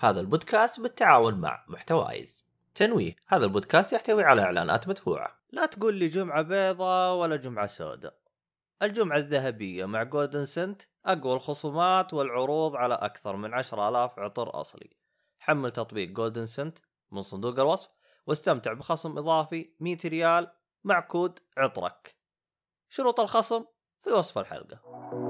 هذا البودكاست بالتعاون مع محتوايز. تنويه هذا البودكاست يحتوي على إعلانات مدفوعة. لا تقول لي جمعة بيضاء ولا جمعة سوداء. الجمعة الذهبية مع Golden Scent أقوى الخصومات والعروض على أكثر من 10000 عطر أصلي. حمل تطبيق Golden Scent من صندوق الوصف واستمتع بخصم إضافي 100 ريال مع كود عطرك. شروط الخصم في وصف الحلقة.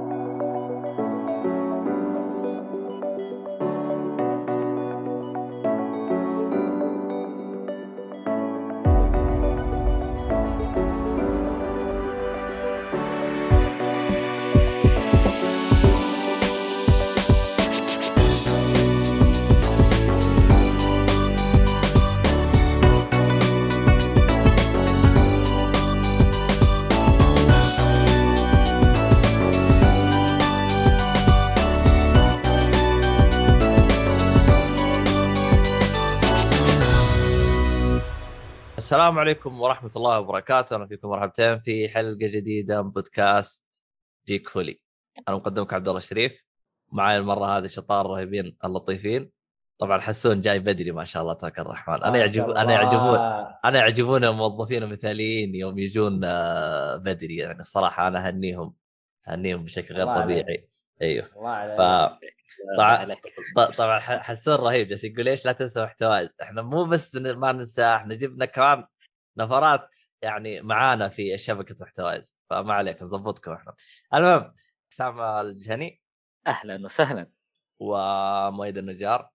السلام عليكم ورحمة الله وبركاته، أهلا فيكم مرحبتين في حلقة جديدة من بودكاست جيك فولي. أنا مقدمك عبد الله الشريف، معي المرة هذه شطار الرهيبين اللطيفين. طبعا حسون جاي بدري ما شاء الله تبارك الرحمن، أنا يعجب أنا يعجبون أنا يعجبوني الموظفين المثاليين يوم يجون آه، بدري. يعني الصراحة أنا أهنيهم أهنيهم بشكل غير الله طبيعي. أيوه. الله عليك. ف... طبعا ط- طبعا ح- حسون رهيب جالس يقول ليش لا تنسى محتواي؟ إحنا مو بس ما ننسى إحنا جبنا كمان نفرات يعني معانا في شبكه محتوايز فما عليك نظبطكم إحنا. المهم حسام الجهني. أهلا وسهلا. ومؤيد النجار.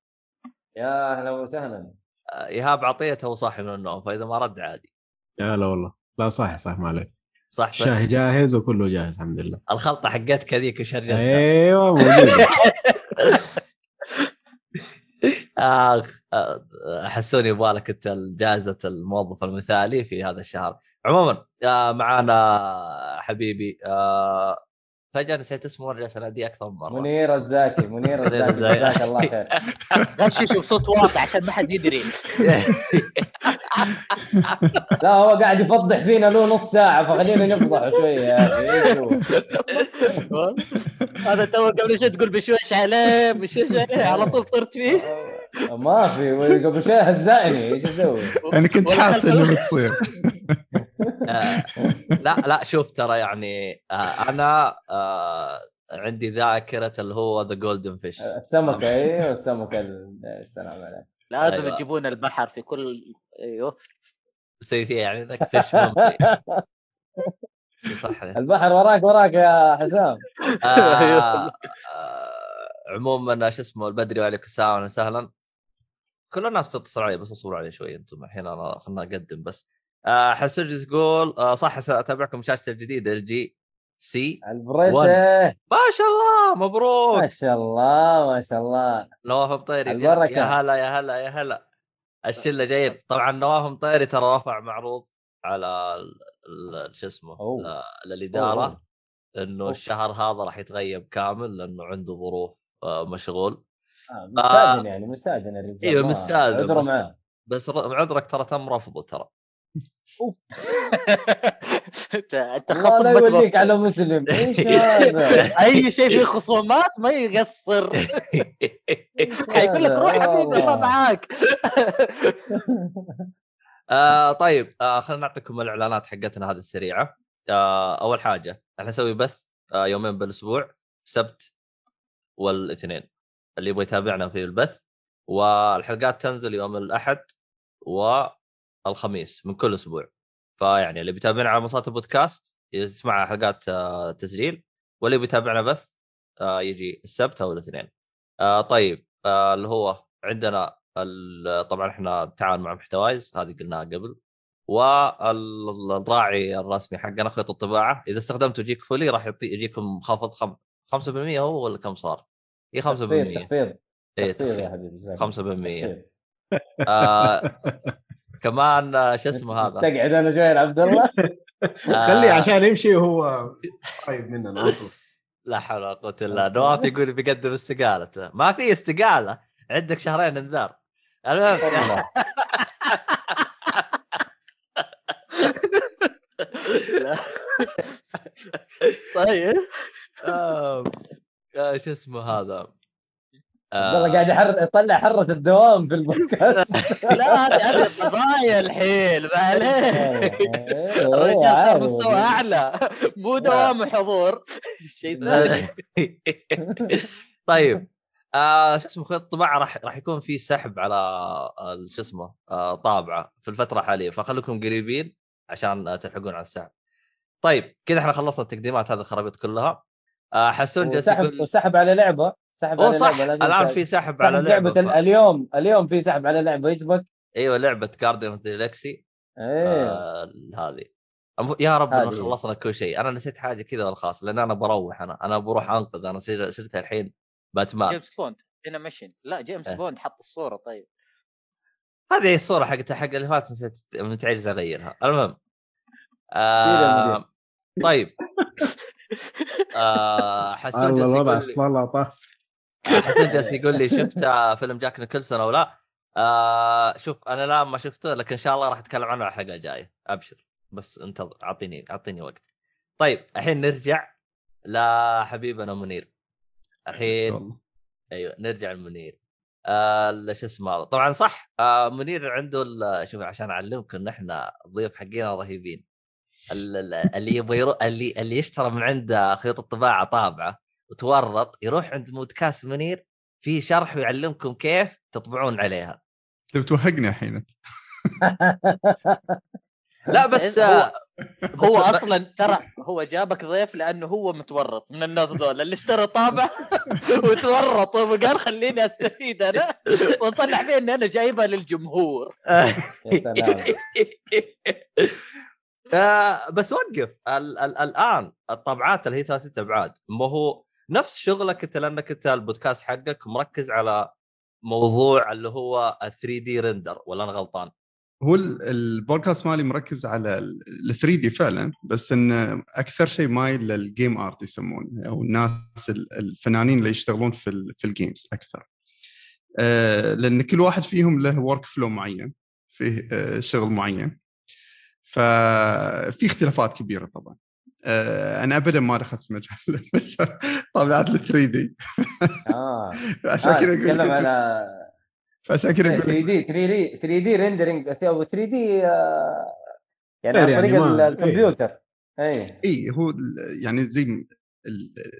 يا أهلا وسهلا. آه، إيهاب عطيه هو صاحي من النوم فإذا ما رد عادي. يا لا والله. لا صح صح ما عليك. صح صح. الشاي جاهز وكله جاهز الحمد لله. الخلطة حقتك هذيك وش رجعتها أيوه موجود آخ حسوني يبغى لك أنت جائزه الموظف المثالي في هذا الشهر. عموما معانا حبيبي فجأة نسيت اسمه ورجع اناديه أكثر من مرة منير الزاكي منير الزاكي. جزاك الله خير غشش بصوت واطي عشان ما حد يدري لا هو قاعد يفضح فينا له نص ساعة فخلينا نفضح شوية يا أخي؟ هذا تو قبل شوي تقول بشويش عليه بشويش عليه على طول طرت فيه ما في قبل شوي هزأني إيش أسوي؟ أنا كنت ولا حاسس إنه بتصير آه، لا لا شوف ترى يعني آه، أنا آه، عندي ذاكرة اللي هو the golden fish السمكه أيوه السمكه ال- السلام عليك لازم أيوة. تجيبون البحر في كل أيوه. مسوي فيها يعني ذاك fish صح. البحر وراك وراك يا حسام. آه، آه، عموما شو اسمه البدري وعليكم السلام أهلا. وسهلا كل الناس تتصل علي بس اصبروا علي شوي أنتم الحين أنا خلنا أقدم بس. حسرجس يقول آه صح أتابعكم شاشتي الجديدة الجي سي البريته ما شاء الله مبروك. ما شاء الله ما شاء الله. نواف مطيري البركة. يا هلا يا هلا يا هلا. الشلة جايين طبعا نواف مطيري ترى رفع معروض على ال- ال- شو اسمه للاداره. إنه. الشهر هذا راح يتغيب كامل لأنه عنده ظروف آه، مشغول. آه، مستأذن يعني مستأذن الرجال. إيوه مستأذن، بس عذرك ترى تم رفضه ترى. انت انت الله لا يوليك. على مسلم. إيش هذا؟ أي شيء فيه خصومات ما يقصر. حيقول لك روح حبيبي الله الله. معاك. آه طيب آه خلينا نعطيكم الإعلانات حقتنا هذه السريعة. آه أول حاجة إحنا نسوي بث آه يومين بالأسبوع السبت والإثنين. اللي يبغى يتابعنا في البث والحلقات تنزل يوم الأحد والخميس من كل أسبوع. فيعني اللي بيتابعنا على منصات البودكاست يسمع حلقات آه تسجيل واللي بيتابعنا بث آه يجي السبت أو الاثنين. آه طيب اللي هو عندنا طبعا إحنا بالتعاون مع محتوايز هذه قلناها قبل. والراعي الرسمي حقنا خيط الطباعة إذا استخدمتوا جيك فولي راح يعطي يجيكم خفض خم... 5% هو ولا كم صار؟ اي 5% تخفيض تخفيض. اي تخفيض يا تخفيض. حبيبي جزاك 5% تخفيض. آه كمان آه، شو اسمه هذا؟ مستقعد أنا شوي يا عبد الله آه، خليه عشان يمشي وهو قريب مننا لا حول ولا قوة إلا بالله. نواف يقول بيقدم استقالته ما في استقالة. عندك شهرين انذار. المهم. طيب آه، آه، شو اسمه هذا؟ والله قاعد يحر يطلع حرة الدوام في البودكاست. لا هذه هذه قضايا الحين ما عليك إيه، هو الرجال صار. مستوى أعلى. مو دوام وحضور. شيء ثاني. طيب. آه شو اسمه خيط الطباعة راح راح يكون في سحب على آه، شو اسمه آه طابعة في الفترة الحالية. فخليكم قريبين عشان آه، تلحقون على السحب. طيب كذا إحنا خلصنا التقديمات هذه الخرابيط كلها. آه حسون جالس وسحب يقول وسحب على لعبة. سحب على صح. لعبة الآن. في سحب على لعبة ف... اليوم اليوم في سحب على لعبة إيش بك؟ أيوه لعبة جارديان اوف جالكسي إيه آه هذه. يا رب. إنه خلصنا كل شيء. أنا نسيت حاجة كذا والخاص لأن أنا بروح أنا أنا بروح أنقذ. أنا صرت الحين باتمان. جيمس بوند هنا mission لا جيمس إيه. بوند حط الصورة طيب. هذه الصورة حقتها حق اللي فات نسيت متعجز أغيرها. المهم. آه طيب. آه حسون الوضع يقول لي السلطه حسون جالس يقول لي شفت فيلم جاك نيكلسون أو لا؟ آه شوف أنا لا ما شفته لكن إن شاء الله راح أتكلم عنه على الحلقة الجاية أبشر. بس انتظر أعطيني أعطيني وقت. طيب الحين نرجع لحبيبنا منير. الحين أيوه نرجع لمنير. آه شو اسمه طبعا صح آه منير عنده شوف عشان أعلمكم إن إحنا الضيوف حقينا رهيبين. ال- ال- اللي يبغى. اللي اللي يشترى من عند خيوط الطباعة طابعة. وتورط يروح عند بودكاست منير في شرح ويعلمكم كيف تطبعون عليها. تبي توهقني الحين أنت. لا بس هو- آه، هو بس- أصلا ترى هو جابك ضيف لأنه هو متورط من الناس دول اللي اشترى طابع وتورط وقال خليني أستفيد أنا. وصلح فيه اني أنا جايبها للجمهور. يا سلام. آه بس وقف ال ال الآن الطبعات اللي هي ثلاثة أبعاد ما هو نفس شغلك أنت لأنك أنت البودكاست حقك مركز على موضوع اللي هو ال 3D render ولا أنا غلطان؟ هو ال- البودكاست مالي مركز على ال 3D فعلا بس إن أكثر شيء مايل لل game art يسمونه أو الناس ال- الفنانين اللي يشتغلون في في ال games أكثر. آه، لأن كل واحد فيهم له workflow معين فيه آه، شغل معين. ففي اختلافات كبيرة طبعا. أنا ابدا ما دخلت في مجال طابعات ال 3D آه. عشان آه، كذا أقول لك فعشان كذا 3 أقول لك D 3D 3D rendering أو 3D آه، يعني عن يعني طريق ال- الكمبيوتر. اي اي هو يعني زي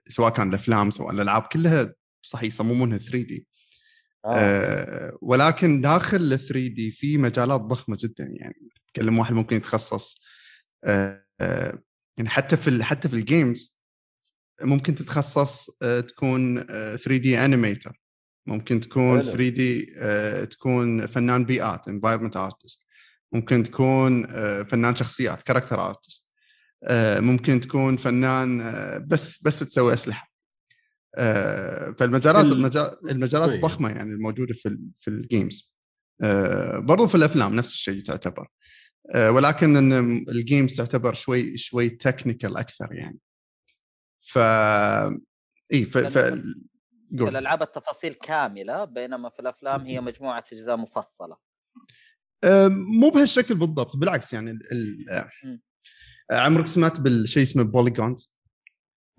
سواء كان الأفلام سواء الألعاب كلها صح يصممونها 3D آه. آه ولكن داخل ال 3D في مجالات ضخمة جدا. يعني تتكلم واحد ممكن يتخصص آه آه يعني حتى في حتى في ال games ممكن تتخصص آه تكون آه 3D animator ممكن تكون حلو. 3D آه تكون فنان بيئات environment artist ممكن تكون آه فنان شخصيات character artist آه، ممكن تكون فنان آه، بس بس تسوي أسلحة. آه، فالمجالات ال- المجال المجالات طيب. ضخمة يعني الموجودة في في ال games آه، برضو في الأفلام نفس الشيء تعتبر. آه، ولكن إن ال games تعتبر شوي شوي technical أكثر يعني. ف إي ف, ف... قول. الألعاب التفاصيل كاملة بينما في الأفلام هي مجموعة أجزاء مفصلة. آه، مو بهالشكل بالضبط بالعكس يعني ال... آه،. عمرك سمعت بالشيء اسمه polygons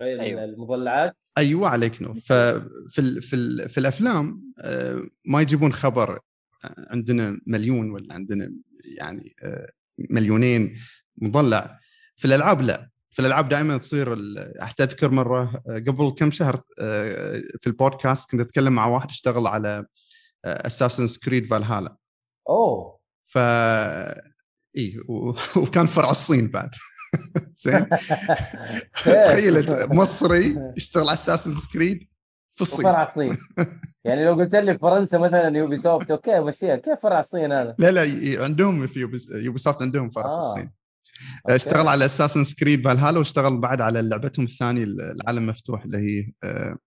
أيوة. المضلعات أيوه عليك نور. ففي ال في ال في الأفلام آه، ما يجيبون خبر آه، عندنا مليون ولا عندنا يعني آه، مليونين مضلع. في الألعاب لا. في الألعاب دائما تصير أذكر مرة آه، قبل كم شهر آه، في البودكاست كنت أتكلم مع واحد اشتغل على اساسن كريد فالهالا أوه. ف إي و- وكان فرع الصين بعد. زين. تخيلت مصري يشتغل على اساسن كريد في الصين فرع الصين يعني لو قلت لي فرنسا مثلا Ubi soft أوكي مشيها كيف فرع الصين هذا؟ لا لا عندهم في Ubisoft عندهم فرع في آه. الصين okay. اشتغل على Assassin's Creed Valhalla واشتغل بعد على لعبتهم الثانية العالم مفتوح اللي هي آه،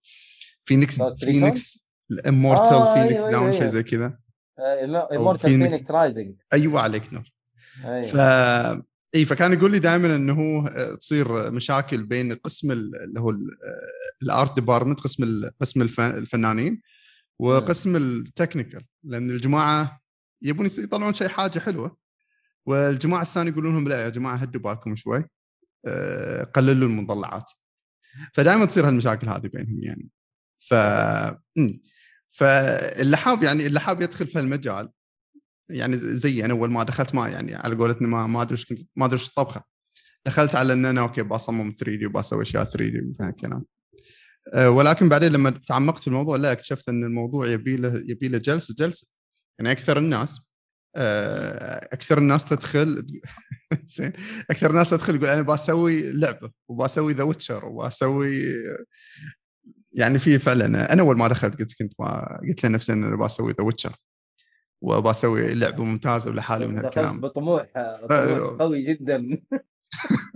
Fenyx؟ Fenyx ال Immortal آه، فينيكس أيوة، Dawn أيوة، شيء أيوة. زي كذا Immortal Feny- Fenyx Rising أيوه عليك نور ف اي فكان يقول لي دائما إنه هو آه، تصير مشاكل بين قسم ال- اللي هو ال art department قسم قسم الف- الفنانين وقسم ال technical. لأن الجماعة يبون يطلعون شيء حاجة حلوة. والجماعة الثانية يقولون لهم لا يا جماعة هدوا بالكم شوي. آه، قللوا المضلعات فدائما تصير هالمشاكل هذه بينهم يعني. ف. فاللي حاب يعني اللي حاب يدخل في المجال يعني زي أنا أول ما دخلت ما يعني على قولتنا ما ما أدري إيش كنت ما أدري إيش الطبخة. دخلت على إن أنا okay بصمم 3D وبسوي أشياء 3D الكلام أه، ولكن بعدين لما تعمقت في الموضوع لا اكتشفت إن الموضوع يبي له يبي له جلسة جلسة. يعني أكثر الناس أه، أكثر الناس تدخل زين أكثر الناس تدخل يقول أنا بسوي لعبة وبسوي The Witcher وبسوي يعني في فعلا أنا أول ما دخلت قلت كنت قلت لنفسي إن أنا بسوي The Witcher وبسوي لعبة ممتازة ولحالي من هالكلام. بطموح طموح قوي جدا.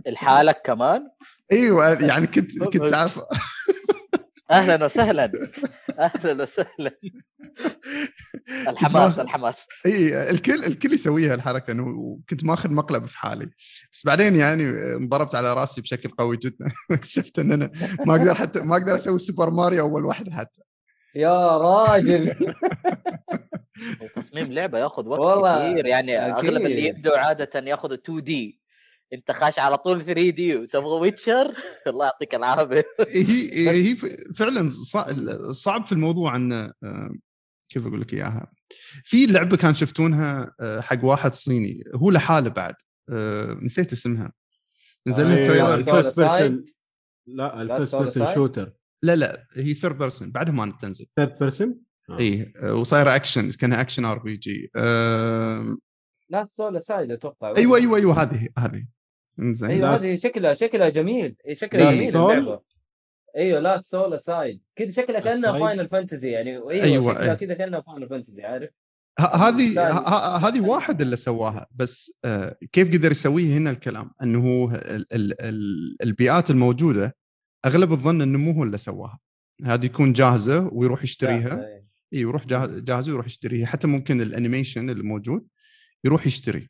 لحالك كمان؟ إيوه يعني كنت كنت عارف أهلا وسهلا. أهلا وسهلا. الحماس الحماس. إي الكل الكل يسويها الحركة إنه كنت ماخذ مقلب في حالي. بس بعدين يعني انضربت على راسي بشكل قوي جدا. اكتشفت إن أنا ما أقدر حتى ما أقدر أسوي سوبر ماريو أول واحدة حتى. يا راجل. تصميم لعبة ياخذ وقت والله كثير يعني أكيد. أغلب اللي يبدوا عادة ياخذوا 2D أنت خاش على طول 3D وتبغى Witcher الله يعطيك العافية. هي هي فعلا صع- صعب في الموضوع انه آه، كيف أقول لك إياها. في لعبة كان شفتونها آه، حق واحد صيني. هو لحاله بعد. آه، نسيت اسمها. نزل لها أيوة، trailer ال first. person لا ال first person. shooter لا لا هي third person بعدها ما تنزل third person اي آه، وصايره اكشن كأنها action RPG Lost Soul Aside أتوقع أيوه أيوه أيوه هذه هذه. إنزين. أيوه هذه شكلها شكلها جميل. إيه، شكلها إيه. جميل Soul؟ اللعبة. أيوه Lost Soul Aside. كذا شكلها كأنها؟ Final Fantasy يعني. أيوه, أيوة، أيوة أيوة. شكلها كذا كأنها Final Fantasy عارف؟ هذه هذه واحد اللي سواها بس آه، كيف قدر يسويه هنا الكلام؟ إنه هو ال- ال- ال- البيئات الموجودة أغلب الظن إنه مو هو اللي سواها. هذه يكون جاهزة ويروح يشتريها. إيه. إي يروح جاه- جاهزه ويروح يشتريها حتى ممكن الأنيميشن اللي موجود يروح يشتري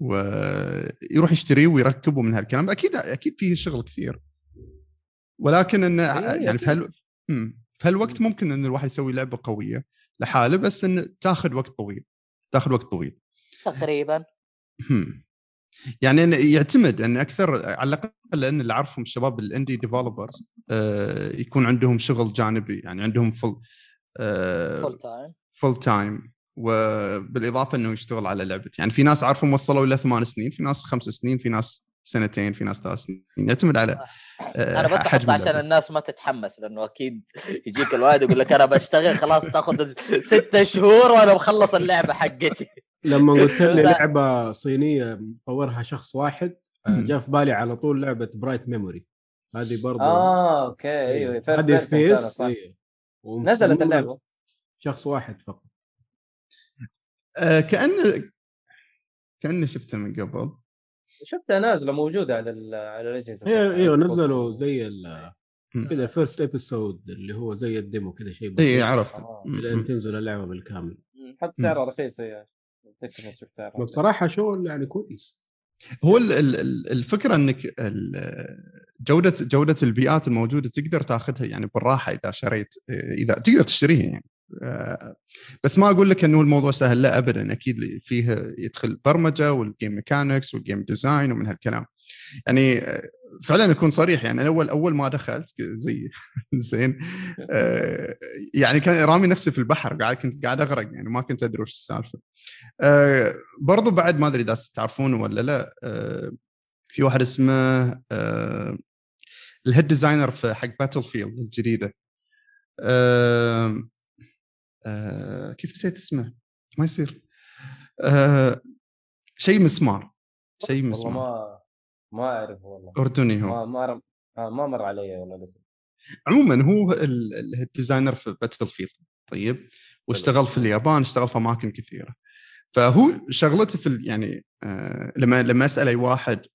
ويروح يشتريه ويركبه من هالكلام. أكيد أكيد فيه شغل كثير. ولكن انه يعني في هال مم. في هالوقت ممكن إن الواحد يسوي لعبة قوية لحاله بس انه تاخذ وقت طويل تاخذ وقت طويل. تقريبا. يعني يعتمد إن أكثر على الأقل لأن اللي أعرفهم الشباب ال indie developers يكون عندهم شغل جانبي. يعني عندهم full full time full time وبالإضافة إنه يشتغل على لعبة. يعني في ناس أعرفهم وصلوا إلى ثمان سنين في ناس خمس سنين في ناس سنتين في ناس ثلاث سنين. يعتمد على آه، أنا بس حجم عشان اللعبة. الناس ما تتحمس لأنه أكيد يجيك الوالد يقول لك أنا بشتغل خلاص تاخذ ستة شهور وأنا مخلص اللعبة حقتي. لما قلت لي. لعبة صينية مطورها شخص واحد آه،. جاء في بالي على طول لعبة Bright Memory هذه برضو آه okay. أيوه first هذه person إيه. نزلت اللعبة شخص واحد فقط آه، كانه كانه شفته من قبل شفتها نازله موجوده على ال- على الأجهزة أيوه بوكس. نزلوا زي. كذا first episode اللي هو زي ال demo كذا شيء اي بسيط عرفته آه. مم. لين تنزل اللعبة بالكامل حتى سعرها رخيص هي أتذكر إني شفتها بس صراحة شغل يعني كويس هو ال- ال- ال- الفكرة إنك ال- جودة جودة البيئات الموجودة تقدر تاخذها يعني بالراحة إذا شريت إذا تقدر تشتريها يعني. آه، بس ما أقول لك إنه الموضوع سهل لا ابدا. أكيد فيه يدخل برمجة وال game mechanics وال game design ومن هالكلام. يعني آه، فعلا أكون صريح يعني أنا أول أول ما دخلت زي زين آه، يعني كان رامي نفسي في البحر قاعد كنت قاعد أغرق يعني ما كنت أدري وش السالفة. برضو بعد ما أدري إذا تعرفونه ولا لا في واحد اسمه آه، ال head designer في حق Battlefield الجديدة. آه، آه، كيف نسيت اسمه؟ ما يصير. آه، شيء مسمار شيء مسمار ما ما أعرف والله. أردني هو. ما ما. آه ما مر علي والله الاسم عموما هو ال- ال- designer في Battlefield طيب واشتغل في اليابان اشتغل في أماكن كثيرة. فهو شغلته في يعني آه لما لما أسأل أي واحد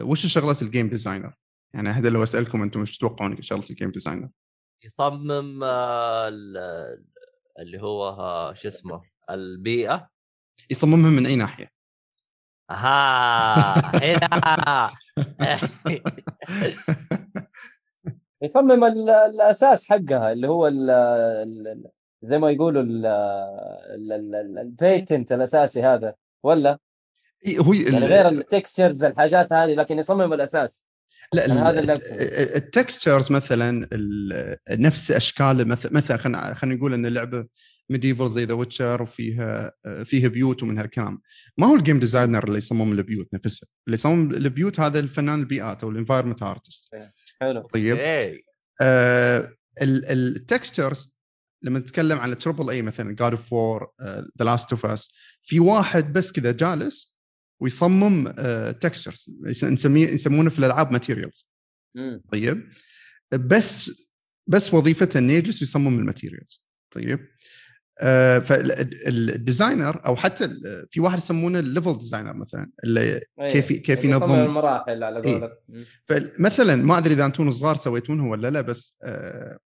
وش شغله ال game designer؟ يعني هذا لو أسألكم أنتم وش تتوقعون شغلة ال game designer؟ يصمم آه، ال- اللي هو آه، شو اسمه البيئة يصممها من أي ناحية؟ ها هنا يصمم ال- الأساس حقها اللي هو ال ال زي ما يقولوا ال- ال- ال- ال- البيتنت الأساسي هذا ولا هو يعني غير ال textures الحاجات هذه لكن يصمم الأساس. لا هذا اللي ال textures مثلا ال- نفس اشكال مثلا مثلا خلينا خلينا نقول إن اللعبه medieval زي The Witcher وفيها فيها بيوت ومن هالكلام ما هو ال game designer اللي يصمم البيوت نفسها اللي يصمم البيوت هذا الفنان البيئات أو ال environment artist حلو. طيب. إيه. آه ال textures لما نتكلم عن ال triple A مثلا God of War The Last of Us في واحد بس كذا جالس ويصمم textures نسميه يسمونه في الألعاب materials. طيب بس بس وظيفته انه يجلس ويصمم ال materials طيب آه فال designer أو حتى في واحد يسمونه ال level designer مثلا اللي. كيف كيف اللي يصمم ينظم المراحل على إيه. قولك مم. فمثلا ما أدري إذا أنتم صغار سويتونه ولا لا بس آه،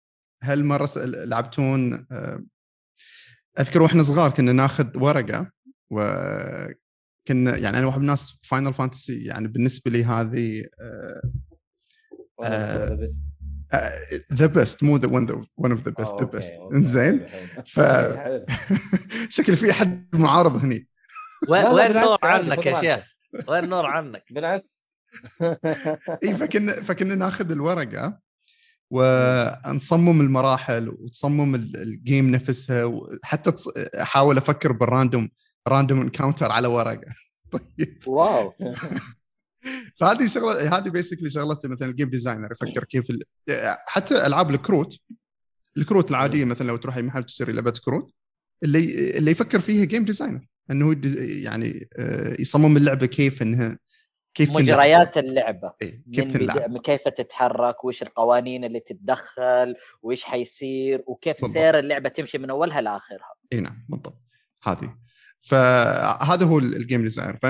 هل مرة لعبتون آه، أذكر وإحنا صغار كنا ناخذ ورقة وكنا يعني أنا واحد من الناس Final Fantasy يعني بالنسبة لي هذه آه، ذا بيست مو ذا ون اوف ذا بيست ذا بيست إنزين؟ ف شكل في أحد معارض هني. وين وين نور عنك يا شيخ؟ وين نور عنك؟ بالعكس. إي فكنا فكنا ناخذ الورقة ونصمم المراحل وتصمم ال- الجيم نفسها وحتى تص- أحاول أفكر بالراندوم راندوم انكاونتر على ورقة. طيب. واو. فهذه شغلة هذه basically شغلته مثلا ال game designer يفكر كيف ال... حتى ألعاب الكروت الكروت العادية مثلا لو تروح اي محل تشتري لعبة كروت اللي اللي يفكر فيها game designer إنه يعني آه، يصمم اللعبة كيف إنها كيف تنلعب. مجريات اللعبة. إيه، كيف من تنلعب. كيف تتحرك وش القوانين اللي تتدخل وش حيصير وكيف بالضبط. سير اللعبة تمشي من أولها لآخرها. إي نعم بالضبط. هذه. فهذا هو ال game designer ف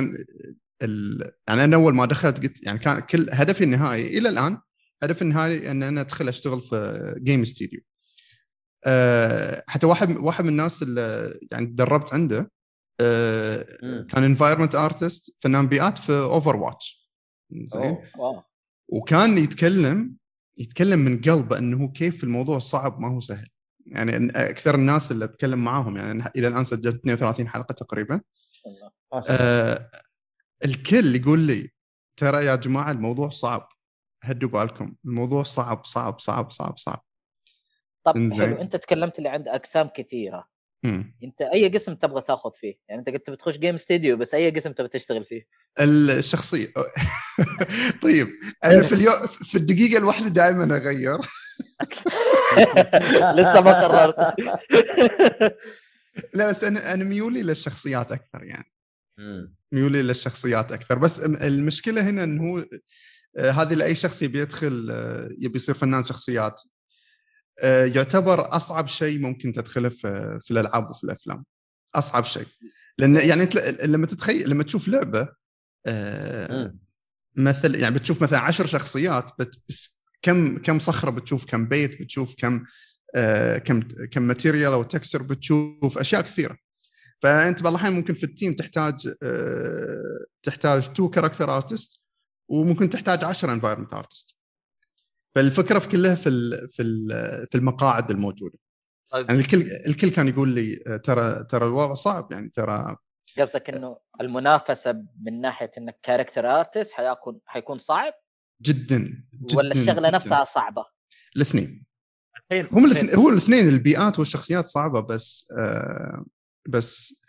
ال... يعني أنا أول ما دخلت قلت يعني كان كل هدفي النهائي إلى الآن هدفي النهائي إن أنا أدخل أشتغل في game studio أه حتى واحد واحد من الناس اللي يعني تدربت عنده أه مم. كان environment artist فنان بيئات في Overwatch زين وكان يتكلم يتكلم من قلبه إنه كيف الموضوع صعب ما هو سهل. يعني أكثر الناس اللي أتكلم معاهم يعني إلى الآن سجلت 32 حلقة تقريبا. الله. آه الكل يقول لي ترى يا جماعة الموضوع صعب هدوا بالكم الموضوع صعب صعب صعب صعب صعب. طب. حلو أنت تكلمت اللي عند أقسام كثيرة. مم. أنت أي قسم تبغى تاخذ فيه؟ يعني أنت قلت بتخش game studio بس أي قسم تبغى تشتغل فيه؟ الشخصية. طيب أنا في اليوم في الدقيقة الواحدة دائما أغير. لسه ما قررت. لا بس أنا أنا ميولي للشخصيات أكثر يعني. ميولي للشخصيات أكثر. بس المشكلة هنا إنه هو آه، هذه لأي شخص يبي يدخل آه، يبي يصير فنان شخصيات آه، يعتبر أصعب شيء ممكن تدخله في في الألعاب وفي الأفلام. أصعب شيء. لأن يعني لما تتخيل لما تشوف لعبة. مثل يعني بتشوف مثلا عشر شخصيات بت- بس كم كم صخرة بتشوف كم بيت بتشوف كم آه، كم كم material أو texture بتشوف أشياء كثيرة. فأنت بعض الأحيان ممكن في ال team تحتاج آه، تحتاج two character artist وممكن تحتاج 10 environment artist فالفكرة في كلها في ال- في ال- في المقاعد الموجودة. طيب. يعني الكل الكل كان يقول لي آه، ترى ترى الوضع صعب يعني ترى قصدك إنه المنافسة من ناحية إنك character artist حيكون حيكون صعب؟ جدا, جدا ولا الشغلة جداً. نفسها صعبة؟ الاثنين. الحين هم الاثنين هو الاثنين البيئات والشخصيات صعبة بس آه بس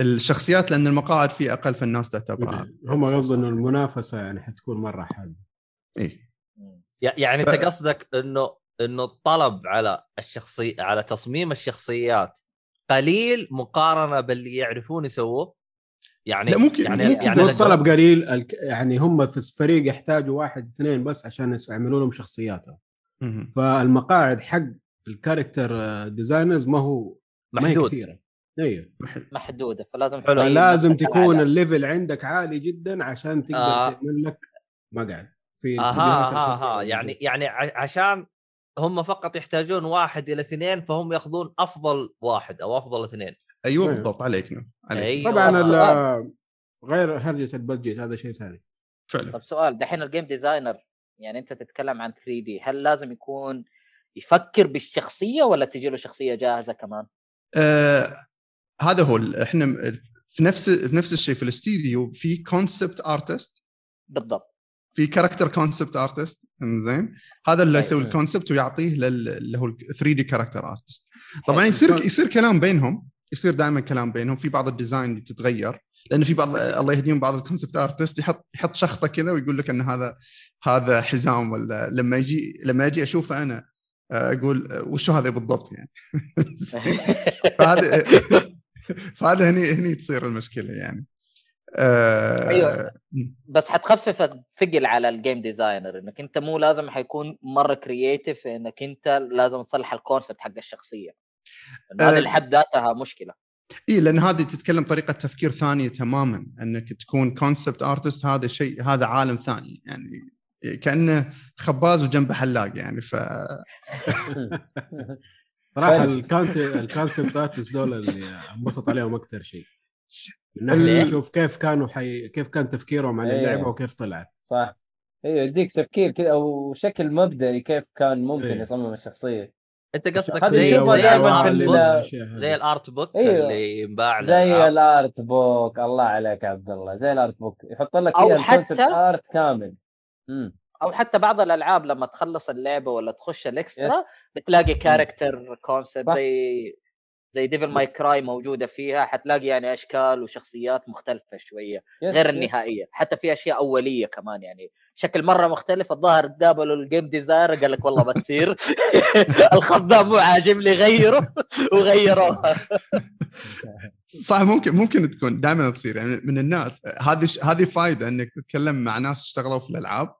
الشخصيات لأن المقاعد فيه أقل فالناس تعتبرها. هم قصدهم إنه المنافسة يعني حتكون مرة حاده يع- يعني ف- انت قصدك إنه إنه الطلب على الشخصي على تصميم الشخصيات قليل مقارنة باللي يعرفون يسووه؟ يعني لا، ممكن- يعني ممكن يعني الطلب قليل الك- يعني هم في الفريق يحتاجوا واحد اثنين بس عشان يعملوا لهم شخصياتهم. فالمقاعد حق ال character designers ما هو ما هي محدود كثيرة أيوه محدودة فلازم حلو. لازم تكون. ال level عندك عالي جدا عشان تقدر آه. آه. تعمل لك مقعد في أها أها الكبيرة أها يعني. يعني ع- عشان هم فقط يحتاجون واحد إلى اثنين فهم ياخذون أفضل واحد أو أفضل اثنين أيوه أيوة. بالضبط عليك نعم عليك أيوة. طبعا. غير هرجة ال budget هذا شيء ثاني فعلا طب سؤال دحين ال game designer يعني أنت تتكلم عن 3D هل لازم يكون يفكر بالشخصية ولا تجي له شخصية جاهزة كمان؟ آه هذا هو إحنا في نفس في نفس الشيء في الاستديو في concept artist بالضبط في character concept artist زين هذا اللي يسوي أيوة. ال concept ويعطيه لل- اللي هو 3D character artist طبعا حلو. يصير يصير كلام بينهم يصير دائما كلام بينهم. في بعض ال design اللي تتغير لأن في بعض الله يهديهم بعض ال concept artist يحط يحط شخطة كذا ويقول لك إن هذا هذا حزام ولا لما يجي لما أجي أشوفه أنا آه، أقول آه، وشو هذا بالضبط يعني؟ فهذا فهذا هني هني تصير المشكلة يعني. آه، أيوة. بس حتخفف الثقل على ال game designer إنك أنت مو لازم حيكون مرة creative إنك أنت لازم تصلح ال concept حق الشخصية. هذه آه. لحد ذاتها مشكلة اي لأن هذه تتكلم طريقة تفكير ثانية تماما إنك تكون concept artist هذا شيء هذا عالم ثاني يعني كأنه خباز وجنبه حلاق يعني ف صراحة ال concept artist دول اللي انبسط عليهم أكثر شيء من ليه؟ ناحيه أشوف كيف كانوا حي... كيف كان تفكيرهم عن إيه. اللعبة وكيف طلعت صح أيوه يديك تفكير كذا أو شكل مبدئي كيف كان ممكن إيه. يصمم الشخصية أنت قصدك زي زي ال art book زي ال art book أيوة. اللي ينباع زي. ال art book الله عليك يا عبد الله. زي ال art book يحط لك أو فيها حتى- art كامل. أو حتى بعض الألعاب لما تخلص اللعبة ولا تخش ال extra بتلاقي character concept. زي زي Devil May Cry موجودة فيها حتلاقي يعني أشكال وشخصيات مختلفة شوية yes غير yes. النهائية حتى في أشياء أولية كمان يعني. شكل مرة مختلف الظاهر قابلوا ال game designer قال لك والله بتصير. الخط ده مو عاجبني غيره وغيروها. صح ممكن ممكن تكون دائما تصير. يعني من الناس هذه ش- هذه فائده إنك تتكلم مع ناس اشتغلوا في الألعاب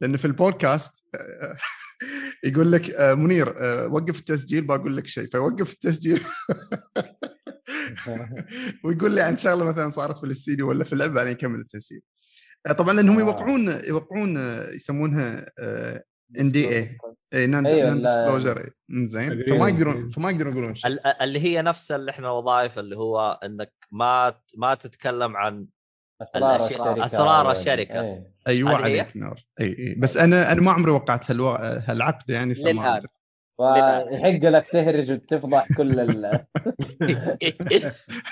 لأن في البودكاست يقول لك آه، منير آه، وقف التسجيل بقول لك شيء. فيوقف التسجيل. ويقول لي عن شغلة مثلا صارت في الإستديو ولا في اللعبة بعدين يكمل التسجيل. آه، طبعا لأنهم. يوقعون يوقعون يسمونها NDA اي لا- disclosure زين. فما يقدرون فما يقدرون يقولون شيء. ال- اللي هي نفس اللي إحنا وظائف اللي هو إنك ما ما تتكلم عن اسرار الشركة أسرار يعني. الشركة. إيه. أيوه؟ عليك نور اي اي بس أنا أنا ما عمري وقعت هالو... هالعقد يعني فما. فيحق لك تهرج وتفضح كل ال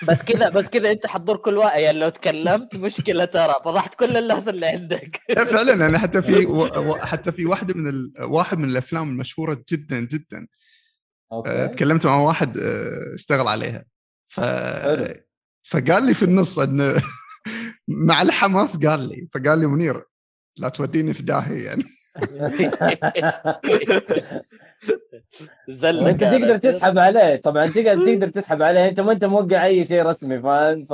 بس كذا بس كذا أنت حتضر كل واحد يعني لو تكلمت مشكلة ترى فضحت كل الناس اللي عندك لا فعلا أنا حتى في و... و... حتى في واحدة من ال... واحد من الأفلام المشهورة جدا جدا آه، أوكي تكلمت مع واحد آه، اشتغل عليها ف. فقال لي في النص إنه مع الحماس قال لي فقال لي منير لا توديني في داهية يعني زلك وانت أنا. تقدر تسحب عليه طبعا تقدر تقدر تسحب عليه انت ما انت موقع اي شيء رسمي فاهم ف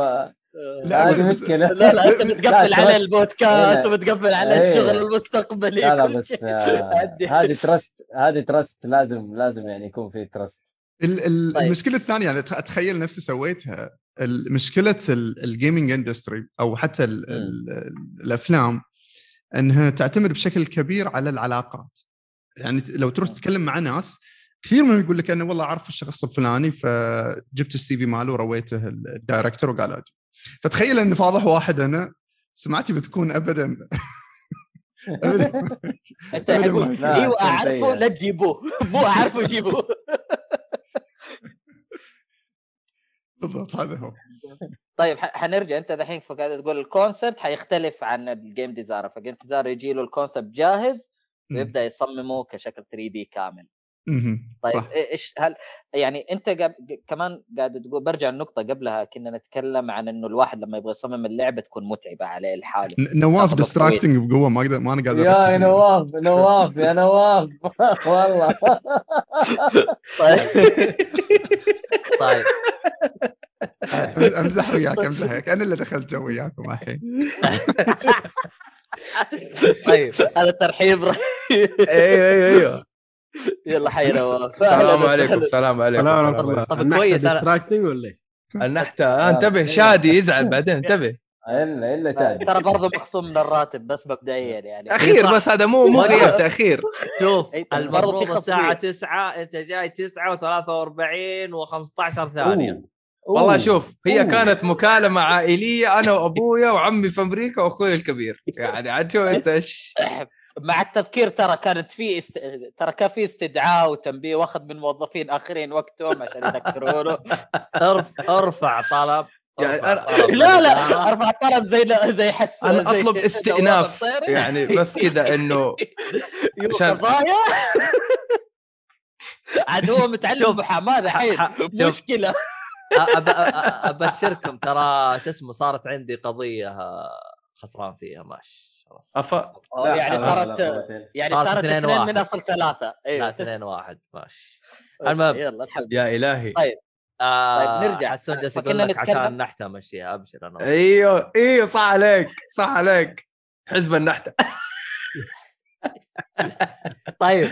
لا، هذه مشكلة لا لا انت لا، بتقفل على. البودكاست هنا. وبتقفل على إيه. الشغل المستقبلي لا لا بس. آه،. هذه trust هذه trust لازم لازم يعني يكون في trust طيب. المشكلة الثانية يعني أتخيل نفسي سويتها مشكلة ال gaming industry أو حتى ال ال الأفلام إنها تعتمد بشكل كبير على العلاقات. يعني لو تروح تتكلم مع ناس كثير منهم يقول لك أنا والله أعرف الشخص الفلاني فجبت ال CV ماله ورويته ال- ال director وقال أجي. فتخيل إن فاضح واحد أنا سمعتي بتكون ابدا ابدا إيوه أعرفه. لا تجيبوه. مو أعرفه جيبوه. بالضبط هذا هو طيب حنرجع أنت دحين فقاعد تقول الكونسبت حيختلف عن الجيم ديزاينر فالجيم ديزاينر يجي له الكونسبت جاهز. ويبدأ يصممه كشكل 3D كامل. طيب صح. إيش هل يعني أنت قاب- كمان قاعد تقول برجع النقطه قبلها كنا نتكلم عن إنه الواحد لما يبغى يصمم اللعبة تكون متعبة عليه لحاله. نواف distracting بقوة ما أقدر ما أنا قادر يا. نواف نواف يا نواف. والله. طيب. طيب. امزح وياك امزح وياك. أنا اللي دخلت جو وياكم الحين. طيب هذا ترحيب رهيب. أيوه أيوه أيوه. يلا حي نواف السلام عليكم. السلام عليكم سلام السلام عليكم طب كويس، ديستراكتنج ولا إيه؟ النحتة آه، انتبه شادي يزعل بعدين انتبه الا إلا شادي ترى برضه مخصوم من الراتب بس مبدئيا يعني أخير صح. بس هذا مو مو. غياب تأخير شوف في المفروض الساعة خصمية. 9 أنت جاي 9 و43 و15 ثانية أوه. والله. شوف هي أوه. كانت مكالمة عائلية أنا وأبويا وعمي في أمريكا وأخوي الكبير يعني عاد شو أنت إيش مع التذكير ترى كانت في است... ترى كان في استدعاء وتنبيه واخذ من موظفين آخرين وقتهم عشان يذكرونه ارف... أرفع طلب يعني أنا- لا لا. أرفع طلب زي زي حس أنا زي أطلب استئناف. يعني بس كذا إنه عشان- عاد هو متعلم محاماة الحين. مشكلة أبشركم ترى شو اسمه صارت عندي قضية خسران فيها ماشي خلاص. أف... لا يعني صارت يعني صارت اثنين اثنين واحد. من أصل ثلاثة. لا أيوه اثنين واحد. ماشي. المهم. يلا الحمد لله. يا إلهي. طيب. آه طيب، نرجع. حسون جالس يقول لك عشان نحتى امشيها أبشر أنا. أيوه أيوه صح عليك صح عليك. حزب النحتة. طيب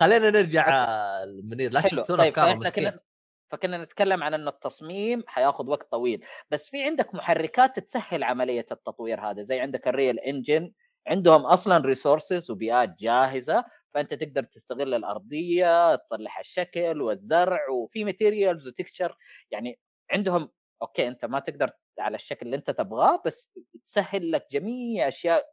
خلينا نرجع آه، منير لا حلو. تشتون طيب افكاره فاحنا مسكين. كنا فكنا نتكلم عن إنه التصميم حياخذ وقت طويل بس في عندك محركات تسهل عملية التطوير هذا زي عندك ال Unreal Engine عندهم أصلا resources وبيئات جاهزة فأنت تقدر تستغل الأرضية تصلح الشكل والزرع وفي materials و texture يعني عندهم okay أنت ما تقدر على الشكل اللي أنت تبغاه بس تسهل لك جميع أشياء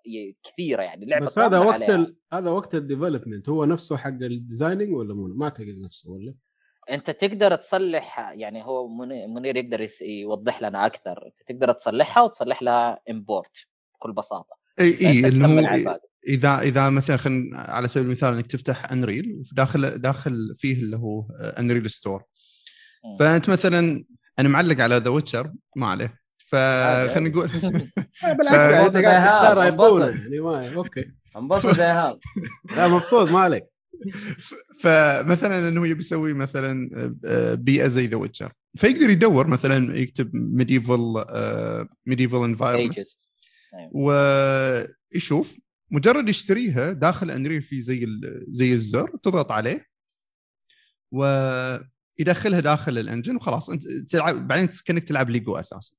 كثيرة يعني اللعبه بس هذا وقت. ال... هذا وقت ال development هو نفسه حق ال designing ولا مو ما أعتقد نفسه ولا أنت تقدر تصلح يعني هو مني- منير يقدر يوضح لنا أكثر. أنت تقدر تصلحها وتصلح لها import بكل بساطة. إي إي اللي هو. إذا إذا مثلا خلينا على سبيل المثال إنك تفتح Unreal وداخل داخل فيه اللي هو Unreal Store. فأنت مثلا أنا معلق على The Witcher ما عليه. فخلينا نقول بالعكس يعني انت ف- قاعد تختار انبسط. يعني أوكي. انبسط يا ايهاب لا مبسوط ما عليك. فمثلا إنه يبي يسوي مثلا آه، بيئة زي The Witcher فيقدر يدور مثلا يكتب medieval medieval environment. ويشوف مجرد يشتريها داخل Unreal في زي زي الزر تضغط عليه ويدخلها داخل ال engine وخلاص. أنت تلعب بعدين كأنك تلعب ليجو أساسا.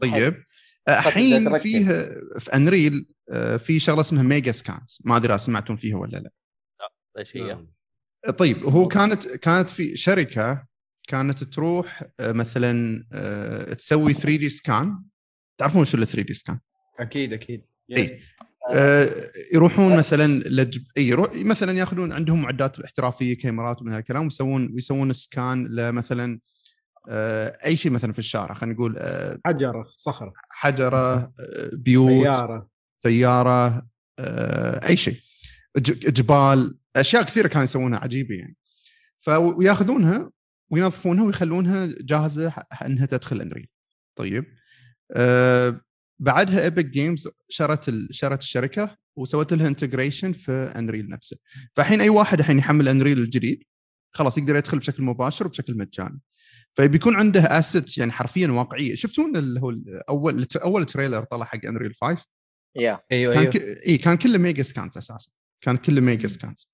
طيب. تقدر الحين تركب. فيه في Unreal آه، في شغلة اسمها Megascans ما أدري سمعتون فيها ولا لا. إيش هي؟ نعم. طيب هو كانت كانت في شركة كانت تروح آه، مثلا آه، تسوي 3D scan تعرفون شو ال 3D scan؟ أكيد أكيد. اي آه، يروحون مثلا لجب... اي يروح مثلا يأخذون عندهم معدات احترافية كاميرات ومن هالكلام ويسوون ويسوون scan لمثلا آه، أي شيء مثلا في الشارع خلينا نقول آه، حجرة صخره حجرة آه، بيوت سيارة. سيارة آه، أي شيء. جبال أشياء كثيرة كانوا يسوونها عجيبة يعني. فياخذونها وينظفونها ويخلونها جاهزة ح- إنها تدخل Unreal طيب. آه بعدها Epic Games شرت ال... شرت الشركة وسوت لها integration في Unreal نفسه. فالحين أي واحد الحين يحمل Unreal الجديد خلاص يقدر يدخل بشكل مباشر وبشكل مجاني. فبيكون عنده assets يعني حرفيا واقعية. شفتون اللي هو أول أول trailer طلع حق Unreal 5 يا أيوه كان أيوه. ك... إي كان كله Megascans أساسا. كان كله Megascans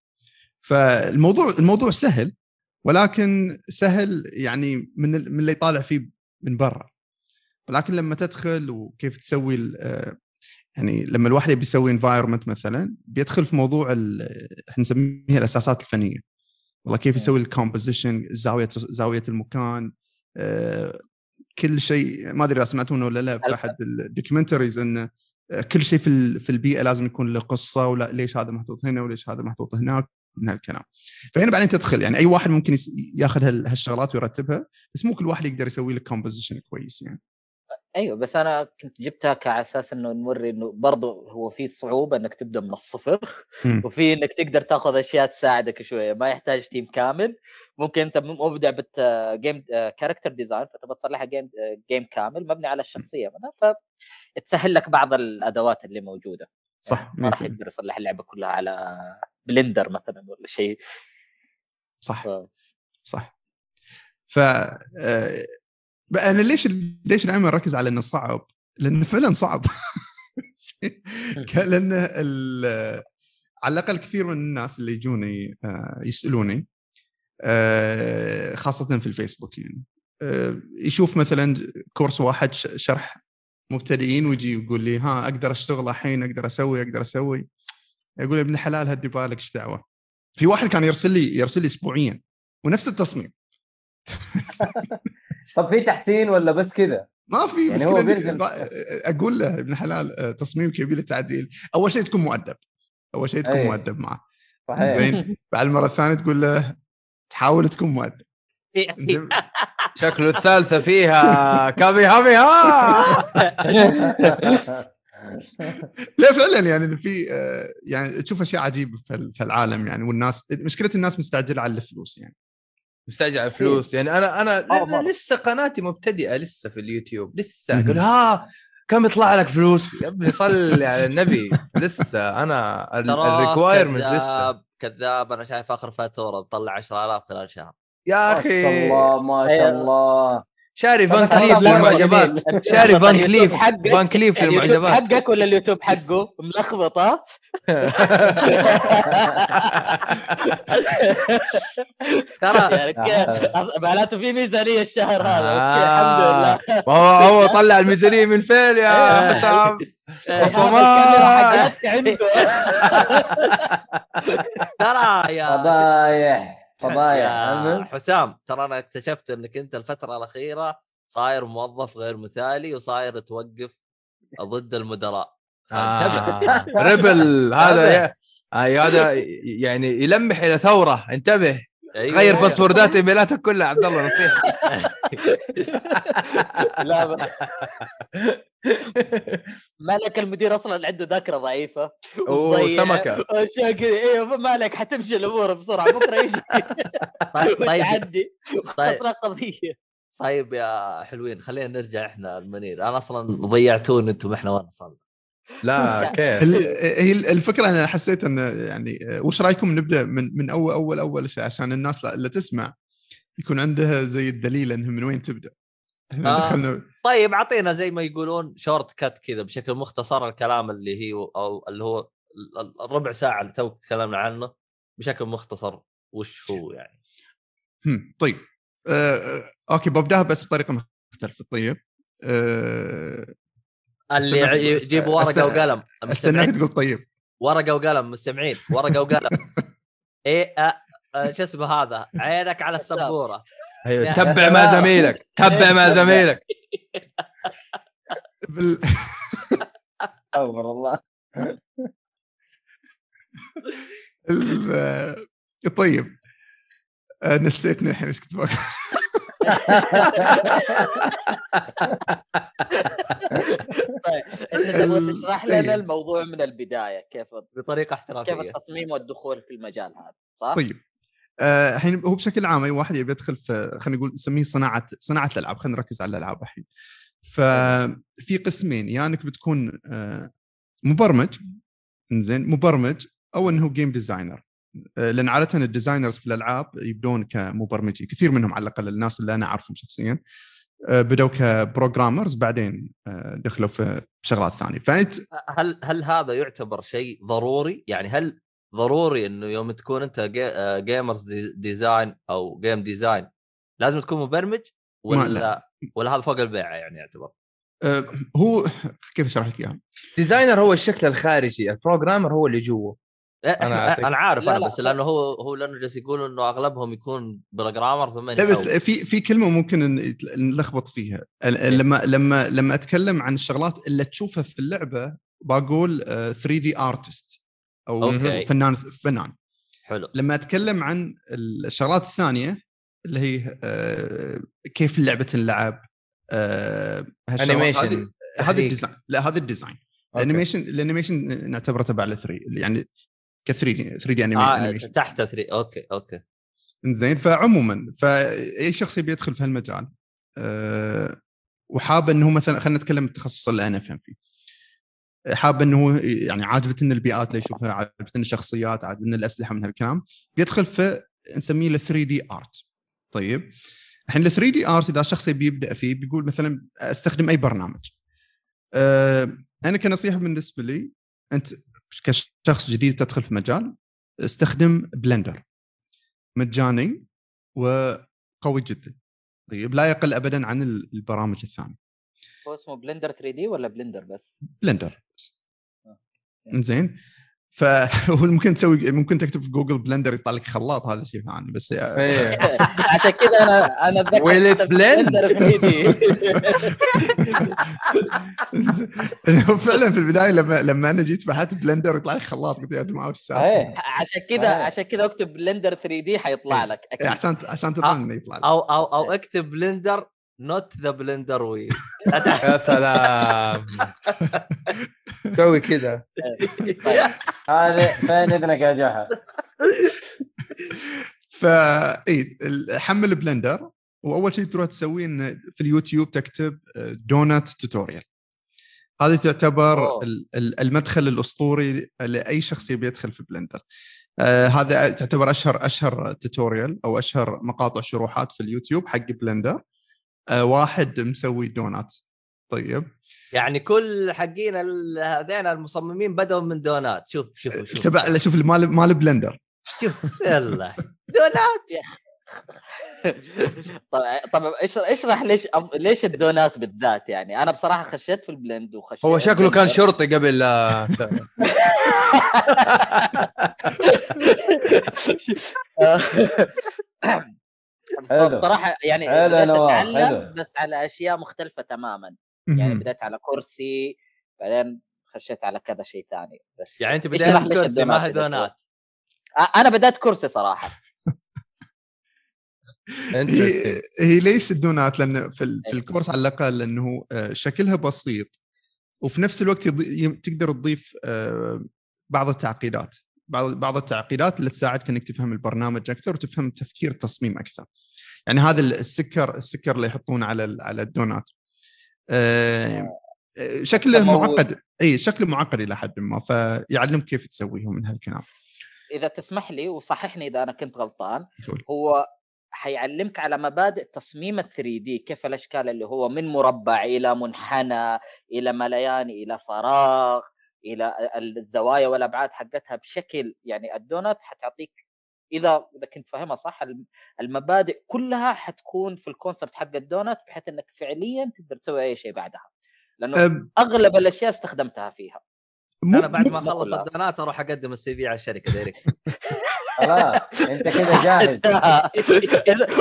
فالموضوع الموضوع سهل ولكن سهل يعني من من اللي يطالع فيه من برا. ولكن لما تدخل وكيف تسوي آه، يعني لما الواحد يبي يسوي environment مثلا بيدخل في موضوع إحنا نسميها الأساسات الفنية. والله كيف يسوي ال composition زاويه زاوية المكان آه، كل شيء ما أدري إذا سمعتون ولا لا في أحد ال documentaries إنه كل شيء في في البيئة لازم يكون له قصة ولا ليش هذا محطوط هنا وليش هذا محطوط هناك من هالكلام. فهنا بعدين تدخل يعني أي واحد ممكن ياخذ هال- هالشغلات ويرتبها بس مو كل واحد يقدر يسوي لك composition كويس يعني. أيوه بس أنا كنت جبتها كعلى أساس إنه نوري إنه برضه هو في صعوبة إنك تبدأ من الصفر مم. وفي إنك تقدر تاخذ أشياء تساعدك شوية ما يحتاج team كامل. ممكن أنت مبدع ب game character design فتبغى تصلحها game game كامل مبني على الشخصية مثلا فتسهل لك بعض الأدوات اللي موجودة. صح ما راح 100%. يقدر يصلح اللعبة كلها على Blender مثلا ولا شيء. صح ف- صح. ف آه، بقى أنا ليش ليش دائما أركز على إنه صعب؟ لأنه فعلا صعب. لأن على الأقل كثير من الناس اللي يجوني آه، يسألوني آه، خاصة في الفيسبوك يعني. آه، يشوف مثلا كورس واحد شرح مبتدئين ويجي يقول لي ها أقدر أشتغل الحين أقدر أسوي أقدر أسوي. يقول يا ابن الحلال هدي بالك إيش دعوة؟ في واحد كان يرسل لي يرسل لي اسبوعيا ونفس التصميم. طب في تحسين ولا بس كذا؟ ما في يعني مشكله هو بينزل- أقول له ابن الحلال آه، تصميمك يبي له تعديل أول شيء تكون مؤدب. أول شيء تكون أي. مؤدب معه. صحيح. زين؟ بعد المرة الثانية تقول له تحاول تكون مؤدب. شكله الثالثة فيها كامي هامي ها! لا فعلا يعني في آه، يعني تشوف أشياء عجيبة في العالم يعني والناس مشكلة الناس مستعجلة على الفلوس يعني. مستعجل على الفلوس. يعني أنا أنا آه،. لسه قناتي مبتدئة لسه في اليوتيوب لسه. أقول ها كم يطلع لك فلوس؟ يا ابني صلي على النبي. لسه. أنا ال requirement لسه كذاب كذاب أنا شايف آخر فاتورة مطلع 10000 خلال شهر. يا ما أخي. شاء الله ما شاء الله. شاري Van Cleef للمعجبات. شاري Van Cleef حقك- Van Cleef اليوتيوب للمعجبات. حقك ولا اليوتيوب حقه؟ ملخبط ها ترى يعني معناته في ميزانية الشهر هذا. أوكي آه. الحمد لله. ما هو هو طلع الميزانية من فين يا حسام الكاميرا حقتك عنده. ترى يا فضايح فضايح يا المهم. حسام ترى أنا اكتشفت إنك أنت الفترة الأخيرة صاير موظف غير مثالي وصاير توقف ضد المدراء. انتبه آه. rebel هذا أي هذا يعني يلمح إلى ثورة. انتبه. أيوة. غير باسوردات إيميلاتك كلها عبد الله نصيحة. لا ب- مالك المدير أصلا عنده ذاكرة ضعيفة. وسمكه أشياء كذا أيوه مالك حتمشي الأمور بسرعة بكرة يجي. طيب طيب. طيب. قضية. طيب يا حلوين خلينا نرجع إحنا المنير. أنا أصلا ضيعتوني أنتم إحنا وين وصلنا؟ لا كيف؟ هي الفكرة أنا حسيت انه يعني وش رأيكم نبدأ من من أول أول أول شيء عشان الناس اللي تسمع يكون عندها زي الدليل انه من وين تبدأ؟ إحنا آه. دخلنا طيب أعطينا زي ما يقولون shortcut كذا بشكل مختصر الكلام اللي هي أو اللي هو ال- الربع ساعة اللي تو تكلمنا عنه بشكل مختصر وش هو يعني. هم، طيب. آه، آه، أوكي ببدأها بس بطريقة مختلفة. طيب. آه، اللي استناك- يجيب ورقة أست- وقلم. أستناك تقول طيب. ورقة وقلم مستمعين. ورقة وقلم. إيه. شو اسمه هذا؟ عينك على السبورة. أيوه تبع سلام. زميلك. تبع مع زميلك. بال... أكبر الله. ال... طيب. نسيتني الحين إيش كنت بقول. طيب إنت تبغى تشرح إيه. لنا الموضوع من البداية كيف بطريقة كيف احترافيه التصميم والدخول في المجال هذا؟ صح؟ طيب آه، الحين هو بشكل عام أي واحد يبي يدخل في خلينا نقول نسميه صناعة صناعة الألعاب خلينا نركز على الألعاب الحين. ففي قسمين يا يعني إنك بتكون آه، مبرمج engine مبرمج أو إنه game designer آه، لأن عادة ال designers في الألعاب يبدون كمبرمجين كثير منهم على الأقل الناس اللي أنا أعرفهم شخصيا. آه، بدأوا ك programmers بعدين آه، دخلوا في شغلات ثانية فأنت هل هل هذا يعتبر شيء ضروري؟ يعني هل ضروري إنه يوم تكون أنت جي... آه، gamers de- design أو game design لازم تكون مبرمج ولا لا. ولا هذا فوق البيعه يعني يعتبر؟ آه، هو كيف أشرح لك إياها؟ designer هو الشكل الخارجي ال programmer هو اللي جوا أنا أنا أعطيك- أنا عارف لا، أنا لا، بس لا. لأنه هو هو لأنه جالس يقول إنه أغلبهم يكون programmer فما لا بس في في كلمة ممكن نلخبط فيها. ال- لما لما لما أتكلم عن الشغلات اللي تشوفها في اللعبة بقول 3 D artist أو okay. فنان فنان. حلو. لما أتكلم عن الشغلات الثانية اللي هي آه، كيف اللعبة تنلعب آه، هالشغلات هذه انيميشن هذا الديزاين. لا هذا الديزاين. الانيميشن الانيميشن نعتبره تبع ال 3 يعني ك 3 D 3 D آه animation. تحت 3 okay okay. زين فعموما فأي شخص يبي يدخل في هالمجال أه وحاب إنه مثلا خلينا نتكلم التخصص اللي أنا أفهم فيه. حاب إنه هو يعني عاجبتني البيئات اللي يشوفها عاجبتني الشخصيات عاجبني الأسلحة من هالكلام بيدخل في نسميه له 3 D art طيب الحين ال 3 D art إذا الشخص يبي يبدأ فيه بيقول مثلا أستخدم أي برنامج. أه أنا كنصيحة بالنسبة لي أنت كشخص جديد تدخل في مجال استخدم Blender مجاني وقوي جدا. طيب لا يقل ابدا عن البرامج الثانية. هو اسمه بلندر 3 دي ولا بلندر بس؟ بلندر بس. زين فممكن تسوي ممكن تكتب في جوجل Blender يطلع لك خلاط هذا شيء ثاني بس إيه. عشان كذا أنا أنا أتذكر Will it كتبت blend؟ Blender 3 D إنه فعلا في البداية لما لما أنا جيت بحثت Blender يطلع لي خلاط قلت يا جماعة وش السالفة؟ إيه عشان كذا آه. عشان كذا أكتب Blender 3 D حيطلع إيه. لك إيه، عشان عشان تضمن إنه يطلع لي. أو أو أو أكتب Blender not the blender وي يا سلام. سوي كذا. هذا فين اذنك يا جحا فا حمل Blender وأول شيء تروح تسويه انه في اليوتيوب تكتب donut tutorial هذه تعتبر أوه. ال- ال- المدخل الأسطوري لأي شخص يبي يدخل في Blender آه هذا تعتبر أشهر أشهر tutorial أو أشهر مقاطع شروحات في اليوتيوب حق Blender آه واحد مسوي دونات. طيب. يعني كل حقين هذين المصممين بدأوا من دونات. شوف شوف شوف. تبع شوف مال مال Blender. شوف يلا. دونات. طبعا طبعا إيش اشرح ليش. ليش الدونات بالذات يعني؟ أنا بصراحة خشيت في البلند وخشيت هو شكله كان شرطي قبل لا حلو. بصراحه يعني حلو نواف، أتعلم حلو. بس على أشياء مختلفة تماما يعني. بدأت على كرسي بعدين خشيت على كذا شيء ثاني بس يعني أنت ليش كرسي ما هي الدونات إذا دونات أ- أنا بدأت كرسي صراحة هي, هي ليش الدونات؟ لأن في, ال- في. الكورس على الأقل إنه آه، شكلها بسيط وفي نفس الوقت تقدر تضيف آه، بعض التعقيدات بعض بعض التعقيدات اللي تساعدك إنك تفهم البرنامج أكثر وتفهم تفكير التصميم أكثر. يعني هذا السكر السكر اللي يحطونه على على الدونات. آه، شكله معقد إي شكله معقد إلى حد ما فيعلمك كيف تسويه من هالكلام. إذا تسمح لي وصححني إذا أنا كنت غلطان قول. هو حيعلمك على مبادئ تصميم ال 3 دي كيف الأشكال اللي هو من مربع إلى منحنى إلى مليان إلى فراغ إلى الزوايا والأبعاد حقتها بشكل يعني الدونات حتعطيك إذا إذا كنت فاهمها صح الم- المبادئ كلها حتكون في الكونسبت حق الدونات بحيث إنك فعليا تقدر تسوي أي شيء بعدها. لأنه أغلب الأشياء استخدمتها فيها. أنا بعد ما أخلص. الدونات أروح أقدم ال CV على الشركة direct خلاص أنت كذا جاهز.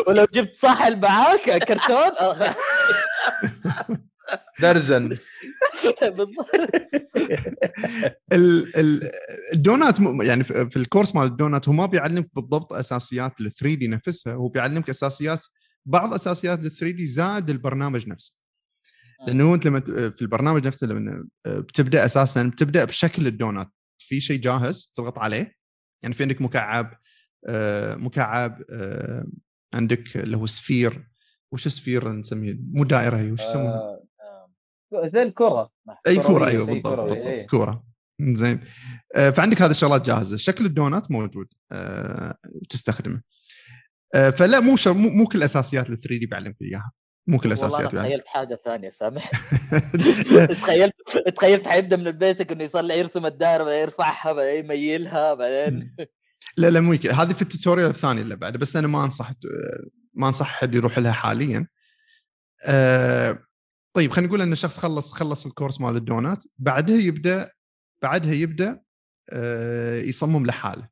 ولو جبت صاحل معاك كرتون درزن. بالضبط. ال- ال- الدونات يعني في في ال course مال الدونات هو ما بيعلمك بالضبط أساسيات ال 3 D نفسها هو بيعلمك أساسيات بعض أساسيات ال 3 دي زائد البرنامج نفسه. لأنه أنت لما ت- في البرنامج نفسه لما بتبدأ أساسا بتبدأ بشكل الدونات. في شيء جاهز تضغط عليه يعني في عندك مكعب آه، مكعب آه، عندك اللي هو سفير. وش سفير نسميه؟ مو دائرة هي وش يسمونها؟ آه، آه. زي الكرة. أي كوره كروية، أيوه بالضبط كروية، بالضبط إيه. كوره زين. آه، فعندك هذه الشغلات جاهزة. شكل الدونات موجود آه، تستخدمه. آه، فلا مو مو مو كل أساسيات ال 3 D بعلمك إياها. مو كل والله أساسيات بعلمك. تخيلت حاجة ثانية سامح؟ تخيلت تخيلت حيبدأ من ال basic إنه يصلح يرسم الدائرة بعدين يرفعها بعدين يميلها بعدين لا لا مو هذه في ال tutorial الثاني اللي بعده بس أنا ما أنصح ما أنصح حد يروح لها حاليا. طيب خلينا نقول إن الشخص خلص خلص ال course مال الدونات بعدها يبدا بعدها يبدأ آه، يصمم لحاله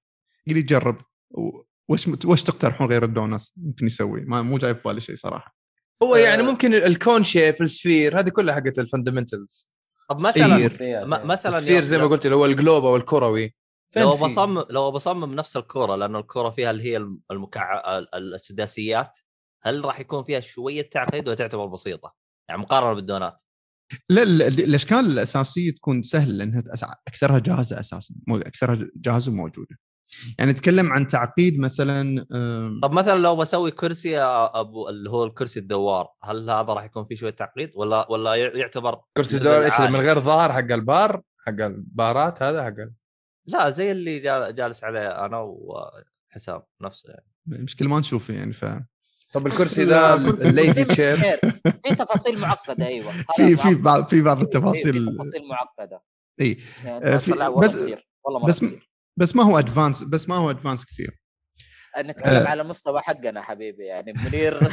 يقدر يجرب وش وش تقترحون غير الدونات ممكن يسوي ما مو جاي في بالي شيء صراحة هو يعني آه. ممكن الكون شيب السفير هذه كلها حقت الفندمنتالز طب مثلا. م- مثلا السفير زي ما لو- قلت اللي هو الجلوب أو الكروي لو؟ بصمم لو بصمم نفس الكوره لأنه الكوره فيها اللي هي المكع ال- السداسيات هل راح يكون فيها شوية تعقيد ولا تعتبر بسيطة؟ يعني مقارنة بالدونات. لا ال- ال- الأشكال الأساسية تكون سهلة لأنها أكثرها جاهزة أساسا مو- أكثرها جاهزة وموجودة. يعني نتكلم عن تعقيد مثلا طب مثلا لو بسوي كرسي أبو اللي هو الكرسي الدوار هل هذا راح يكون فيه شوية تعقيد ولا ولا يعتبر كرسي مثل دور إيش؟ من غير ظهر حق البار حق البارات هذا حق ال- لا زي اللي جا- جالس عليه أنا وحسام نفسه يعني. مشكلة ما نشوفه يعني ف طب الكرسي ده الليزي تشير. في تفاصيل معقدة أيوه في في بعض في بعض في التفاصيل تفاصيل معقدة إي يعني آه، بس- كثير. والله بس كثير. بس ما هو ادفانس بس ما هو ادفانس كثير نتكلم آه. على مستوى حقنا حبيبي يعني منير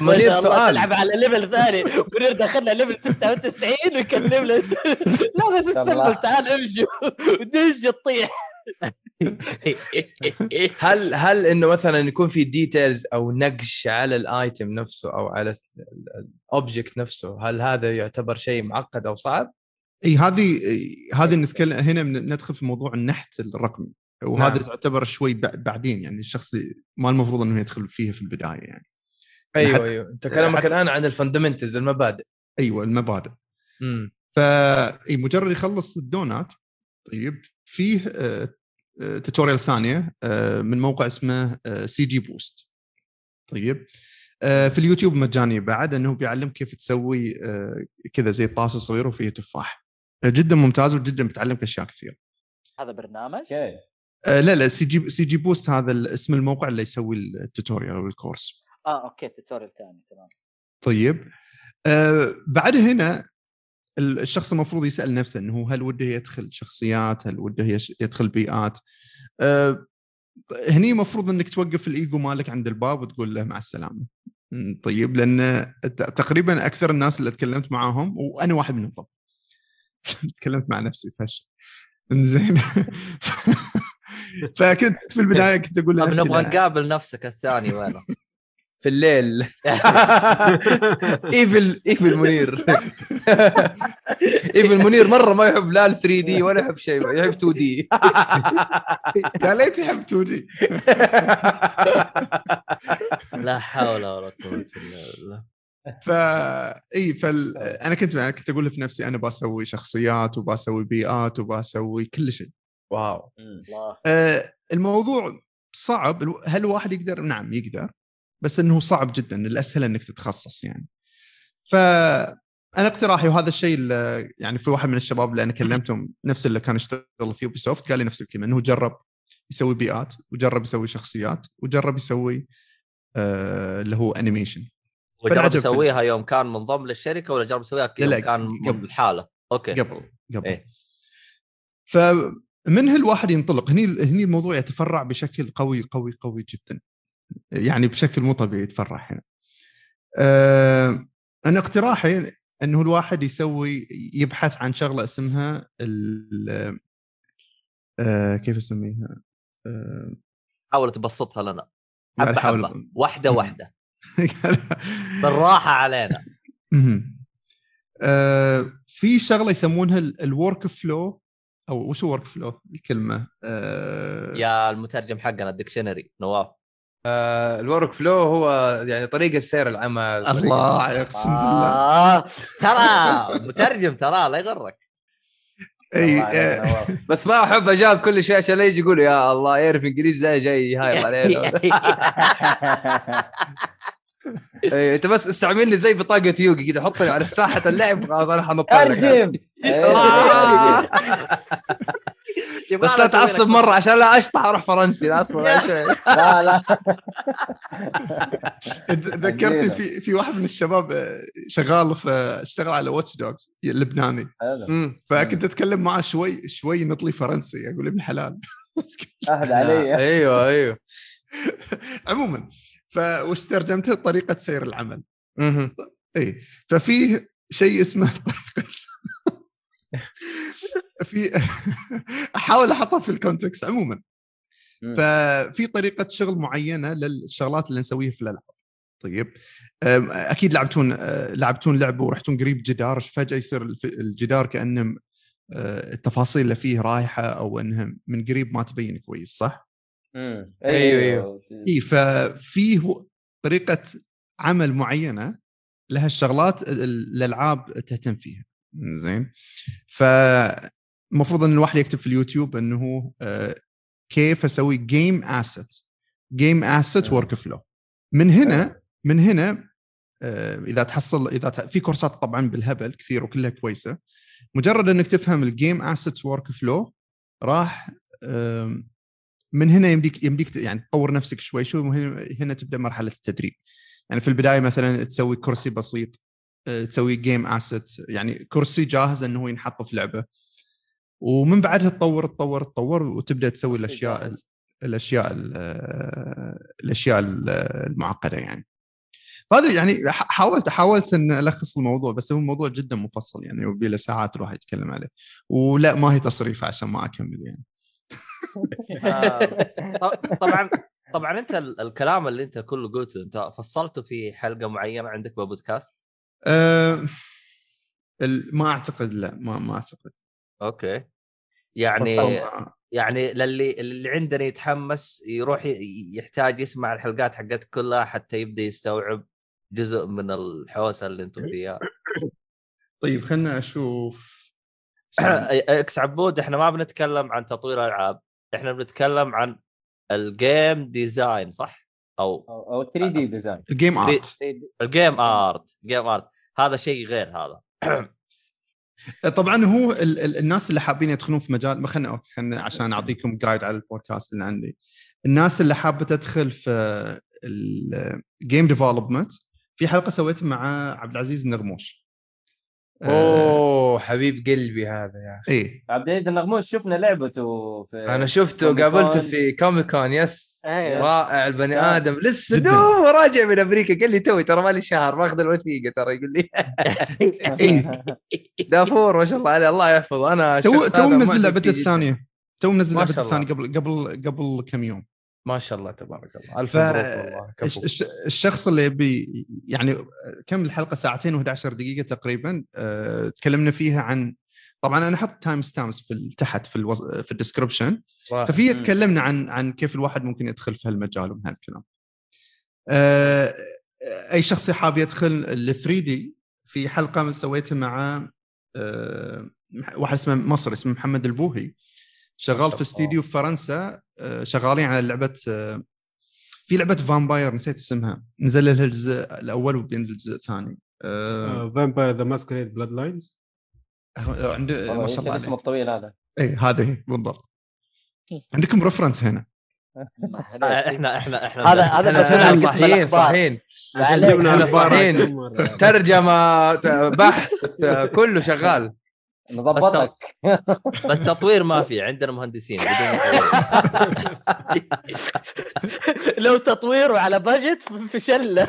منير سؤال. تلعب على ليفل ثاني منير دخلنا ليفل 96 ويكلمنا لا بس استقبل الله. تعال امشي ودش تطيح هل هل إنه مثلا يكون في details أو نقش على ال item نفسه أو على ال object نفسه هل هذا يعتبر شيء معقد أو صعب؟ إي هذه هذه نتكلم هنا ندخل في موضوع النحت الرقمي وهذا نعم. تعتبر شوي بعدين يعني الشخص ما المفروض إنه يدخل فيها في البداية يعني. أيوه حتى- أيوه. أنت كلامك الآن عن ال fundamentals المبادئ. أيوه المبادئ. امم فاي مجرد يخلص الدونات طيب فيه آه، tutorial ثانية آه، من موقع اسمه CG Boost. طيب آه، في اليوتيوب مجاني بعد إنه بيعلم كيف تسوي آه، كذا زي طاسه صغيره وفيها تفاح. آه، جدا ممتاز وجدا بتعلمك أشياء كثير هذا برنامج؟ okay. آه، لا لا CG CG Boost هذا اسم الموقع اللي يسوي ال tutorial أو ال course آه okay tutorial ثاني تمام. طيب آه بعد هنا الشخص المفروض يسأل نفسه إنه هل وده يدخل شخصيات؟ هل وده يدخل بيئات؟ آه هني المفروض إنك توقف الإيجو مالك عند الباب وتقول له مع السلامة. طيب لأن تقريبا أكثر الناس اللي تكلمت معاهم وأنا واحد منهم طبعا. تكلمت مع نفسي فش إنزين. فكنت في البداية كنت أقول لنفسي نبغى نقابل نفسك الثاني وينه؟ في الليل. evil evil منير. evil منير مرة ما يحب لا ال 3 D ولا يحب شيء يحب 2 D يا ليت يحب 2D لا حول ولا قوة إلا بالله. فا إي فال... أنا كنت أنا كنت أقول في نفسي أنا بسوي شخصيات وبسوي بيئات وبسوي كل شيء. wow. آه الموضوع صعب. هل الواحد يقدر؟ نعم يقدر. بس إنه صعب جدا الأسهل إنك تتخصص يعني. ف أنا اقتراحي وهذا الشيء اللي يعني في واحد من الشباب اللي أنا كلمتهم نفس اللي كان يشتغل في Ubisoft قال لي نفس الكلمة إنه جرب يسوي بيئات وجرب يسوي شخصيات وجرب يسوي آه اللي هو animation وجرب يسويها يوم كان منضم للشركة ولا جرب يسويها يوم لا، كان قبل. أوكي. قبل قبل. إيه. فمنها الواحد ينطلق. هني هني الموضوع يتفرع بشكل قوي قوي قوي جدا. يعني بشكل مو طبيعي يتفرع هنا. آه أنا اقتراحي أنه الواحد يسوي يبحث عن شغلة اسمها ال آه كيف أسميها؟ آه حاول تبسطها لنا. حبة حبة. واحدة. واحدة. بالراحة علينا. آه في شغلة يسمونها ال workflow أو وش workflow الكلمة؟ آه يا المترجم حقنا ال dictionary نواف. آه ال workflow هو يعني طريقة سير العمل الله أقسم بالله. آه. ترى مترجم ترى لا يغرك. أي آه،. بس ما أحب اجاب كل شيء عشان لا يجي يقول يا الله يعرف إنجليزي ده جاي هايط علينا. إيه، أنت بس استعملني زي بطاقه يوغي كذا حطني على ساحة اللعب خلاص أنا حنطلع ترجم. بس لا تعصب مرة عشان لا أشطح أروح فرنسي لا أصبر لا لا ذكرتني. في في واحد من الشباب آه، شغال في اشتغل على واتش دوجز لبناني. فكنت أتكلم معه شوي شوي نطلي فرنسي أقول ابن حلال. اهدى علي. أيوه أيوه. عموما فوش ترجمته طريقة سير العمل. اي ففيه شيء اسمه طريقة في أحاول أحطها في ال context عموما. ففي طريقة شغل معينة للشغلات اللي نسويها في الألعاب طيب أكيد لعبتون أه، لعبتون لعبة ورحتون قريب جدار فجأة يصير الف- الجدار كانه أه، التفاصيل اللي فيه رايحة أو انها من قريب ما تبين كويس صح؟ مم. أيوه، أيوه. إي ففيه طريقة عمل معينة لها الشغلات ال- ال- الألعاب تهتم فيها زين فالمفروض إن الواحد يكتب في اليوتيوب انه آه، كيف أسوي game asset game asset. workflow من هنا من هنا آه، إذا تحصل إذا في كورسات طبعا بالهبل كثير وكلها كويسة. مجرد إنك تفهم ال game asset workflow راح من هنا يمديك يمديك يعني تطور نفسك شوي. شوي هنا تبدأ مرحلة التدريب. يعني في البداية مثلا تسوي كرسي بسيط آه، تسوي game asset يعني كرسي جاهز انه هو ينحط في لعبة. ومن بعدها تطور تطور تطور وتبدأ تسوي الأشياء. الأشياء ال- الأشياء ال- المعقدة يعني. هذا يعني حاولت حاولت إن ألخص الموضوع بس هو الموضوع جدا مفصل يعني وبي له ساعات الواحد يتكلم عليه. ولا ما هي تصريف عشان ما أكمل يعني. آه، طبعا طبعا أنت ال- الكلام اللي أنت كله قلته أنت فصلته في حلقة معينة عندك ببودكاست آه، ال- ما أعتقد لا ما ما أعتقد. أوكي. يعني فصلنا. يعني للي اللي عندنا يتحمس يروح يحتاج يسمع الحلقات حقتك كلها حتى يبدا يستوعب جزء من الحوسة اللي أنتم فيها. طيب خلنا أشوف إكس عبود إحنا ما بنتكلم عن تطوير ألعاب إحنا بنتكلم عن ال game design صح؟ أو أو أو 3 D design ال game art ال game art game art هذا شيء غير هذا. طبعا هو ال ال الناس اللي حابين يدخلون في مجال خلنا خلنا عشان أعطيكم guide على البودكاست اللي عندي. الناس اللي حابة تدخل في ال game development في حلقة سويتها مع عبد العزيز النغموش أوه حبيب قلبي هذا يا أخي إيه عبد العزيز النغموش شفنا لعبته في أنا شفته قابلته. في Comic Con yes أيوة. رائع البني يا. آدم لسه. دوب راجع من أمريكا قال لي توي ترى مالي شهر ماخذ الوثيقة ترى يقول لي إيه دافور ما شاء الله عليه الله يحفظه أنا تو تو منزل لعبته. الثانية تو منزل لعبته. الثانية قبل قبل قبل كم يوم ما شاء الله تبارك الله ألف ف والله كفو. الشخص اللي يبي يعني كم الحلقة ساعتين و11 دقيقة تقريبا أه تكلمنا فيها عن طبعا أنا أحط timestamps في تحت في الوز... في ال description. ففي. تكلمنا عن عن كيف الواحد ممكن يدخل في هالمجال ومن هالكلام. أه أي شخص حاب يدخل ال 3 D في حلقة سويتها مع أه واحد اسمه مصري اسمه محمد البوهي شغال في. استديو في فرنسا أه شغالين على لعبة أه في لعبة Vampire نسيت اسمها. نزل لها الجزء الأول وبينزل الجزء الثاني Vampire The Masquerade Bloodlines عنده ما شاء الله الاسم عليه الطويل هذا. اي هذا هي بالضبط. عندكم reference هنا. إحنا إحنا إحنا هذا هذا صحيين. صحيين الأخبار صحيين. كم مرة. ترجمة بحث كله شغال. نضبطك بس تطوير ما في عندنا مهندسين بدون. لو تطويره على بجت فشله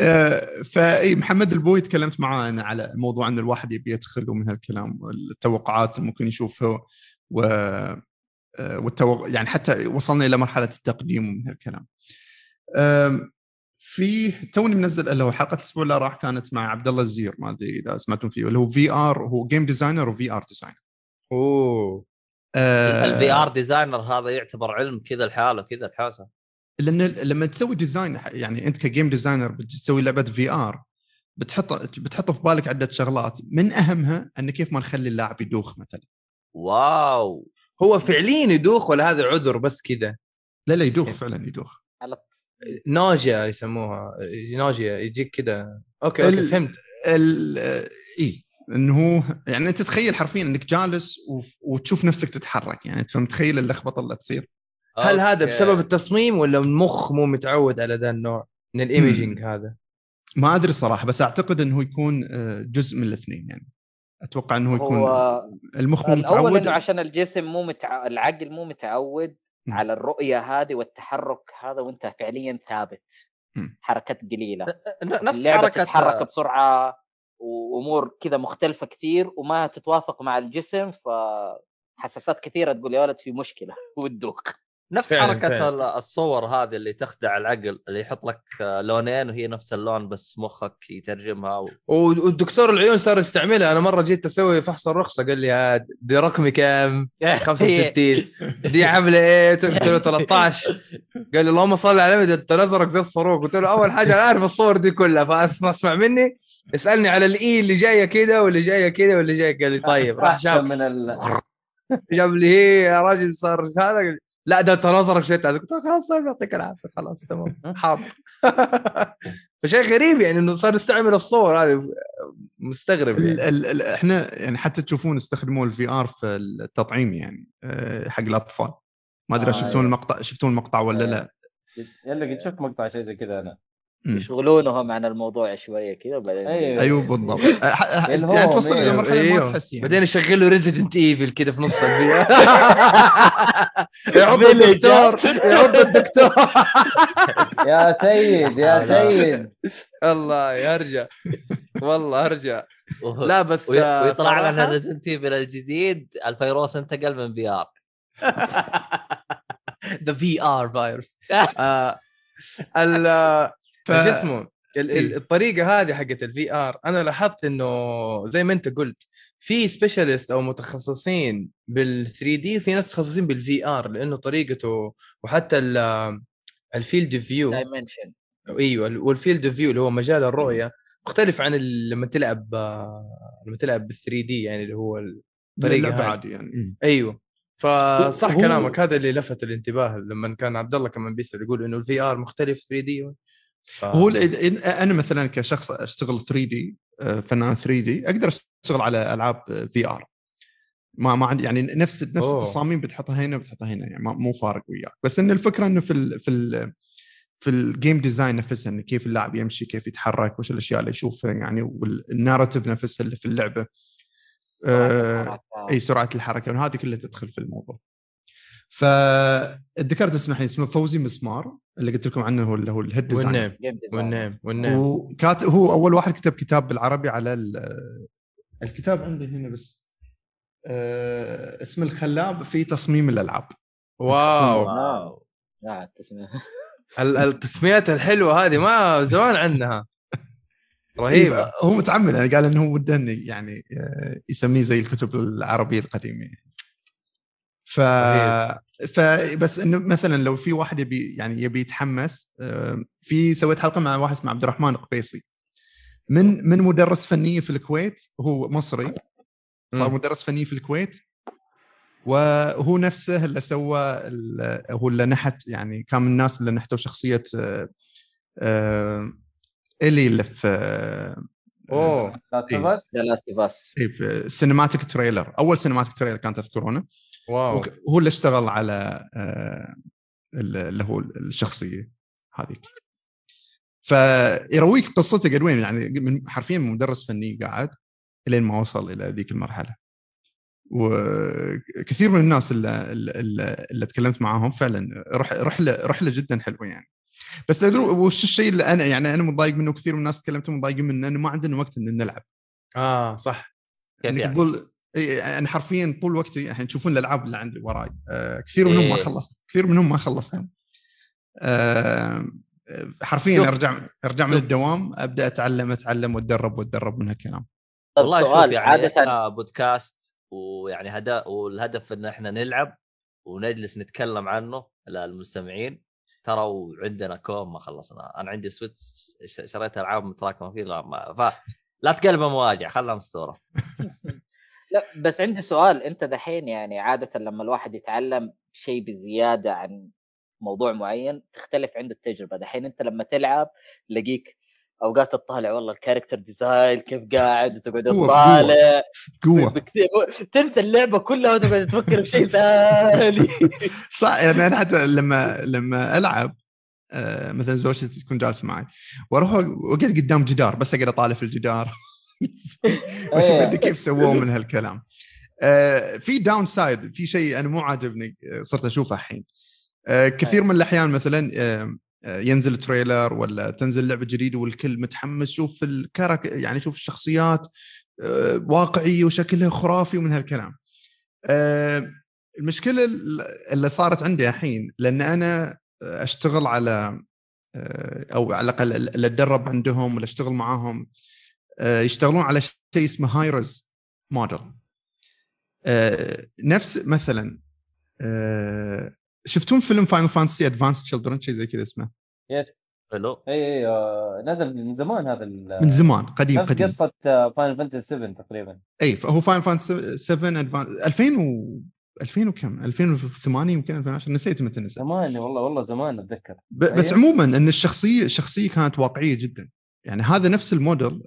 آه، فإي محمد البوي تكلمت معاه أنا على موضوع إن الواحد يبي يدخل ومن هالكلام التوقعات اللي ممكن يشوفها و آه، والتوق... يعني حتى وصلنا إلى مرحلة التقديم ومن هالكلام. آم، في توني منزل اللي هو حلقة الأسبوع اللي راح كانت مع عبد الله الزير ما أدري إذا سمعتم فيه اللي هو VR هو game designer و VR designer. أوه. ال VR designer هذا يعتبر علم كذا لحاله كذا الحاسه لأن لما تسوي design يعني أنت ك game designer بتسوي لعبة VR بتحط بتحط في بالك عدة شغلات من أهمها أن كيف ما نخلي اللاعب يدوخ مثلا. wow. هو فعليا يدوخ ولا هذا عذر بس كذا؟ لا لا يدوخ فعلا يدوخ. nausea يسموها nausea يجيك كذا okay okay ال- فهمت. ال- إي انه هو يعني أنت تتخيل حرفيا إنك جالس وف- وتشوف نفسك تتحرك يعني تفهم تخيل اللخبطة اللي تصير. هل هذا. بسبب التصميم ولا المخ مو متعود على ذا النوع من ال imaging هذا؟ ما أدري صراحة بس أعتقد إنه يكون آه، جزء من الاثنين يعني. أتوقع إنه يكون هو المخ مو الأول متعود. انه عشان الجسم مو متع... العقل مو متعود مم. على الرؤية هذه والتحرك هذا وأنت فعليا ثابت. حركات قليلة نفس حركة تتحرك بسرعة وأمور كذا مختلفة كثير وما تتوافق مع الجسم فحساسات كثيرة تقول يا ولد في مشكلة وتدوخ نفس فعلاً، حركة فعلاً. ال- الصور هذه اللي تخدع العقل اللي يحط لك آه، لونين وهي نفس اللون بس مخك يترجمها و... والدكتور العيون صار يستعملها. أنا مرة جيت أسوي فحص الرخصة قال لي هاد دي رقمي كام 65 دي عاملة إيه؟ قلت له 13 قال لي اللهم صل على النبي انت نظرك زي الصاروخ. قلت له أول حاجة أنا عارف الصور دي كلها فأسمع مني. اسألني على الإي اللي جاية كده واللي جاية كده واللي جاية. قال لي طيب. راح جاب من ال... جاب لي هي يا راجل صار هذا. لا ده انت نظرك شيء ثاني قلت له خلاص طيب يعطيك العافية. خلاص تمام. حاضر. فشيء غريب يعني إنه صار يستعمل الصور هذه. مستغرب ال يعني. ال ال إحنا يعني حتى تشوفون استخدموا ال VR في التطعيم يعني آه، حق الأطفال. ما أدري آه، شفتون أيوة. المقطع شفتون المقطع ولا لا؟ يلا قد شفت مقطع شيء زي كذا أنا. يشغلونهم عن الموضوع شوية كذا وبعدين أيوة. أيوه بالضبط. ح- اللي هو يعني توصل إلى أيوة. مرحلة ما أيوه. تحس يعني. بعدين يشغلوا Resident Evil كده في نص الفيديو. يعض الدكتور يعض الدكتور. يا سيد يا سيد. الله يرجع. والله أرجع. لا بس آه، ويطلع لنا Resident Evil الجديد الفيروس انتقل من في ار ذا في ار فايروس ال ف- اسمه ال- ال- إيه. الطريقة هذه حقت ال VR أنا لاحظت إنه زي ما أنت قلت في specialist أو متخصصين بال 3D في ناس متخصصين بال VR لأنه طريقته وحتى ال- ال field view dimension إيوه وال field view اللي هو مجال الرؤية مختلف عن لما تلعب لما تلعب بال 3D يعني اللي هو الطريقة عادي يعني. إيوه. فصح هو- كلامك هذا اللي لفت الانتباه لما كان عبد الله كمان بيسأل يقول إنه ال VR مختلف 3D ف... هو أنا مثلا كشخص أشتغل 3D فنان 3D أقدر أشتغل على ألعاب VR ما ما عندي يعني نفس نفس أوه. التصاميم بتحطها هنا بتحطها هنا يعني مو فارق وياك. بس إن الفكرة إنه في ال في ال في ال game design نفسها انه كيف اللاعب يمشي كيف يتحرك وش الأشياء اللي يشوفها يعني وال narrative نفسها اللي في اللعبة. آه، إي سرعة الحركة وهذه كلها تدخل في الموضوع. فالذكرت اسمه الحين اسمه فوزي مسمار اللي قلت لكم عنه هو اللي هو ال head design والنيم والنيم والنيم. وكاتب هو أول واحد كتب كتاب بالعربي على ال- الكتاب عندي هنا بس آه، اسم الخلاب في تصميم الألعاب. واو. واو. لا التسمية ال- التسميات الحلوة هذه ما زمان عنها رهيبه إيه، هو متعمد يعني قال إنه وده يعني آه، يسميه زي الكتب العربية القديمة. ف فبس إنه مثلا لو في واحد يبي يعني يبي يتحمس في سويت حلقة مع واحد اسمه عبد الرحمن قبيصي من من مدرس فنيه في الكويت هو مصري. صار. مدرس فني في الكويت. وهو نفسه اللي سوى ال- هو اللي نحت يعني كان من الناس اللي نحتوا شخصية إلي اللي في آه، أوه Last. of Us The Last of Us في cinematic trailer أول cinematic trailer كان تذكرونه. واو. هو اللي اشتغل على آه، ال- اللي هو الشخصية هذيك. فيرويك قصته قد وين يعني من حرفيا من مدرس فني قاعد إلين ما وصل إلى ذيك المرحلة. وكثير من الناس اللي, اللي, اللي تكلمت معاهم فعلا رح رحله رحله جدا حلوة يعني. بس وش الشيء اللي أنا يعني أنا متضايق منه كثير من الناس تكلمتهم متضايقين منه انه ما عندنا وقت إن نلعب. آه صح. إنك يعني؟ تقول أنا حرفيا طول وقتي الحين تشوفون الألعاب اللي عندي وراي. آه كثير منهم ما إيه. خلصت كثير منهم ما خلصتهم آه حرفيا شوف. أرجع أرجع من. الدوام أبدأ أتعلم أتعلم وأتدرب وأتدرب من هالكلام. والله شوف سؤال يعني عادة إحنا بودكاست ويعني هدا والهدف إن إحنا نلعب ونجلس نتكلم عنه للمستمعين ترى وعندنا كوم ما خلصنا. أنا عندي Switch شريت ألعاب متراكمة فيه لا ما ف لا تقلبه مواجع خلها مستورة. لا بس عندي سؤال. أنت دحين يعني عادة لما الواحد يتعلم شيء بزيادة عن موضوع معين تختلف عنده التجربة. دحين أنت لما تلعب تلاقيك أوقات تطالع والله ال character design كيف قاعد؟ وتقعد تطالع. قوة. تنسى اللعبة كلها وتقعد تفكر بشيء ثاني. صح يعني أنا حتى لما لما ألعب آه، مثلا زوجتي تكون جالسة معي وأروح وأقعد قدام جدار بس أقعد أطالع في الجدار. واشوف إيه. اللي كيف سووه من هالكلام. آه، في downside في شيء أنا مو عاجبني آه، صرت أشوفه الحين. آه، كثير من الأحيان مثلا آه، ينزل trailer ولا تنزل لعبة جديدة والكل متحمس شوف ال charac يعني شوف الشخصيات واقعية وشكلها خرافي ومن هالكلام. المشكلة اللي صارت عندي الحين لأن أنا أشتغل على أو على الأقل اللي أتدرب عندهم ولا أشتغل معاهم يشتغلون على شيء اسمه high-res model نفس مثلا آه، شفتون فيلم Final Fantasy Advent Children شيء زي كذا اسمه. yes حلو. إي إي آه، نزل من زمان هذا من زمان قديم نفس قديم. قصة Final Fantasy 7 تقريبا. إي فهو Final Fantasy 7 Advent 2000 و 2000 وكم؟ 2008 يمكن 2010 نسيت متى نزل. زمان والله والله زمان أتذكر. ب- بس أيوه. عموما إن الشخصية الشخصية كانت واقعية جدا. يعني هذا نفس الموديل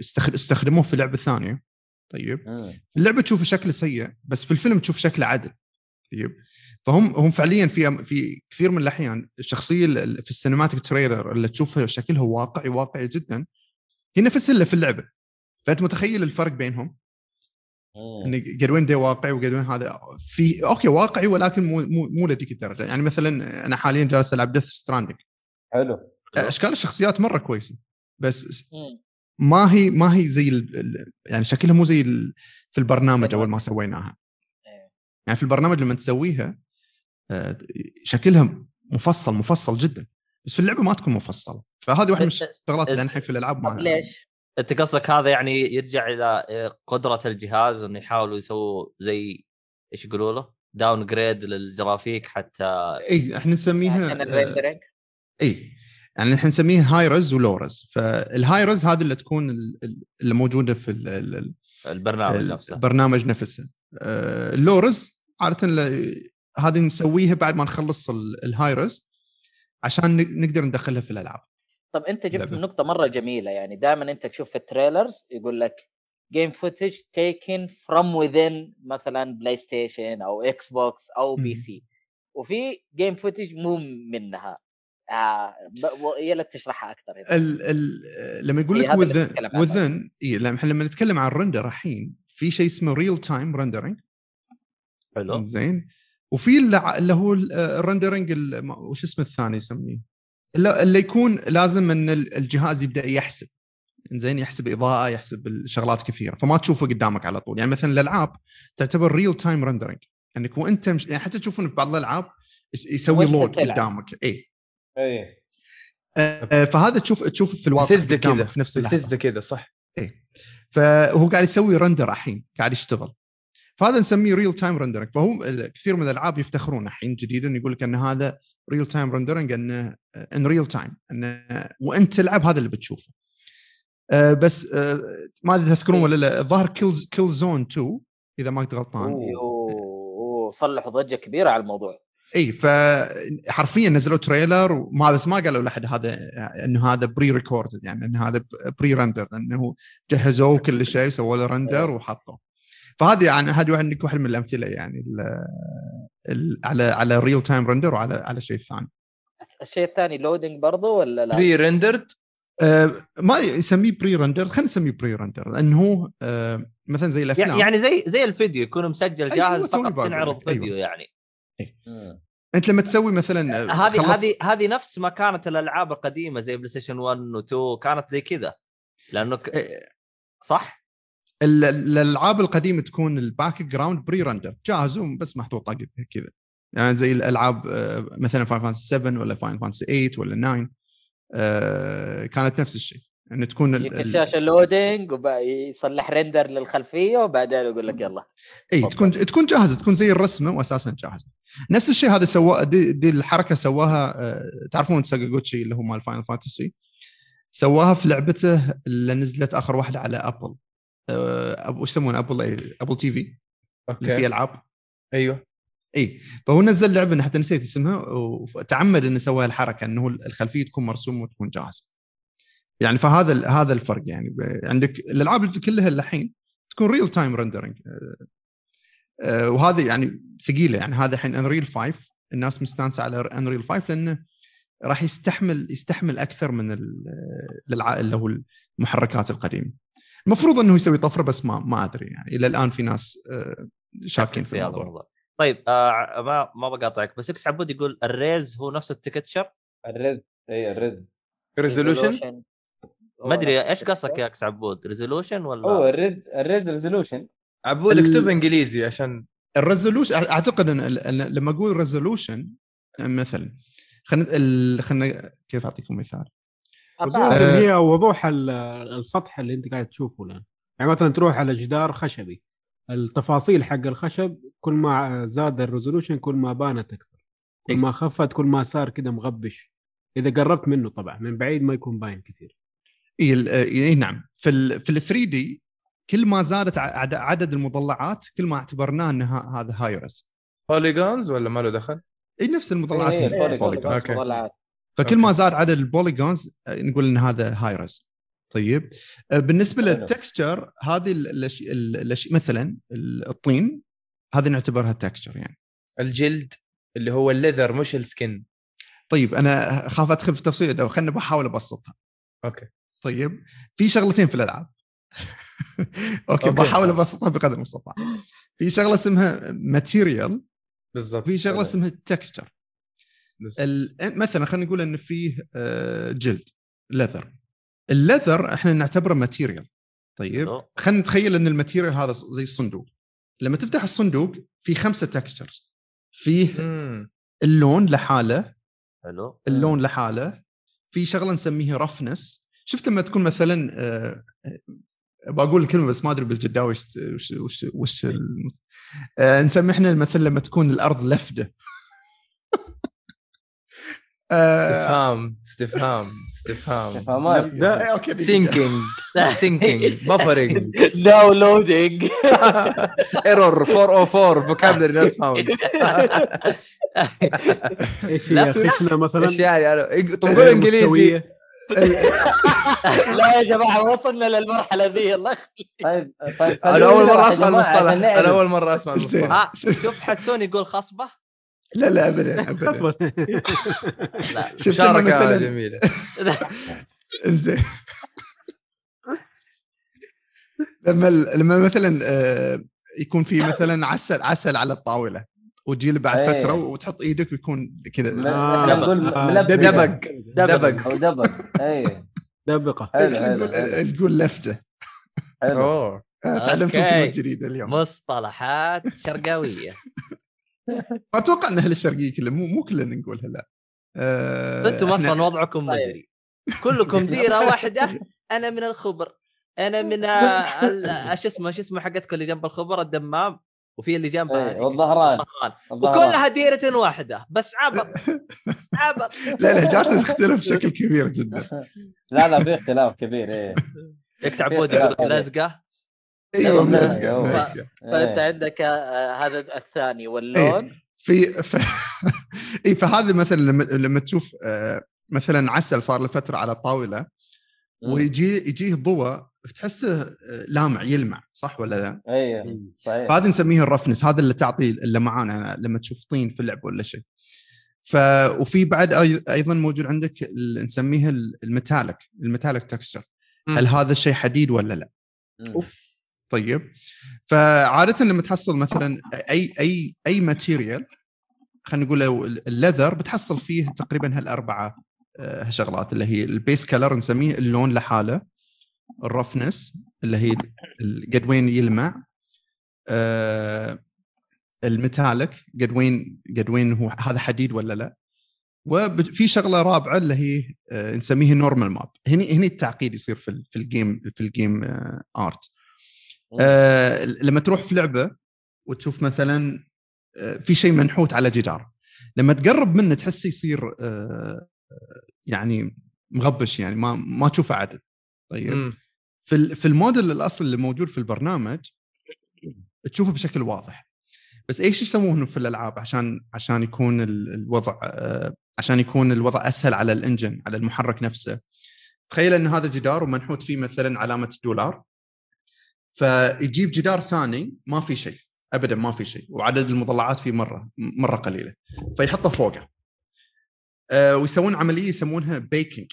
استخد- استخدموه في لعبة ثانية. طيب. في اللعبة تشوف شكله سيء بس في الفيلم تشوف شكله عدل طيب. فهم هم فعليا في في كثير من الأحيان الشخصية اللي في ال cinematic trailer اللي تشوفها شكلها واقعي واقعي جدا هي نفسها اللي في اللعبة. فأنت متخيل الفرق بينهم؟ مم. إن قد وين ده واقعي وقد وين هذا. في أوكي واقعي ولكن مو مو مو لذيك الدرجة. يعني مثلا أنا حاليا جالس ألعب Death Stranding حلو. أشكال الشخصيات مرة كويسة. بس مم. ما هي ما هي زي ال- يعني شكلها مو زي ال- في البرنامج أول ما سويناها إيه. يعني في البرنامج لما تسويها آه، شكلها مفصل مفصل جدا بس في اللعبة ما تكون مفصلة فهذه واحدة من بس- الشغلات اللي الحين في الألعاب ما ليش؟ أنت قصدك هذا يعني يرجع إلى آه، قدرة الجهاز إنه يحاولوا يسووا زي إيش يقولوا له؟ downgrade لل graphic حتى إي إحنا نسميها عشان آه، إي يعني إحنا نسميها high-res و low-res فال high-res هذه اللي تكون ال- ال- اللي موجودة في ال- ال- ال- البرنامج نفسه. البرنامج نفسه. آه، ال low-res عادة هذه نسويها بعد ما نخلص ال- ال high-res عشان ن- نقدر ندخلها في الألعاب. طب أنت جبت. نقطة مرة جميلة يعني دائما أنت تشوف في ال trailers يقول لك game footage taken from within مثلا PlayStation أو Xbox أو PC وفي game footage مو منها. آه ب- و- يا لك تشرحها أكثر. ال ال لما يقول لك عنه. within إي لما نتكلم عن ال render الحين في شيء اسمه real time rendering حلو. زين وفي اللي هو ال- ال rendering ال- ما- وش اسمه الثاني يسميه؟ اللي اللي يكون لازم إن ال- الجهاز يبدأ يحسب. زين يحسب إضاءة يحسب الشغلات كثيرة. فما تشوفه قدامك على طول. يعني مثلا الالعاب تعتبر real time rendering إنك وإنت مش يعني حتى تشوفون في بعض الألعاب يس- يسوي load. قدامك. إي. اي آه، فهذا تشوف تشوف في الواقع كذا في نفس اللحظة. كذا صح. فهو قاعد يسوي render الحين قاعد يشتغل. فهذا نسميه real time rendering فهو كثير من الألعاب يفتخرون الحين جديدا يقول لك أن هذا real time rendering انه ان real time انه وأنت تلعب هذا اللي بتشوفه. آه، بس آه، ما أدري تذكرون ولا لا الظاهر Kill Killzone 2 إذا ما كنت غلطان. أوه، صلحوا ضجة كبيرة على الموضوع. إي فحرفيا نزلوا trailer وما بس ما قالوا لأحد هذا إنه هذا pre record يعني إنه هذا pre render انه جهزوه كل شيء سووا له render وحطوه. فهذه يعني هذه واحد واحد من الأمثلة يعني ال ال على على real time render وعلى على شيء ثاني. الشيء الثاني loading برضه ولا لا؟ pre rendered آه ما يسميه pre render خلينا نسميه pre render لأنه هو آه مثلا زي الأفلام. يعني زي زي الفيديو يكون مسجل أيوة، جاهز توني فقط تنعرض لك، أيوة. فيديو يعني. مم. أنت لما تسوي مثلا آه، هذه خلص- هذه هذه نفس ما كانت الألعاب القديمة زي PlayStation 1 و2 كانت زي كذا. لأنه ك... آه، صح؟ ال- ال- الألعاب القديمة تكون ال background pre render جاهز بس محطوطه قد- كذا. يعني زي الألعاب آه، مثلا Final Fantasy 7 ولا Final Fantasy 8 ولا 9 آه، كانت نفس الشيء. إن تكون الشاشه loading ويصلح render للخلفية وبعدين يقول لك يلا. إي. تكون تكون جاهزة تكون زي الرسمة واساسا جاهزة. نفس الشيء هذا سواه دي, دي الحركة سواها آه، تعرفون Sakaguchi اللي هو مال Final Fantasy سواها في لعبته اللي نزلت آخر واحدة على Apple آه، أب- وش يسمونه؟ Apple اي Apple TV اللي فيه okay ألعاب. أيوه. إي فهو نزل لعبة حتى نسيت اسمها وتعمد إنه سوى الحركه إنه الخلفية تكون مرسومة وتكون جاهزة. يعني فهذا ال- هذا الفرق يعني. عندك الألعاب كلها الحين تكون real time rendering وهذا يعني ثقيلة يعني. هذا الحين Unreal 5 الناس مستانسة على Unreal 5 لأنه راح يستحمل يستحمل أكثر من اللي هو المحركات القديمة. المفروض إنه يسوي طفرة بس ما ما أدري يعني. إلى الآن في ناس آه، شاكين في هذا الموضوع. الموضوع. طيب آه ما ما بقاطعك بس إكس عبود يقول ال res هو نفس ال texture؟ ال res اي ال res resolution ما أدري إيش قصدك يا أكس عبود؟ resolution ولا؟ هو ال res ال res resolution عبود ال- اكتب إنجليزي عشان ال resolution أعتقد إن لما أقول resolution مثلا خلينا ال- خلينا كيف أعطيكم مثال؟ آه. اللي هي وضوح ال- السطح اللي أنت قاعد تشوفه الآن. يعني مثلا تروح على جدار خشبي. التفاصيل حق الخشب كل ما زاد ال resolution كل ما بانت أكثر. كل إيه. ما خفت كل ما صار كده مغبش. إذا قربت منه طبعا من بعيد ما يكون باين كثير. إي ال- اي نعم في ال في ال 3D كل ما زادت عدد المضلعات كل ما اعتبرناه ان ه- هذا high res polygons ولا ما له دخل؟ إي نفس المضلعات إيه، هي إيه، polygon. okay. مضلعات. فكل ما زاد عدد ال polygons آه، نقول إن هذا high res طيب آه، بالنسبة. لل texture هذه ال- الأش- ال- الأش- مثلا ال- الطين هذه نعتبرها texture يعني الجلد اللي هو ال leather مش ال skin طيب أنا اخاف أدخل في تفصيل خلينا بحاول أبسطها okay طيب في شغلتين في الألعاب. okay. بحاول أبسطها بقدر المستطاع. في شغلة اسمها material بالضبط في شغلة اسمها texture. مثلا خلينا نقول إن فيه آه، جلد leather ال leather إحنا نعتبره material طيب. خلينا نتخيل إن ال material هذا زي الصندوق. لما تفتح الصندوق في خمسة textures فيه مم. اللون لحاله حلو. اللون لحاله. في شغلة نسميها roughness شفت لما تكون مثلا آه، آه، بقول الكلمة بس ما أدري بالجداوي وش وش وش, وش الم- آه، نسمي إحنا مثلا لما تكون الأرض لفدة. آه، استفهام استفهام استفهام. إيه،. thinking thinking buffering downloading error 404 vocabulary not found إيش مثلا؟ إيش يعني؟ طب قول إنجليزي. مستوية. لا يا جماعة ما وصلنا للمرحلة ذي الله يخليك. طيب طيب أنا أول مرة أسمع المصطلح. أنا أول مرة أسمع. المصطلح شوف حسون يقول خصبة لا لا ابدا ابدا خصبة. لا شفت مثلا جميلة إنزين لما لما مثلا آه، يكون في مثلا عسل عسل على الطاولة وتجي له بعد إيه. فتره وتحط إيدك ويكون كذا. م- آه، إحنا نقول آه، دبق. دبق أو دبق. اي دبقة. تقول لفته؟ أوه. آه، تعلمت. كلمه جديده اليوم. مصطلحات شرقاوية. ما أتوقع إن أهل الشرقية كلهم مو مو كلنا نقولها لا. آه، أنتم أصلا وضعكم طيب. مزري كلكم ديرة واحدة. أنا من الخبر. أنا من ال- شو اسمه شو اسمه حقتكم اللي جنب الخبر؟ الدمام. وفي اللي جنبها إيه، هذيك، والظهران. الظهران. الظهران. وكلها ديرة واحدة بس عبط عبط لا لهجاتنا تختلف بشكل كبير جدا لا لا في اختلاف كبير إيه يكس عبود يقول لك لزقة أيوه أيوة، ملزقه أيوة. ملزقه فأنت إيه. عندك آه، هذا الثاني واللون في ف... اي فهذا مثلا لما لما تشوف آه، مثلا عسل صار له فترة على الطاوله. ويجي يجيه الضوء تحسه آه، لامع يلمع صح ولا لا؟ أيوه صحيح فهذه نسميه ال roughness هذا اللي تعطي اللمعان لما تشوف طين في اللعب ولا شيء. ف وفي بعد أي- أيضا موجود عندك نسميه ال- ال metallic ال metallic texture. هل هذا الشيء حديد ولا لا؟ أوف طيب فعادة لما تحصل مثلا اي اي أي material خلينا نقول لو ال leather بتحصل فيه تقريبا هالأربعة آه، شغلات اللي هي ال base color نسميه اللون لحاله ال roughness اللي هي قد وين يلمع آه، ال metallic قد وين قد وين هو هذا حديد ولا لا؟ وفي شغلة رابعة اللي هي آه، نسميها normal map هني هني التعقيد يصير في في ال game في ال game آه، art آه، لما تروح في لعبة وتشوف مثلا آه، في شيء منحوت على جدار لما تقرب منه تحس يصير آه، يعني مغبش يعني ما ما تشوفه عدل. طيب. مم. في في الموديل الأصلي اللي موجود في البرنامج تشوفه بشكل واضح. بس إيش يسوونه في الألعاب عشان عشان يكون ال- الوضع آه، عشان يكون الوضع أسهل على الإنجن على المحرك نفسه. تخيل إن هذا جدار ومنحوت فيه مثلا علامة الدولار. فيجيب جدار ثاني ما في شيء ابدا ما في شيء وعدد المضلعات فيه مرة مرة قليلة. فيحطه فوقه. آه، ويسوون عملية يسمونها baking.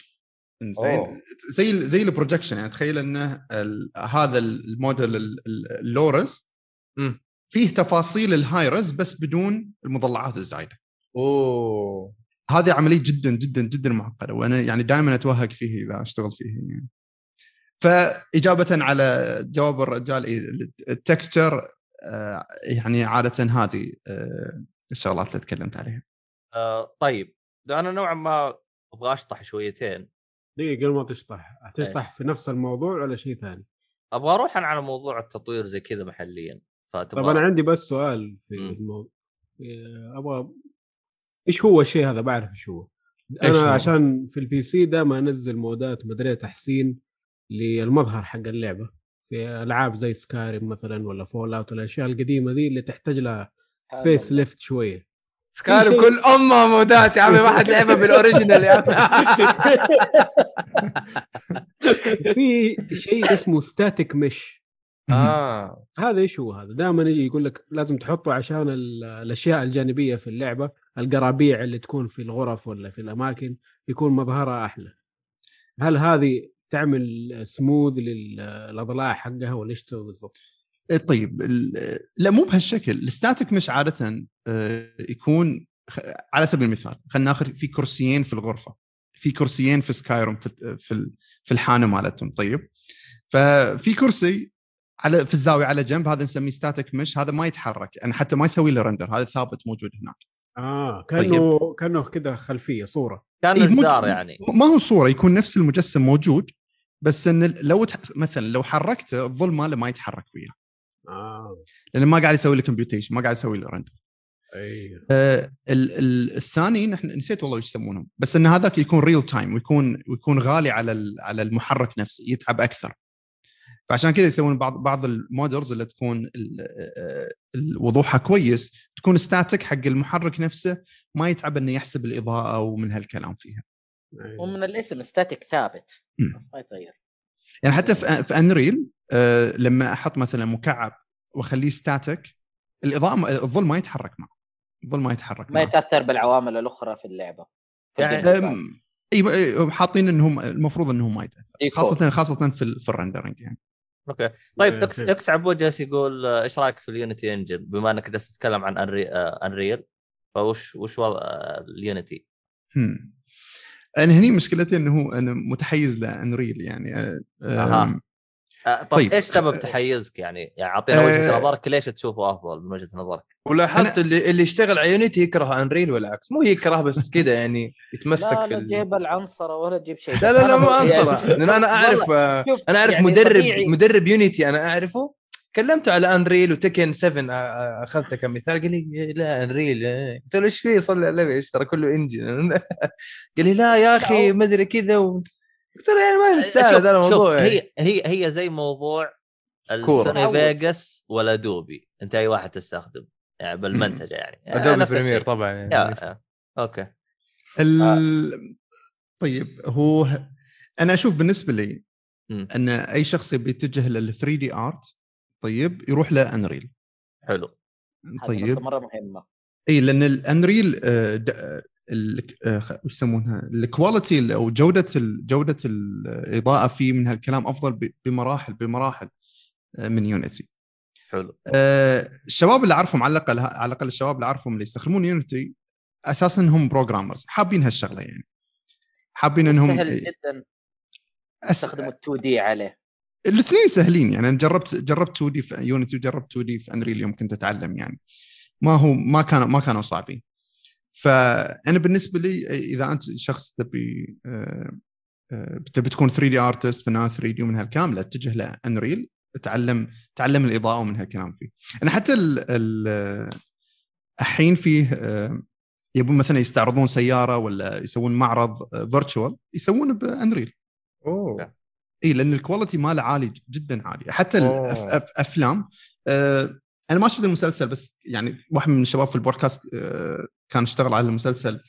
زين زي زي ال projection يعني تخيل إنه ال- هذا الموديل ال- ال- اللورس. فيه تفاصيل الهايرز بس بدون المضلعات الزايدة. أوه. هذه عملية جدا جدا جدا معقدة وأنا يعني دائما أتوهق فيه إذا أشتغل فيه يعني. فإجابة على جواب الرجال إيه، ال texture آه، يعني عادة هذه آه، الشغلات اللي تكلمت عليها. آه طيب أنا نوعا ما أبغى أشطح شويتين. دقيقة قبل ما تشطح تشطح في نفس الموضوع ولا شيء ثاني؟ أبغى أروح أنا على موضوع التطوير زي كذا محليا فتبغى طب أنا عندي بس سؤال في. الموضوع أبغى إيش هو الشيء هذا؟ بعرف إيش هو. أنا هو؟ عشان في البي سي دائما أنزل مودات مدري تحسين للمظهر حق اللعبة. في ألعاب زي Skyrim مثلا ولا Fallout الاشياء القديمة دي اللي تحتاج لها face lift شوية. Skyrim كل امها مودات يا عمي ما حد لعبها بال original يا عمي في شيء اسمه static mesh آه هذا إيش هو هذا؟ دائما يجي يقول لك لازم تحطه عشان ال- الأشياء الجانبية في اللعبة، القرابيع اللي تكون في الغرف ولا في الأماكن يكون مظهرها أحلى. هل هذه تعمل سموذ للأضلاع حقها ولا إيش تسوي بالضبط؟ إيه طيب ال- لا مو بهالشكل. ال static mesh عادة آه، يكون على سبيل المثال خلينا ناخذ في كرسيين في الغرفة في كرسيين في Skyrim في في ال- في الحانة مالتهم طيب. ففي كرسي على في الزاوية على جنب هذا نسميه static mesh هذا ما يتحرك يعني حتى ما يسوي له render هذا ثابت موجود هناك. آه كأنه كأنه كذا خلفية صورة. كان إيه، مو- جدار يعني. ما هو صورة يكون نفس المجسم موجود بس إن لو. مثلا لو حركته الظل ماله ما يتحرك وياه. آه. لأنه ما قاعد يسوي له computation ما قاعد يسوي له render اي آه ال... ال... الثاني نحن نسيت والله إيش يسمونهم بس إن هذاك يكون real time ويكون ويكون غالي على ال... على المحرك نفسه يتعب أكثر. فعشان كذا يسوون بعض بعض ال modders اللي تكون ال... آه، ال- وضوحها كويس تكون static حق المحرك نفسه ما يتعب إنه يحسب الإضاءة ومن هالكلام فيها. أي. ومن الاسم static ثابت. ما يتغير. يعني حتى في في Unreal آه لما أحط مثلا مكعب وأخليه static الإضاءة الظل ما يتحرك معه الظل ما يتحرك ما معه يتأثر بالعوامل الأخرى في اللعبة في يعني- أيوه حاطين انهم المفروض انهم ما يتأثر. خاصة خاصة في ال- في ال rendering يعني okay طيب إيه، إكس. إكس عبود جالس يقول آه، إيش رأيك في ال Unity engine بما إنك جالس تتكلم عن Unre... آه، Unreal فوش وش وضع آه، ال Unity؟ هم. أنا هني مشكلتي إنه أنا متحيز ل Unreal يعني آه، آه، طب طيب. إيش سبب تحيزك يعني؟ يعني أعطينا وجهة آه، نظرك ليش تشوفه أفضل من وجهة نظرك؟ ولاحظت اللي اللي يشتغل على Unity يكره Unreal والعكس مو يكره بس كذا يعني يتمسك لا في لا. تجيب العنصرة ولا تجيب شيء لا لا لا مو يعني- عنصرة لأن أنا أعرف آه، أنا أعرف يعني مدرب طبيعي. مدرب يونيتي أنا أعرفه كلمته على انريل وتكن 7 آه، آه، أخذته كمثال قال لي لا انريل آه. قلت له إيش فيه صلي على النبي إيش ترى كله انجن قال لي لا يا أخي ما أدري كذا و... قلت له يعني ما مستاهل شوف- هذا الموضوع. هي هي هي زي موضوع. السوني. فيجاس ولا دوبي أنت أي واحد تستخدم يعني بالمنتجه يعني ادوبي نفس بريمير. طبعا يعني. يا يا. أوكي ال... طيب هو أنا أشوف بالنسبة لي. أن أي شخص يبي يتجه لل 3D art طيب يروح ل Unreal حلو. طيب. مرة مهمة. اي لأن ال Unreal آه، آه، ال- آه، وش يسمونها؟ ال quality أو جودة ال- جودة الاضاءه فيه من هالكلام أفضل بمراحل بمراحل من Unity حلو. الشباب اللي أعرفهم على الأقل على الأقل الشباب اللي أعرفهم اللي يستخدمون Unity أساسا هم programmers حابين هالشغلة يعني. حابين إنهم سهل جدا أس... تستخدموا 2D عليه. الاثنين سهلين يعني أنا جربت جربت 2D في Unity وجربت 2D في Unreal يوم كنت أتعلم يعني. ما هو ما كانوا ما كانوا صعبين. فأنا بالنسبة لي إذا أنت شخص تبي آه، آه، تبي تكون 3D artist فنان 3D ومن هالكلام لا اتجه ل Unreal تعلم تعلم الإضاءة ومن هالكلام فيه. أنا حتى ال ال الحين فيه آه، يبون مثلا يستعرضون سيارة ولا يسوون معرض virtual يسوونه ب Unreal أوه. اي لأن ال quality ماله عالي جدا عالي حتى. الافلام آه أنا ما شفت المسلسل بس يعني واحد من الشباب في البودكاست آه كان اشتغل على المسلسل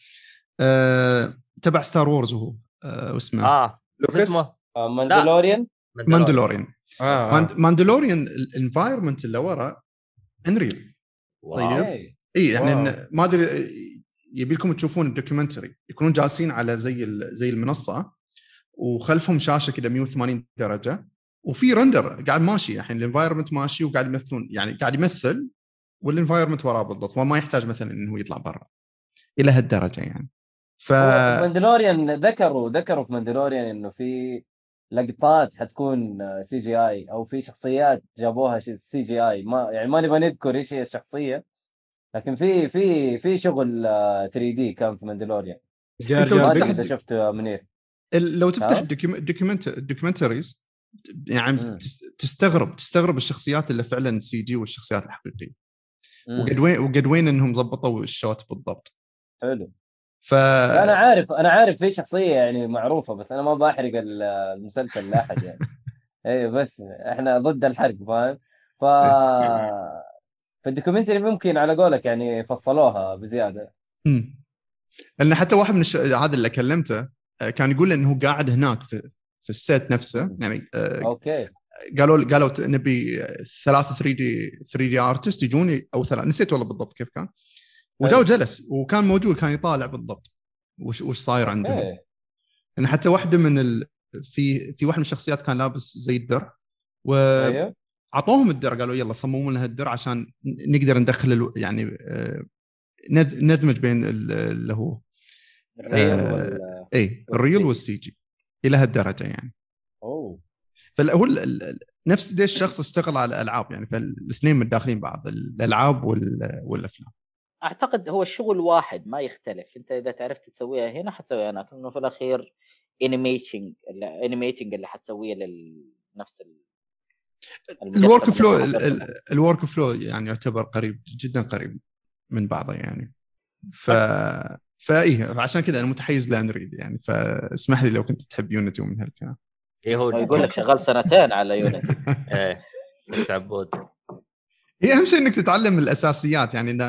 آه تبع Star Wars هو آه واسمه آه. آه شو لوكاس اسمه آه، Mandalorian ماندلوريان آه. ماند- ماندلوريان ال environment اللي ورا Unreal. طيب. اي يعني ما أدري يبي لكم تشوفون ال documentary يكونون جالسين على زي ال- زي المنصة وخلفهم شاشة كذا 180 درجة وفي render قاعد ماشي الحين ال environment ماشي وقاعد يمثلون يعني قاعد يمثل وال environment وراه بالضبط وما يحتاج مثلا إنه يطلع برا إلى هالدرجة يعني. ف هو ماندلوريان ذكروا ذكروا في ماندلوريان إنه في لقطات حتكون CGI أو في شخصيات جابوها CGI ما يعني ما نبغى نذكر إيش هي الشخصية لكن في في في شغل 3D كان في ماندلوريان جار جار إذا شفت آه، منير. لو تفتح ال documentaries يعني مم. تس- تستغرب تستغرب الشخصيات اللي فعلا CG والشخصيات الحقيقية. وقد وين وقد وين إنهم ضبطوا ال shot بالضبط. حلو. ف أنا عارف أنا عارف في شخصية يعني معروفة بس أنا ما بحرق ال- المسلسل لأحد يعني. أيوه بس إحنا ضد الحرق فاهم؟ ف في ال documentary ممكن على قولك يعني فصلوها بزيادة. مم. لأن حتى واحد من الش... هذا اللي كلمته كان يقول إنه قاعد هناك في في ال set نفسه. يعني آه، okay. قالوا قالوا نبي ثلاثة 3D 3D artist يجون أو ثلاثة. نسيت والله بالضبط كيف كان. وجاء وجلس وكان موجود كان يطالع بالضبط. وش وش صاير عندهم. okay. ان حتى واحدة من ال... في في واحد من الشخصيات كان لابس زي الدرع أيوه. واعطوهم الدرع قالوا يلا صمموا لنا الدرع عشان نقدر ندخل. يعني آه، ند- ندمج بين ال- اللي هو. ال real آه، إي ال real وال CG إلى هالدرجة يعني. أوه. فهو نفس ليش الشخص اشتغل على الألعاب يعني فالاثنين متداخلين بعض الألعاب وال- والأفلام. أعتقد هو الشغل واحد ما يختلف. أنت إذا تعرفت تسويها هنا حتسويها هناك لأنه في الأخير animationج animating اللي حتسويه لنفس ال ال workflow. ال workflow يعني يعتبر قريب جدا قريب من بعضه يعني. ف فإيه عشان كذا أنا متحيز ل Unreal يعني فاسمح لي لو كنت تحب Unity ومن هالكلام. إيه هو يقول لك شغال سنتين على Unity إيه عبود. هي أهم شيء إنك تتعلم الأساسيات يعني إن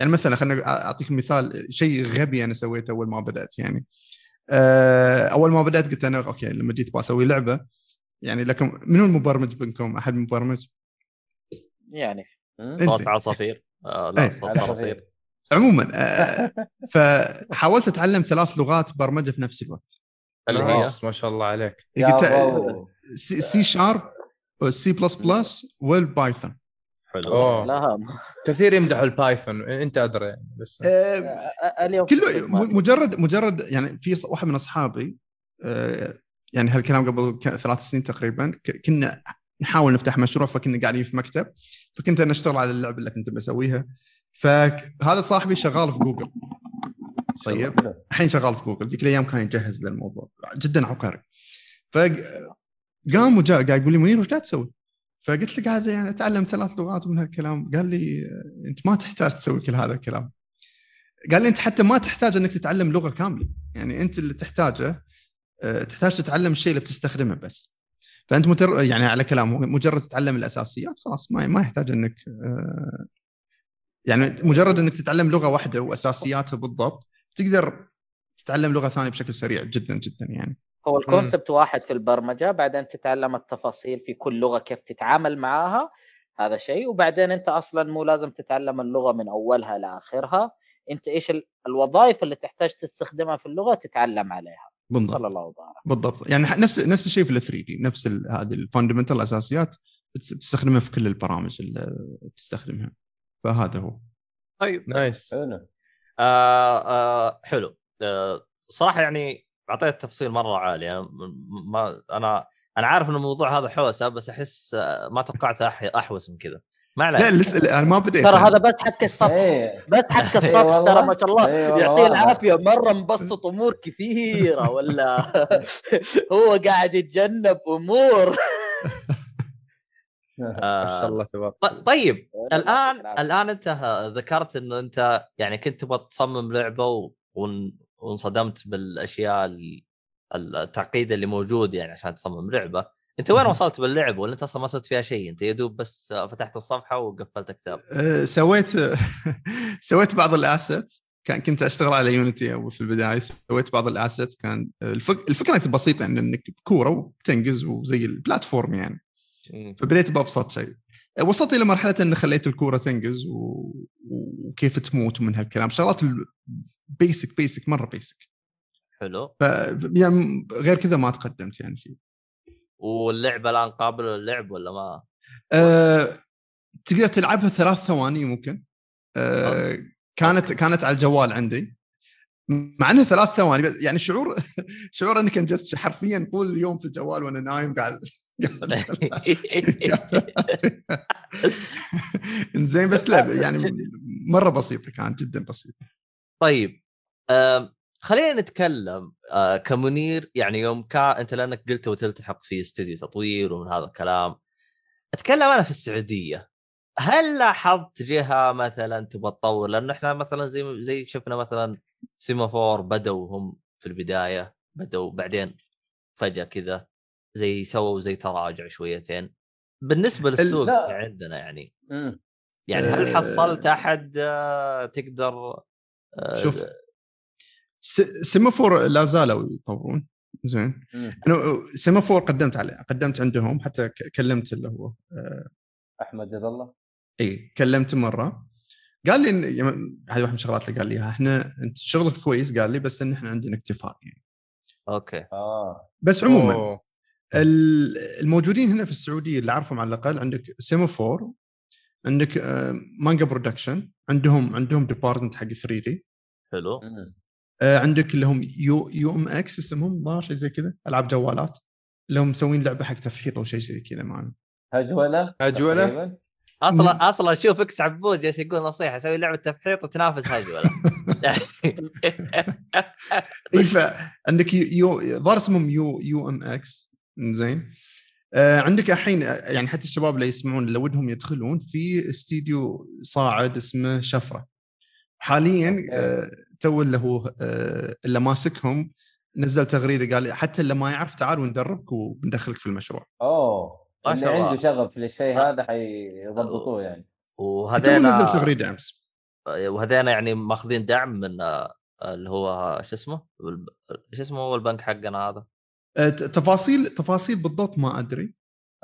يعني مثلا خلينا أعطيك مثال شيء غبي أنا سويته أول ما بدأت يعني. آه، أول ما بدأت قلت أنا okay لما جيت بسوي لعبة يعني لكم منو المبرمج منكم أحد مبرمج؟ يعني. صوت عصافير آه لا إيه. صوت صراصير. عموما آه، فحاولت أتعلم ثلاث لغات برمجة في نفس الوقت. nice ما شاء الله عليك. قلت C sharp C plus plus وال Python حلو. أوه. لا. كثير يمدحوا ال Python أنت أدري يعني بس. آه، اليوم كله مجرد مجرد يعني في ص- واحد من أصحابي آه، يعني هالكلام قبل ثلاث سنين تقريبا ك- كنا نحاول نفتح مشروع فكنا قاعدين في مكتب فكنت أنا أشتغل على اللعبة اللي كنت بسويها. فهذا صاحبي شغال في جوجل. طيب. الحين شغال في جوجل. ذيك الأيام كان يجهز للموضوع. جدا عبقري. فقام وجاء قاعد يقول لي منير وش قاعد تسوي؟ فقلت له قاعد يعني أتعلم ثلاث لغات من هالكلام. قال لي أنت ما تحتاج تسوي كل هذا الكلام. قال لي أنت حتى ما تحتاج إنك تتعلم لغة كاملة. يعني أنت اللي تحتاجه آه، تحتاج تتعلم الشيء اللي بتستخدمه بس. فأنت متر يعني على كلامه مجرد تتعلم الأساسيات خلاص ما ما يحتاج إنك آه، يعني مجرد إنك تتعلم لغة واحدة وأساسياتها بالضبط تقدر تتعلم لغة ثانية بشكل سريع جدا جدا يعني. هو الكونسبت واحد في البرمجة بعدين تتعلم التفاصيل في كل لغة كيف تتعامل معاها هذا شيء. وبعدين أنت أصلا مو لازم تتعلم اللغة من أولها لاخرها أنت إيش ال- الوظائف اللي تحتاج تستخدمها في اللغة تتعلم عليها. صلى بالضبط الله وبارك. بالضبط. يعني نفس نفس الشيء في ال 3D نفس هذه ال fundamental الاساسيات بتستخدمها في كل البرامج اللي تستخدمها. فهذا هو. طيب. nice. حلو. آه آه حلو. آه صراحة يعني أعطيت تفصيل مرة عالي. يعني ما أنا أنا عارف إن الموضوع هذا حوسة بس أحس آه، ما توقعت أح- أحوس من كذا ما لا عليك لسه أنا ما بديت. ترى. هذا بس حق السطح إيه. بس حق إيه السطح والله. ترى ما شاء الله. إيه يعطيه. العافية. مرة مبسط أمور كثيرة ولا؟ هو قاعد يتجنب أمور. ما شاء الله تبارك ط- طيب الآن. الآن انت ذكرت انه أنت يعني كنت تبغى تصمم لعبة وانصدمت بالأشياء ال- التعقيد اللي موجود يعني عشان تصمم لعبة. أنت وين. وصلت باللعبه ولا أنت أصلا ما سويت فيها شيء؟ أنت يا دوب بس فتحت الصفحة وقفلت كتاب آه، سويت سويت بعض ال assets. كان كنت أشتغل على Unity في البداية. سويت بعض ال assets. كان الفك... الفكرة كانت بسيطة يعني إنك كوره وبتنقز وزي ال platform يعني. فبديت بأبسط شيء. وصلت إلى مرحلة ان خليت الكورة تنقز و... وكيف تموت ومن هالكلام. شغلات basic basic مرة basic حلو. ف يعني غير كذا ما تقدمت يعني فيه. واللعبة الآن قابلة للعب ولا ما؟ أه... تقدر تلعبها ثلاث ثواني ممكن. أه... كانت كانت على الجوال عندي. مع انها ثلاث ثواني بس يعني شعور شعور إنك أنجزت حرفيا طول اليوم في الجوال وأنا نايم قاعد زين بس لا يعني مرة بسيطة كانت جدا بسيطة. طيب آم، خلينا نتكلم آه، كمنير يعني يوم كان أنت لأنك قلت وتلتحق في استوديو تطوير ومن هذا الكلام أتكلم أنا في السعودية. هل لاحظت جهة مثلا تبغى تطور؟ لأنه إحنا مثلا زي زي شفنا مثلا سيمافور بدوا هم في البداية بدوا بعدين فجأة كذا زي سووا زي تراجع شويتين بالنسبة للسوق لا. عندنا يعني مم. يعني هل آه. حصلت أحد آه، تقدر آه، شوف Semaphore لا زالوا يطورون زين مم. أنا Semaphore قدمت عليه قدمت عندهم حتى كلمت اللي هو أحمد الله اي كلمته مرة قال لي إن يم- هذه واحدة من الشغلات اللي قال لي إياها، إحنا أنت شغلك كويس؟ قال لي بس إن إحنا عندنا اكتفاء يعني. okay. آه. بس عموما أوه. الموجودين هنا في السعودية اللي أعرفهم على الأقل عندك Semaphore عندك آه، Manga Productions عندهم عندهم department حق 3D حلو. آه، عندك اللي هم U UMX اسمهم ظاهر شيء زي كذا ألعاب جوالات اللي هم مسوين لعبة حق تفحيط أو شيء زي كذا معنا هجوله هجولة؟ أصلا أصلا شوف X عبود جالس يقول نصيحة سوي لعبة تفحيط وتنافس هجوله اي فعندك U- U ظاهر اسمهم U UMX. زين آه عندك الحين يعني حتى الشباب اللي يسمعون اللي ودهم يدخلون في استديو صاعد اسمه شفرة. حاليا. آه تو اللي هو آه اللي ماسكهم نزل تغريدة قال حتى اللي ما يعرف تعال وندربك وبندخلك في المشروع. أوه. ما اللي شاء الله. عنده شغف للشيء هذا حيضبطوه يعني. تو نزل تغريده أمس. وهذينا يعني ماخذين دعم من آه، اللي هو شو اسمه؟ شو اسمه هو البنك حقنا هذا؟ آه تفاصيل تفاصيل بالضبط ما أدري.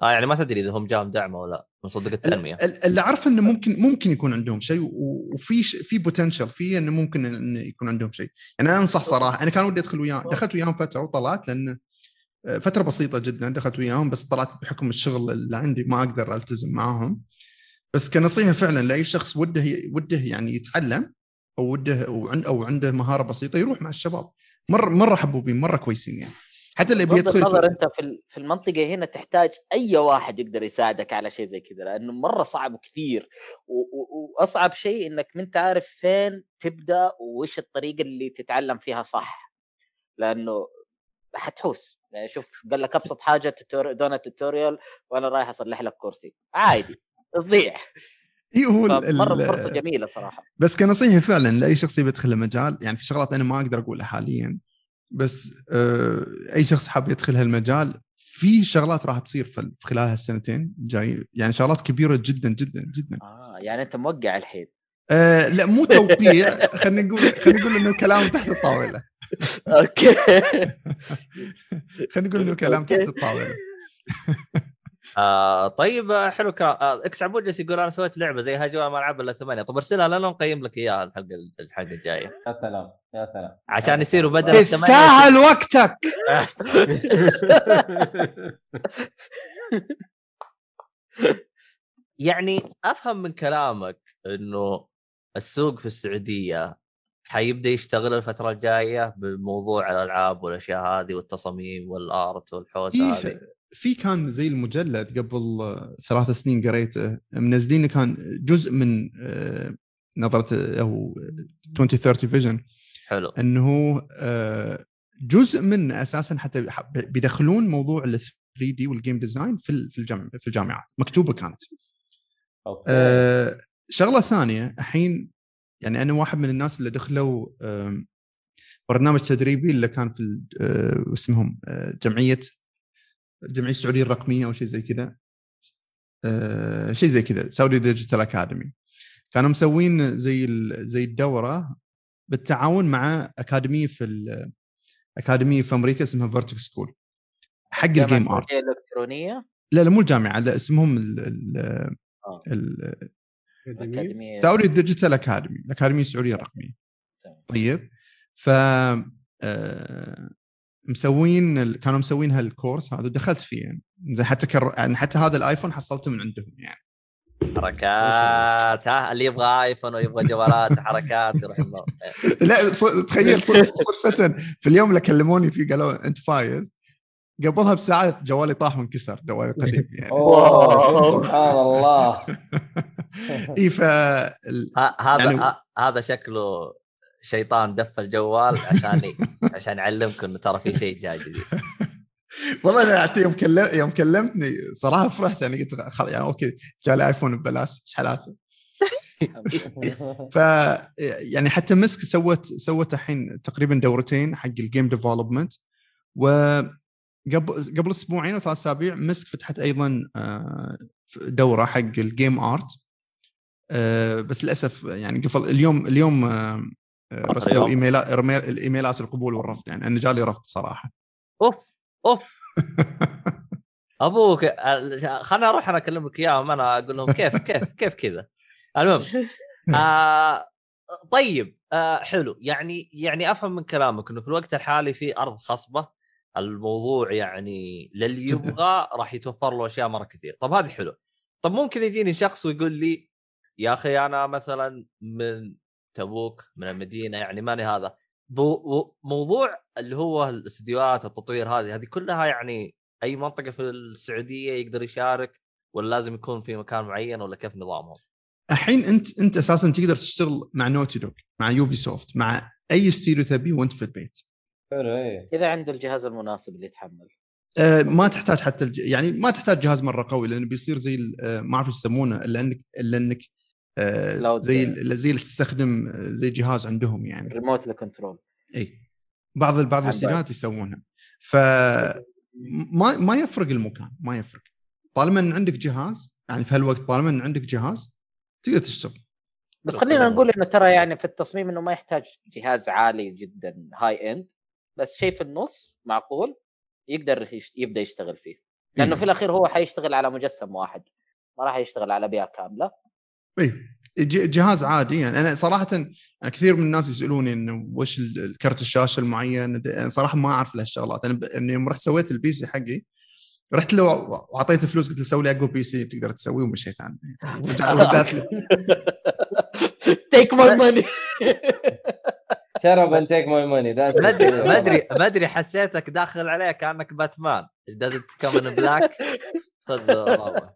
آه يعني ما تدري إذا هم جاهم دعم أو لا من صندوق التنمية. ال- اللي أعرف إنه ممكن ممكن يكون عندهم شيء وفي ش- في بوتنشل في إنه ممكن انه يكون عندهم شيء. يعني أنا أنصح صراحة أنا كان ودي أدخل وياهم دخلت وياهم فترة وطلعت لأن آه، فترة بسيطة جدا دخلت وياهم بس طلعت بحكم الشغل اللي عندي ما أقدر ألتزم معاهم. بس كنصيحة فعلا لأي شخص وده وده يعني يتعلم أو وده أو عن- أو عنده مهارة بسيطة يروح مع الشباب. مرة مرة حبوبين مرة كويسين يعني. حتى اللي بغض النظر بيدخل أنت في في المنطقة هنا تحتاج أي واحد يقدر يساعدك على شيء زي كذا لأنه مرة صعب كثير. وأصعب شيء إنك ما انت عارف فين تبدأ وإيش الطريقة اللي تتعلم فيها صح. لأنه حتحوس. يعني شوف قال لك أبسط حاجة tutor- دونا tutorial وأنا رايح أصلح لك كرسي. عادي تضيع. فمرة ال- فرصة جميلة صراحة. بس كنصيحة فعلا لأي شخص يبي يدخل المجال يعني في شغلات أنا ما أقدر أقولها حاليا بس آه، أي شخص حاب يدخل هالمجال في شغلات راح تصير في خلال هالسنتين جاي يعني شغلات كبيرة جدا جدا جدا. آه يعني أنت موقع الحين. آه لا مو توقيع خلينا نقول خلينا نقول إنه كلام تحت الطاولة. أوكي. خلينا نقول إنه كلام تحت الطاولة. آه طيب حلو كلام آه إكس عبود جالس يقول أنا سويت لعبة زي هاجوا ما ألعب إلا ثمانية. طب أرسلها لنا ونقيم لك إياها الحلقة الحلقة الجاية. يا سلام يا سلام. عشان يصيروا بدل تستاهل وقتك. يعني أفهم من كلامك إنه السوق في السعودية حيبدأ يشتغل الفترة الجاية بموضوع الألعاب والأشياء هذه والتصاميم والآرت والحوسة هذه. في كان زي المجلد قبل ثلاث سنين قريته منزلين كان جزء من آه، نظرة أو 2030 فيجن حلو. إنه آه، جزء من أساسا حتى بيدخلون موضوع ال 3D وال game design في في الجامعة في الجامعات. مكتوبة كانت. أوكي. آه، شغلة ثانية الحين يعني أنا واحد من الناس اللي دخلوا برنامج تدريبي اللي كان في آه، اسمهم آه، جمعية الجمعيه السعودية الرقمية أو شيء زي كذا آه، شيء زي كذا Saudi Digital Academy كانوا مسوين زي زي الدورة بالتعاون مع أكاديمية في أكاديمية في أمريكا اسمها Vertex School حق ال game art. الالكترونيه لا لا مو الجامعة لا اسمهم. ال- أكاديمية. سعودي Digital Academy الأكاديمية السعودية الرقمية. طيب ف آه، مسوين ال- كانوا مسوين هال course هذا ودخلت فيه يعني. زين حتى كر... يعني حتى هذا ال iPhone حصلته من عندهم يعني. حركات ها اللي يبغى iPhone ويبغى جوالات حركات يروح. لا ص- تخيل ص- صدفة. في اليوم اللي كلموني فيه قالوا أنت فايز. قبلها بساعة جوالي طاح وانكسر جوالي قديم يعني. أوه سبحان الله. اي ف هذا يعني- هذا شكله شيطان دف الجوال عشان عشان يعلمكم إنه ترى في شيء جاي جديد. والله أنا حتى يوم كلم يوم كلمتني صراحة فرحت يعني قلت خل... يعني أوكي جالي iPhone ببلاش إيش حالاته ف يعني حتى مسك سوت سوت الحين تقريبا دورتين حق ال game development وقبل قبل أسبوعين أو ثلاث أسابيع مسك فتحت أيضا آه، دورة حق الجيم ارت بس للأسف يعني قفل اليوم اليوم آه، آه، رسلوا؟ ايميلات الإيميلات القبول والرفض يعني أنا جالي رفض صراحة. أوف أوف. أبوك خلنا أروح أنا أكلمك إياهم أنا أقول لهم كيف كيف كيف كذا. المهم آه طيب آه حلو. يعني يعني أفهم من كلامك إنه في الوقت الحالي في أرض خصبة الموضوع يعني للي. يبغى راح يتوفر له أشياء مرة كثير. طب هذه حلو. طب ممكن يجيني شخص ويقول لي يا أخي أنا مثلا من تبوك من المدينة يعني ماني هذا موضوع اللي هو الاستديوهات التطوير هذه هذه كلها يعني أي منطقة في السعودية يقدر يشارك ولا لازم يكون في مكان معين ولا كيف نظامهم؟ الحين أنت أنت أساسا تقدر تشتغل مع نوتي دوغ مع Ubisoft مع أي استوديو تبي وأنت في البيت حلو إيه إذا عنده الجهاز المناسب اللي يتحمل آه، ما تحتاج حتى الج... يعني ما تحتاج جهاز مرة قوي لأنه بيصير زي ال- آه، ما أعرف إيش يسمونه إلا إنك إلا إنك. زي ال- زي اللي تستخدم آه، زي جهاز عندهم يعني. remote control إي. بعض بعض الاستديوهات يسوونها. ف ما ما يفرق المكان ما يفرق. طالما إن عندك جهاز يعني في هالوقت طالما إن عندك جهاز تقدر تشتغل. بس خلينا نقول إنه ترى يعني في التصميم إنه ما يحتاج جهاز عالي جدا high end بس شيء في النص معقول يقدر يبدأ يشتغل فيه. لأنه. في الأخير هو حيشتغل على مجسم واحد ما راح يشتغل على بيئة كاملة. إي ج- جهاز عادي. يعني أنا صراحة يعني كثير من الناس يسألوني إنه وش ال- الكرت الشاشة المعين. أنا صراحة ما أعرف لهالشغلات أنا ب... اني يوم رحت سويت ال PC حقي رحت له واعطيته فلوس قلت له سوي لي أقوى PC تقدر تسويه ومشيت عنه. رجعت له. Take my money, shut up and take my money. That's it. ما ادري ما ادري. ما أدري حسيتك داخل عليه كأنك باتمان doesn't come black خذ.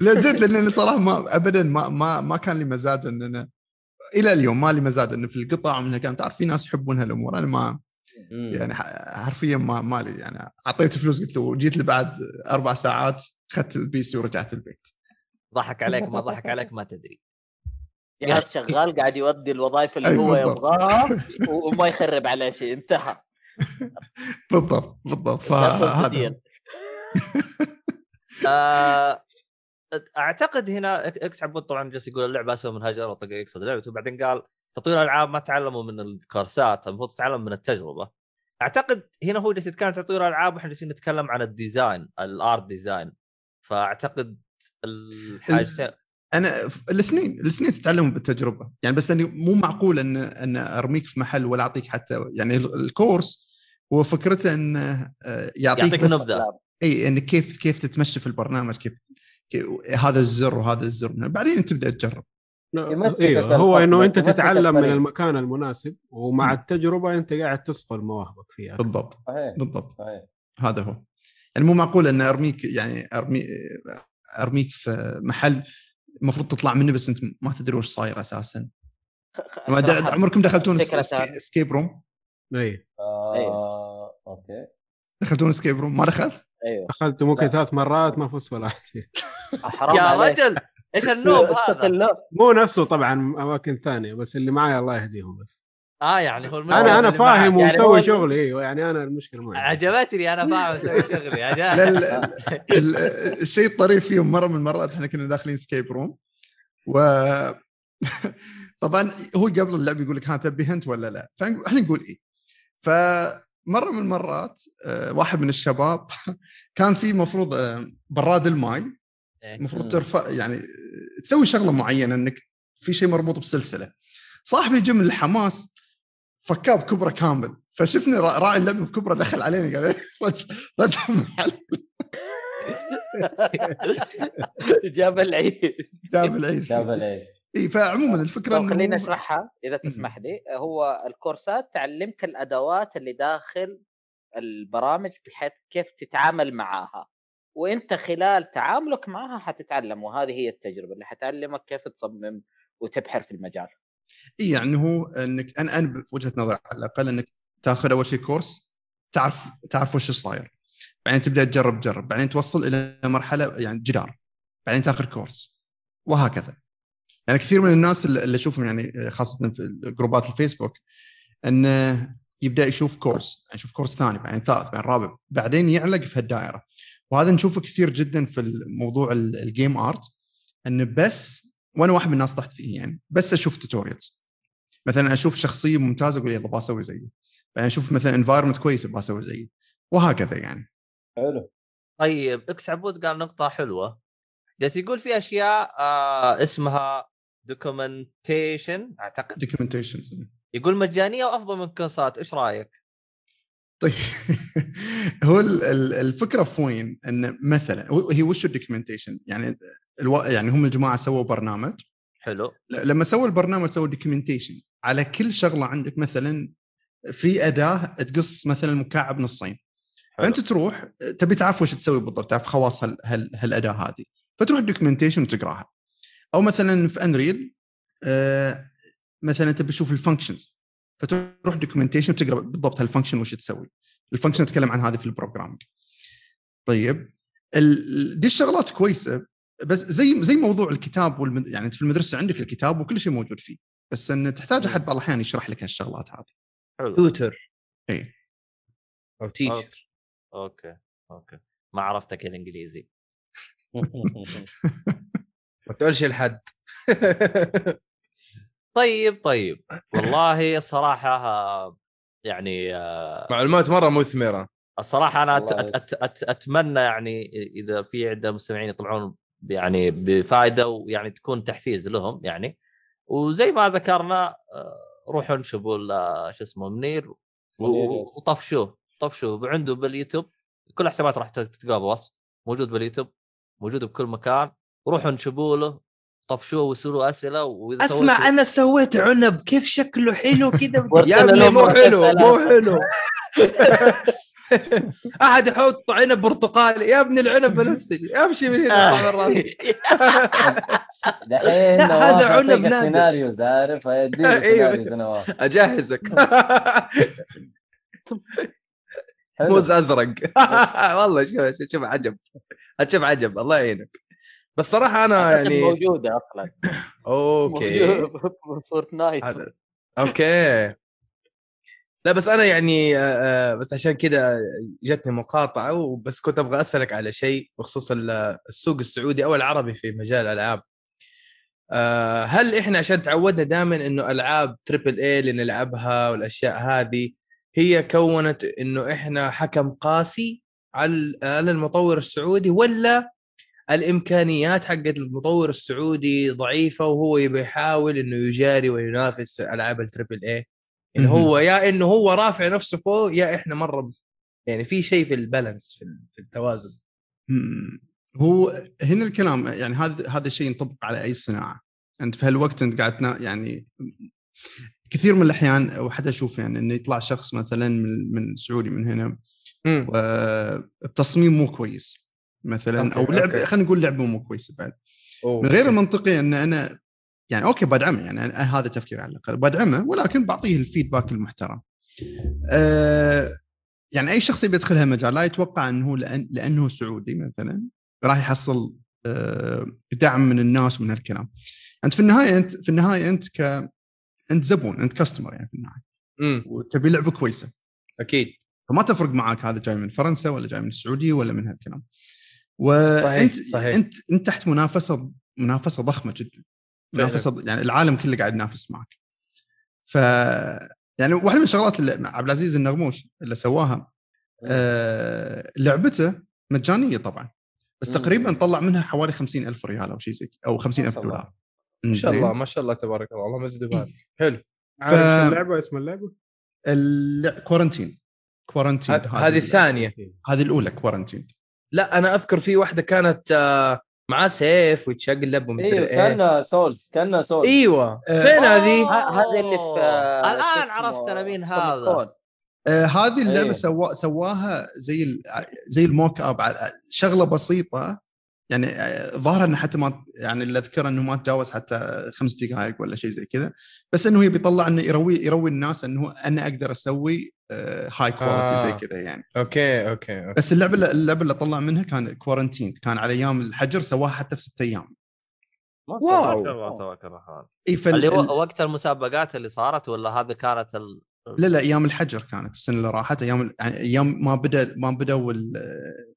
لا جد لأن صراحة ما ابدا ما ما ما كان لي مزاد ان أنا إلى اليوم ما لي مزاد إنه في القطع من كان تعرف في ناس يحبون هالأمور. أنا ما. يعني حرفيا ما ما لي يعني اعطيته فلوس قلت له جيت لي بعد أربع ساعات اخذت ال PC ورجعت البيت. ضحك عليك ما ضحك عليك ما تدري. جهاز شغال قاعد يودي الوظائف اللي هو بالضبط. يبغاها وما يخرب على شيء. انتهى. بالضبط بالضبط. فهذا. آه، أعتقد هنا إكس عبود طبعا جالس يقول اللعبة اسوء من هجر وطق يقصد لعبته وبعدين قال تطوير الألعاب ما تعلموا من ال courseات المفروض تتعلم من التجربة. أعتقد هنا هو جالس يتكلم عن تطوير الألعاب وإحنا جالسين نتكلم عن ال design ال art design. فأعتقد الحاجتين أنا الاثنين الاثنين تتعلموا بالتجربة. يعني بس أني مو معقول أن أن أرميك في محل ولا أعطيك حتى يعني ال- ال course هو فكرته أنه آه، يعطيك, يعطيك نبذة. إي انك كيف كيف تتمشى في البرنامج كيف هذا الزر وهذا الزر. بعدين تبدا تجرب. أيوه هو إنه أنت تتعلم من. المكان المناسب ومع. التجربة أنت قاعد تصقل مواهبك فيها. بالضبط. صحيح. بالضبط. صحيح. هذا هو. يعني مو معقول إن أرميك يعني أرمي أرميك في محل المفروض تطلع منه بس أنت ما تدري وش صاير أساسا. ما د- عمركم دخلتون. Escape room؟ اي آه، أوكي. دخلتون سكيب روم؟ ما دخلت؟ أيوه. دخلت ممكن لا. ثلاث مرات ما فزت ولا. حرام يا. رجل إيش ال noob هذا؟ مو نفسه طبعا أماكن ثانية بس اللي معي الله يهديهم بس. آه يعني هو المشكلة أنا أنا. فاهم يعني ومسوي ال- شغلي أيوه يعني أنا المشكلة معي عجبتني أنا فاهم أسوي شغلي الشيء الطريف فيهم مرة من المرات إحنا كنا داخلين escape room و طبعا هو قبل اللعب يقول لك ها تبي hint ولا لا؟ فاحنا نقول إيه. فمره من المرات آه، واحد من الشباب كان في مفروض آه، براد الماي المفروض مم. ترفع يعني تسوي شغلة معينة إنك في شيء مربوط بسلسلة. صاحبي يجي من الحماس فكاه بكبرة كامل. فشفني را- راعي اللعبة بكبرة دخل علينا قال رجع رجع المحل. جاب العيد. جاب العيش جاب العيد. إي فعموما الفكرة طب إنه خليني أشرحها إذا تسمح لي. هو الكورسات تعلمك الأدوات اللي داخل البرامج بحيث كيف تتعامل معاها. وأنت خلال تعاملك معها حتتعلم وهذه هي التجربة اللي حتعلمك كيف تصمم وتبحر في المجال. إي يعني هو إنك أنا أنا بوجهة نظري على الأقل إنك تاخذ أول شيء كورس تعرف تعرف وش صاير بعدين تبدأ تجرب تجرب. بعدين توصل إلى مرحلة يعني جدار. بعدين تاخذ course. وهكذا. يعني كثير من الناس اللي اللي اشوفهم يعني خاصة في جروبات الفيسبوك انه يبدأ يشوف course يعني يشوف course ثاني بعدين ثالث بعدين رابع بعدين يعلق في هالدائرة. وهذا نشوفه كثير جدا في الموضوع ال- ال game art انه بس وأنا واحد من الناس طحت فيه يعني بس أشوف tutorials مثلا أشوف شخصية ممتازة أقول يلا أبغى أسوي زيه بعدين أشوف مثلا environment كويس أبغى أسوي زيه وهكذا يعني. حلو. طيب إكس عبود قال نقطة حلوة. جالس يقول في أشياء آه اسمها documentation أعتقد. documentations يقول مجانية وأفضل من كورسات إيش رأيك؟ طيب. هو ال- ال- الفكرة في وين؟ إن مثلا هي وش ال documentation؟ يعني ألو... يعني هم الجماعة سووا برنامج. حلو. لما سووا البرنامج سووا documentation على كل شغلة عندك مثلا في أداة تقص مثلا مكعب نصين. فأنت تروح تبي تعرف وش تسوي بالضبط تعرف خواص هال هال هالأداة هذه. فتروح ال documentation وتقراها. أو مثلا في Unreal آه مثلا تبي تشوف ال functions فتروح documentation وتقرأ بالضبط هال function وش تسوي. ال function نتكلم عن هذه في ال programming طيب ال- دي الشغلات كويسة بس زي زي موضوع الكتاب والمد... يعني انت في المدرسة عندك الكتاب وكل شيء موجود فيه بس إن تحتاج أحد بعض الأحيان يشرح لك هالشغلات هذه. حلو. توتر اي أو تيشر أوكي أوكي. ما عرفتك الإنجليزي. ما تقولش لحد. طيب طيب. والله الصراحه يعني آه، معلومات مرة مثمرة. الصراحة أنا أت أت أت أت أتمنى يعني إذا في عندنا مستمعين يطلعون يعني بفائده ويعني تكون تحفيز لهم يعني. وزي ما ذكرنا آه، روحوا انشبوا شو اسمه منير. وطفشوه طفشوه عنده باليوتيوب. كل حسابات راح تلقاه بوصف موجود باليوتيوب موجود بكل مكان. روحوا انشبوا له طفشوه وسألوا أسئلة وإذا أسمع سويتوا- أنا سويت عنب كيف شكله حلو كذا؟ يا أبني مو حلو. مو حلو. أحد يحط عنب برتقالي. يا أبني العنب نفس الشيء أمشي من هنا اطلع من راسي. دحين لا، نواف هذا عنب نادر. السيناريوز عارف؟ يديله أيوه. سيناريوز نواف أجهزك. حلو. موز أزرق. والله شوف شوف عجب. شوف عجب. الله يعينك. بس صراحة أنا يعني موجودة أصلا. أوكي. فورتنايت هذا أوكي. لا بس أنا يعني بس عشان كذا جتني مقاطعة وبس كنت أبغى أسألك على شيء بخصوص ال- السوق السعودي أو العربي في مجال الألعاب. هل إحنا عشان تعودنا دائما إنه ألعاب triple A اللي نلعبها والأشياء هذه هي كونت إنه إحنا حكم قاسي على المطور السعودي ولا الإمكانيات حقت المطور السعودي ضعيفة وهو يبي يحاول إنه يجاري وينافس ألعاب ال triple A انه. هو يا انه هو رافع نفسه فوق يا إحنا مرة يعني في شيء في ال balance في ال- في التوازن. هو هنا الكلام يعني هذا هذا الشيء ينطبق على أي صناعة أنت في هالوقت أنت قاعد يعني كثير من الأحيان وحتى أشوف يعني إنه يطلع شخص مثلا من من سعودي من هنا مم. وبتصميم مو كويس مثلا أو okay، لعب okay. خلينا نقول لعبة مو كويسة بعد أوه، من غير. المنطقي إن أنا يعني okay بدعمه يعني هذا تفكيري على الأقل بدعمه ولكن بعطيه ال feedback المحترم. أه يعني أي شخص يبي يدخل هالمجال لا يتوقع إنه لأن لأنه سعودي مثلا راح يحصل أه دعم من الناس ومن هالكلام. أنت في النهاية أنت في النهاية أنت ك أنت زبون أنت customer يعني في النهاية. وتبي لعبة كويسة أكيد فما تفرق معك هذا جاي من فرنسا ولا جاي من السعودية ولا من هالكلام. وأنت صحيح، صحيح. أنت أنت تحت منافسة منافسة ضخمة جدا. فعلاً. منافسة يعني العالم كله قاعد ينافس معك. ف يعني واحدة من الشغلات اللي عبد العزيز النغموش اللي سواها آه لعبته مجانية طبعا بس. تقريبا طلع منها حوالي 50 ألف ريال أو شيء زي أو 50 ألف ما شاء الله. دولار ما شاء الله ما شاء الله تبارك الله اللهم زد وبارك حلو شو اللعبة اسم اللعبة؟ كورنتين Quarantine هذه الثانية هذه الأولى Quarantine لا أنا أذكر في واحدة كانت آه، معاه سيف ويتشقلب ومدري أيوه إيه كأنها Souls كأنها Souls إيوه آه. فين هذه؟ ه- هذه اللي في آه، الآن؟ عرفت أنا مين هذا. آه هذه اللعبة أيه. سوا سواها زي ال- زي ال mock up على- شغلة بسيطة يعني آه، ظاهر إنه حتى ما يعني اللي أذكره إنه ما تجاوز حتى خمس دقائق ولا شيء زي كذا بس إنه يبي يطلع إنه يروي يروي الناس إنه أنا أقدر أسوي هاي quality آه. زي كذا يعني okay okay okay بس اللعبة اللي اللعبة اللي طلع منها كان Quarantine كان على أيام الحجر سواها حتى في ست أيام ما wow. الله. تبارك الرحمن إي فال... اللي هو ال- وقت المسابقات اللي صارت ولا هذه كانت ال... لا لا أيام الحجر كانت السنة اللي راحت أيام يعني أيام ما بدأ ما بدأوا ال-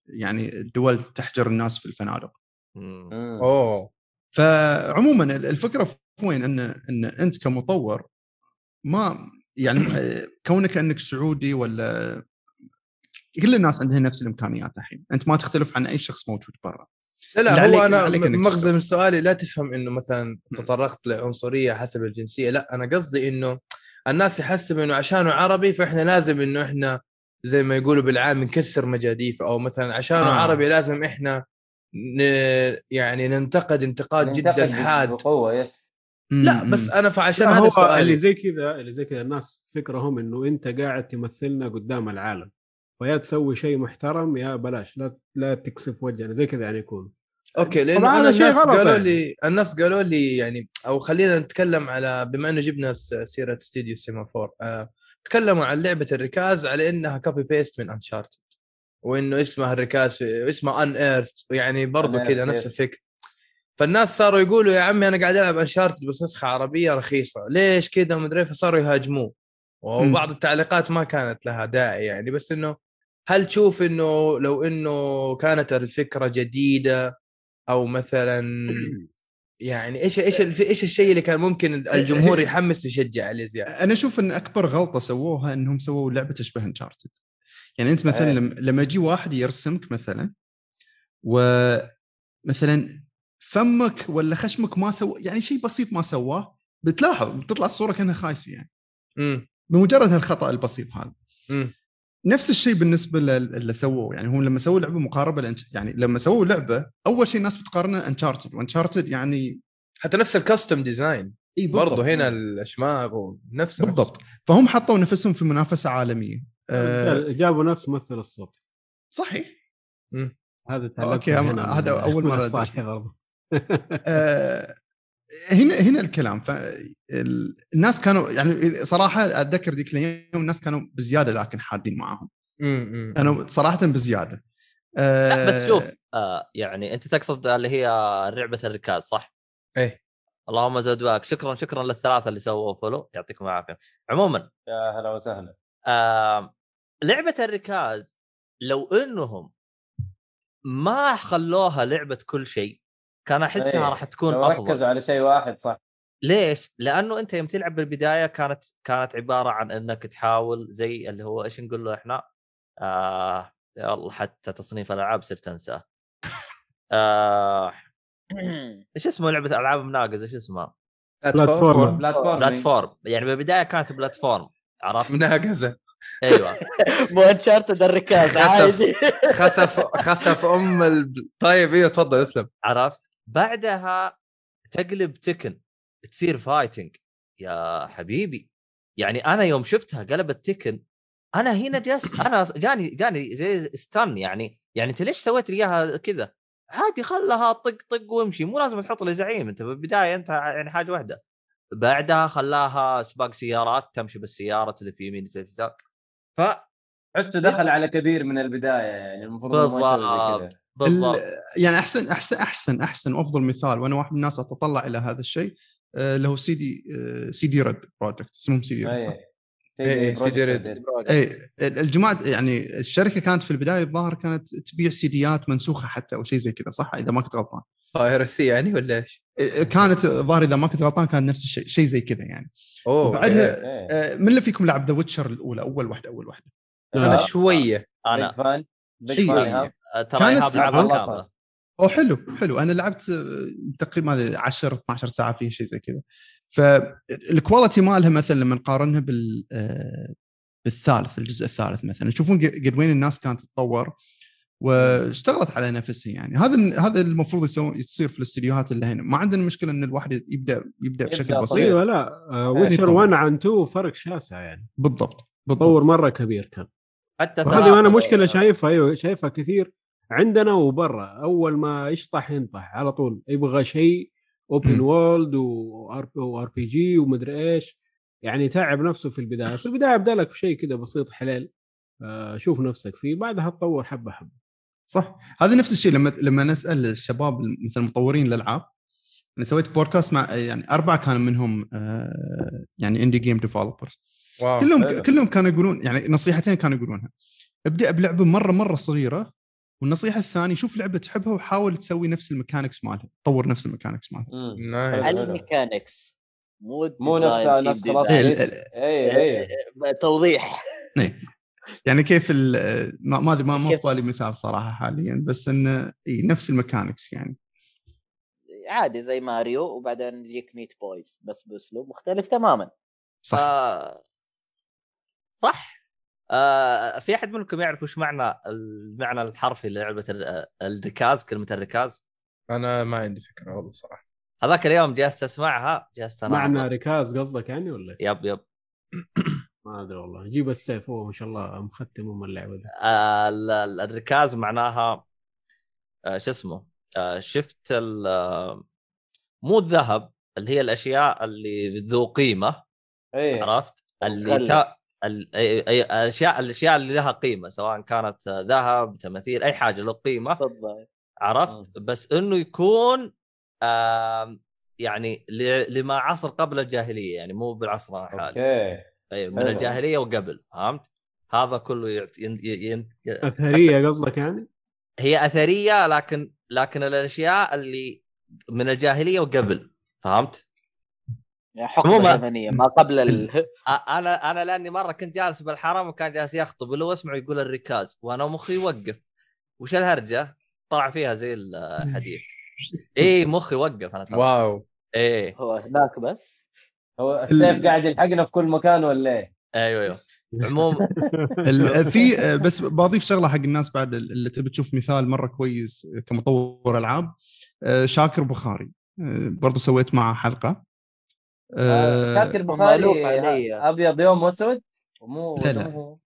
يعني الدول تحجر الناس في الفنادق. مم. أوه فعموما الفكرة في وين إن إن أنت كمطور ما يعني آه، كونك أنك سعودي ولا كل الناس عندها نفس الإمكانيات الحين أنت ما تختلف عن أي شخص موجود برا لا لا هو أنا مغزى. من سؤالي لا تفهم إنه مثلا. تطرقت لعنصرية حسب الجنسية لا أنا قصدي إنه الناس يحسب إنه عشانه عربي فإحنا لازم إنه إحنا زي ما يقولوا بالعام نكسر مجاديف أو مثلا عشانه آه. عربي لازم إحنا ن... يعني ننتقد انتقاد ننتقد جدا حاد. بقوه yes لا. بس أنا فعشان هذا هو سؤالي اللي زي كذا اللي زي كذا الناس فكرهم إنه أنت قاعد تمثلنا قدام العالم فيا تسوي شيء محترم يا بلاش لا لا تكسف وجهنا زي كذا يعني يكون. okay لأنه أنا الناس قالوا يعني. لي الناس قالوا لي يعني أو خلينا نتكلم على بما إنه جبنا سيرة استديو Semaphore آه تكلموا عن لعبة الركاز على إنها copy paste من Uncharted وإنه اسمها الركاز اسمها ان ايرث يعني برضو Unearthed، كذا نفس. الفكرة فالناس صاروا يقولوا يا عمي أنا قاعد ألعب انشارتد بس نسخة عربية رخيصة ليش كذا؟ ومدري فصاروا يهاجموه. وبعض التعليقات ما كانت لها داعي يعني بس إنه هل تشوف إنه لو إنه كانت الفكرة جديدة أو مثلا يعني إيش إيش إيش الشيء اللي كان ممكن الجمهور يحمس ويشجع عليه زياده؟ أنا أشوف إن أكبر غلطة سووها إنهم سووا لعبة تشبه انشارتد يعني أنت مثلا. لما لما يجي واحد يرسمك مثلا ومثلا فمك ولا خشمك ما سوى يعني شيء بسيط ما سواه بتلاحظ بتطلع الصورة كأنها خايسة يعني. امم بمجرد هالخطأ البسيط هذا. امم نفس الشيء بالنسبة لل- اللي سووه. يعني هم لما سووا لعبة مقاربة لأنش... يعني لما سووا لعبة أول شيء الناس بتقارنها Uncharted و Uncharted يعني حتى نفس ال costume design إي بالضبط. برضه هنا الشماغ ونفس بالضبط. فهم حطوا نفسهم في منافسة عالمية. آه جابوا نفس ممثل الصوت. صحيح. هذا هنا هذا. برضه آه، هنا هنا الكلام. فالناس كانوا يعني صراحة أتذكر ذيك الأيام الناس كانوا بزيادة لكن حادين معاهم. إمم كانوا صراحة بزيادة. آه، لا بس شوف آه يعني أنت تقصد اللي هي لعبه الركاز صح؟ إيه. اللهم زد وبارك شكرا شكرا للثلاثة اللي سووا follow. يعطيكم العافية. عموما يا هلا وسهلا. آه لعبة الركاز لو إنهم ما خلوها لعبة كل شيء كان أحسها إيه، راح تكون أفضل ركزوا على شيء واحد صح ليش؟ لأنه أنت يوم تلعب بالبداية كانت كانت عبارة عن إنك تحاول زي اللي هو إيش نقول له إحنا؟ آه يلا حتى تصنيف الألعاب صرت أنساه. آه إيش اسمه لعبة ألعاب مناقز إيش اسمها؟ platform platform platform يعني بالبداية كانت platform عرفت؟ مناقزة أيوه مو Uncharted الركاز خسف. عادي خسف خسف أم ال... طيب أيوه تفضل اسلم عرفت؟ بعدها تقلب Tekken تصير fighting يا حبيبي يعني أنا يوم شفتها قلبت Tekken أنا هنا جلست أنا جاني جاني زي stun يعني يعني أنت ليش سويت لي إياها كذا؟ عادي خلها طق طق وامشي مو لازم تحط لي زعيم أنت بالبداية أنت يعني حاجة واحدة. بعدها خلاها سباق سيارات تمشي بالسيارة تلف يمين تلف يسار. ف حسه دخل على كبير من البداية يعني المفروض بالضبط بالضبط. ال- يعني أحسن أحسن أحسن أحسن وأفضل مثال وأنا واحد من الناس أتطلع إلى هذا الشيء آه، اللي هو CD CD Red Projekt اسمهم CD Red؟ اي إيه، CD Red. اي الجماعة يعني الشركة كانت في البداية الظاهر كانت تبيع سيديات منسوخة حتى أو شيء زي كذا صح؟ إذا ما كنت غلطان. piracy يعني ولا إيش؟ إيه، كانت الظاهر إذا ما كنت غلطان كان نفس الشيء شيء زي كذا يعني. أوه وبعدها إيه. آه، من اللي فيكم لعب The Witcher الأولى؟ أول واحدة أول واحدة. أنا شوية. أنا. فان يعني. ترى كانت ايهاب لعبها. كامله أو حلو حلو. أنا لعبت آه، تقريبا 10 12 ساعة فيه شيء زي كذا. فال quality مالها مثلا لما نقارنها بال آه، بالثالث الجزء الثالث مثلا. تشوفون قد وين الناس كانت تتطور واشتغلت على نفسها يعني. هذا هذا المفروض يسوي يصير في الاستديوهات اللي هنا. ما عندنا مشكلة إن الواحد يبدأ يبدأ بشكل يبدأ بسيط. صغير. أيوه لا. Witcher طبعاً. 1 عن 2 فرق شاسع يعني. بالضبط بالضبط. تطور مرة كبير كان. حتى وهذه أنا مشكلة شايفها أيوه شايفها كثير عندنا وبرا. أول ما يشطح ينطح على طول. يبغى شيء open. world RPG ومدري إيش. يعني تعب نفسه في البداية. في البداية أبدأ لك بشيء كذا بسيط حلال آه، شوف نفسك فيه. بعدها تطور حبة حبة. صح. هذا نفس الشيء لما لما نسأل الشباب مثل مطورين الالعاب أنا سويت بودكاست مع يعني أربعة كانوا منهم آه، يعني indie game developers wow كلهم حلو. كلهم كانوا يقولون يعني نصيحتين كانوا يقولونها ابدأ بلعبة مرة مرة صغيرة والنصيحة الثانية شوف لعبة تحبها وحاول تسوي نفس ال mechanics مالها طور نفس ال mechanics مالها. nice. ال mechanics مو مو نفس خلاص design. إيه،. اي اي توضيح يعني كيف ال- ما ما أدري ما ما في؟ بالي مثال صراحة حاليا بس انه إي نفس ال mechanics يعني عادي زي ماريو وبعدين يجيك Meat Boys بس بأسلوب مختلف تماما صح آه صح؟ آه في أحد منكم يعرف وش معنى المعنى الحرفي للعبه ال- الركاز كلمة الركاز أنا ما عندي فكرة والله صراحة. هذاك اليوم جلست أسمعها جلست أنا معنى ركاز قصدك يعني ولا؟ يب يب. ما أدري والله. جيب السيف هو ما شاء الله مختم أم اللعبة دي. آه، ال- ال- الركاز معناها آه، شو اسمه؟ آه، شفت ال- آه، مو الذهب اللي هي الأشياء اللي ذو قيمة إيه. عرفت؟ اللي الغلة. تا... ال... أي... أي... الاشياء الأشياء اللي لها قيمة سواء كانت ذهب تماثيل أي حاجة له قيمة بالضبط عرفت بس إنه يكون يعني ل... لما عصر قبل الجاهلية يعني مو بالعصر الحالي أوكي أي من حلو. الجاهلية وقبل فهمت هذا كله يعت... ين... ين... ين... أثرية قصدك يعني؟ هي أثرية لكن لكن الأشياء اللي من الجاهلية وقبل فهمت؟ يعني حقبة عموما- زمنية ما قبل ال... أنا أنا لأني مرة كنت جالس بالحرم وكان جالس يخطب اللي هو اسمعه يقول الركاز وأنا مخي يوقف. وش الهرجة؟ طلع فيها زي الحديث. إي مخي وقف أنا ترى. wow. إيه هو هناك بس؟ هو السيف قاعد يلحقنا في كل مكان ولا إيه؟ أيوه أيوه. عموم ال- في بس بضيف شغلة حق الناس بعد اللي تبي تشوف مثال مرة كويس كمطور ألعاب. آه، شاكر بخاري. آه، برضو سويت معه حلقة. شاكر مألوف بخاري علي. أبيض يوم أسود مو لا، لا.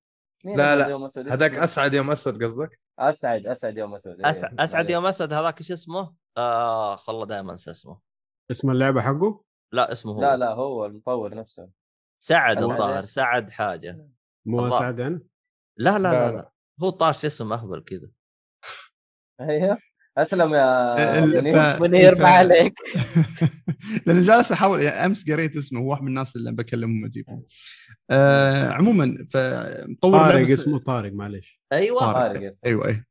لا، لا. يوم أسود؟ هذاك؟ أسعد يوم أسود قصدك؟ أسعد أسعد يوم أسود إيه، أسعد, أسعد معليش. يوم اسد هذاك إيش اسمه؟ آه والله دائما انسى اسمه اسم اللعبة حقه؟ لا اسمه هو لا لا هو المطور نفسه سعد الظاهر؟ سعد حاجة مو. اسعد يعني؟ لا لا, لا، لا. لا. هو طاش اسم أهبل كذا أيوه أسلم يا منير. ما عليك. لأن جالس أحاول يعني أمس قريت اسمه هو واحد من الناس اللي بكلمهم اجيبهم آه عموما فمطور طارق لعبة س- اسمه طارق معلش أيوه طارق. طارق yes. أيوه اي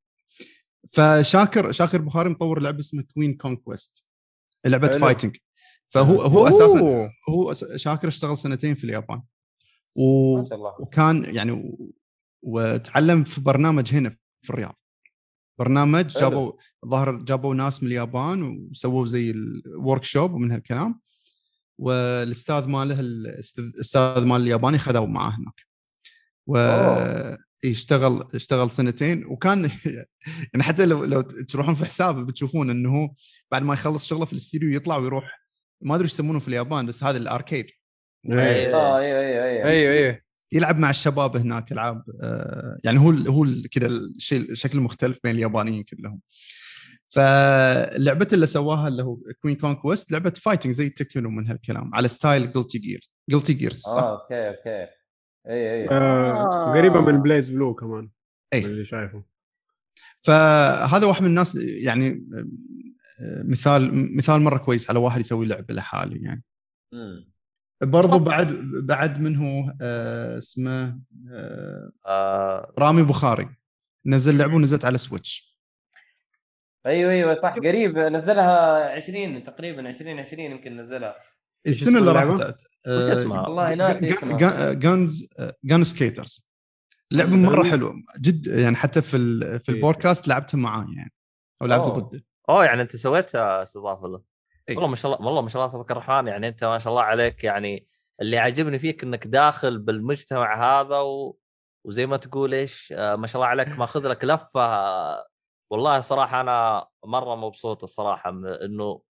فشاكر شاكر بخاري مطور لعبة اسمها Queen Conquest لعبة. fighting فهو هو أساسا أوه. هو أس- شاكر اشتغل سنتين في اليابان. و... ما شاء الله. وكان يعني و... وتعلم في برنامج هنا في الرياض. برنامج. جابوا ظهر جابوا ناس من اليابان وسووا زي ال workshop ومن هالكلام. والأستاذ ماله الأستاذ مال الياباني خذوه معاه هناك. و أوه. اشتغل اشتغل سنتين. وكان يعني حتى لو لو تروحون في حسابه بتشوفون إنه هو بعد ما يخلص شغله في الاستديو يطلع ويروح. ما أدري إيش يسمونه في اليابان بس هذا الأركيد. أيوه أيوه أيوه أيوه أيوه يلعب مع الشباب هناك العاب آه، يعني هو هو كذا الشيء الشكل مختلف بين اليابانيين كلهم. فلعبته اللي سواها اللي هو Queen Conquest لعبة fighting زي Tekken ومن هالكلام على ستايل Guilty Gear Guilty Gears صح؟ آه okay okay. إي إي. آه قريبة من BlazBlue كمان. من اللي شايفه. فهذا واحد من الناس يعني آه، مثال مثال مرة كويس على واحد يسوي لعبه لحاله يعني. مم. برضو بعد بعد منه آه، اسمه آه، آه. رامي بخاري. نزل لعبه ونزلت على Switch أيوه أيوه صح قريب نزلها 20 تقريبا 20 20 يمكن نزلها السنة اللي؟ راحت وش اسمها؟ والله ناسي Guns Gun Skaters لعبة. مرة حلوة جد يعني حتى في ال- في إيه. البودكاست لعبتها معاه يعني أو لعبت. ضده أوه يعني أنت سويت استضافه له إي. والله ما شاء الله والله ما شاء الله تبارك الرحمن يعني أنت ما شاء الله عليك يعني اللي عاجبني فيك إنك داخل بالمجتمع هذا و... وزي ما تقول إيش آه، ما شاء الله عليك ماخذ لك لفة آه، والله صراحة أنا مرة مبسوط الصراحة إنه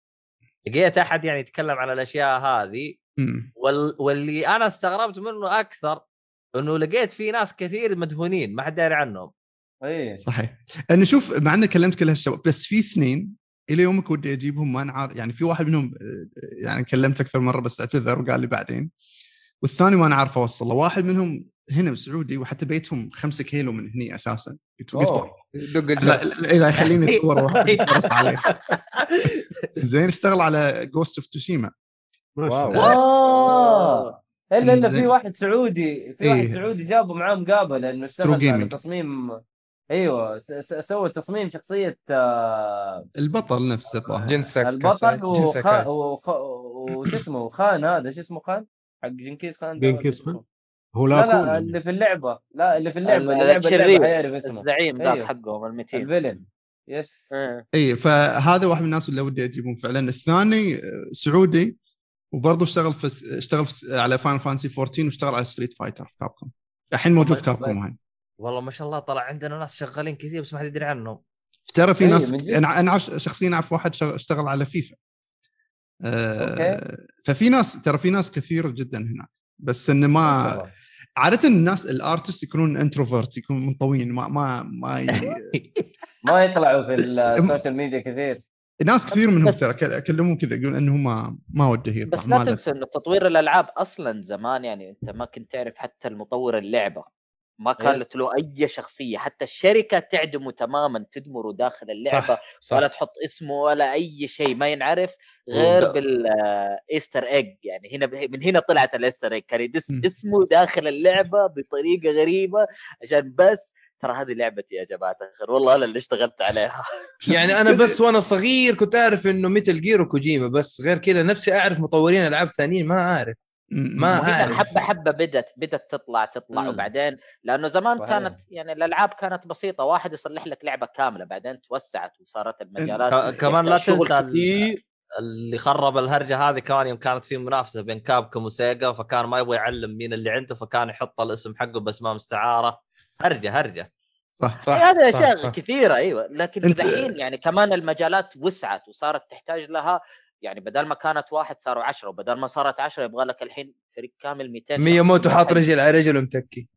لقيت أحد يعني يتكلم عن الأشياء هذه مم. وال... واللي أنا استغربت منه أكثر إنه لقيت في ناس كثير مدفونين ما حد داري عنهم. اي صحيح. أنا شوف مع اني كلمت كل هالشباب بس في اثنين إلى يومك ودي أجيبهم ما نعرف يعني في واحد منهم آه، يعني كلمت أكثر مرة بس أعتذر وقال لي بعدين والثاني ما نعرف أوصله واحد منهم هنا سعودي وحتى بيتهم خمسة كيلو من هني أساسا قلت له اصبر أوه. دق لا الجرس لا لا، خليني أدور واحد يدرس عليه زين اشتغل على Ghost of Tsushima wow. إلا إلا في. واحد سعودي في واحد إيه. سعودي جابه معاه مقابله إنه اشتغل على. تصميم أيوه س- س- سوى تصميم شخصية آه، البطل نفسه الظاهر Jin Sakai البطل وخ... وش اسمه خان هذا شو اسمه خان حق جنكيز خان جنكيز؟ خان؟ هو لا لا لا اللي في اللعبة. لا اللي في اللعبة اللعبة الشرير. حيعرف اسمه. الزعيم ذاك أيوه. حقهم ال 200 ال villain. yes إيه. اي فهذا واحد من الناس اللي ودي اجيبهم فعلا. الثاني سعودي وبرضه اشتغل في اشتغل في على Final Fantasy 14 واشتغل على Street Fighter في Capcom الحين موجود في Capcom هاي والله ما شاء الله طلع عندنا ناس شغالين كثير بس ما حد يدري عنهم. ترى في إيه، ناس. أنا شخصيا أعرف واحد اشتغل على فيفا آه ففي ناس ترى في ناس كثير جدا هناك بس إنه ما. عادة الناس ال artists يكونون introvert يكونون منطويين ما ما ما ي... ما يطلعوا في السوشيال ميديا كثير. ناس كثير منهم ترى كلمون كذا يقولون إنه ما ما وده يطلع بس لا تنسى إنه تطوير الألعاب أصلا زمان يعني أنت ما كنت تعرف حتى المطور اللعبة. ما كانت yes. له أي شخصية حتى الشركة تعدمه تماما تدمره داخل اللعبة صح صح. ولا تحط اسمه ولا أي شيء ما ينعرف غير وب- بال Easter egg يعني هنا من هنا طلعت ال Easter egg كان يدس م. اسمه داخل اللعبة بطريقة غريبة عشان بس ترى هذه لعبتي يا جماعة الخير. والله أنا اللي اشتغلت عليها. يعني أنا بس وأنا صغير كنت أعرف إنه Metal Gear وكوجيما بس غير كذا نفسي أعرف مطورين ألعاب ثانيين ما أعرف. ما. حبة حبة بدت بدت تطلع تطلع مم. وبعدين لأنه زمان صحيح. كانت يعني الألعاب كانت بسيطة واحد يصلح لك لعبة كاملة بعدين توسعت وصارت المجالات كمان لا تنسى كتير. اللي خرب الهرجة هذه كمان يوم كانت في منافسة بين كابكوم وسيجا فكان ما يبغى يعلم مين اللي عنده فكان يحط الاسم حقه باسماء مستعارة هرجة هرجة صح صح هذه صح، أشياء. كثيرة أيوه لكن دحين يعني كمان المجالات وسعت وصارت تحتاج لها يعني بدل ما كانت واحد صاروا عشرة وبدل ما صارت عشرة يبغى لك الحين فريق كامل 200 مياموتو حاط رجل على رجل ومتكي.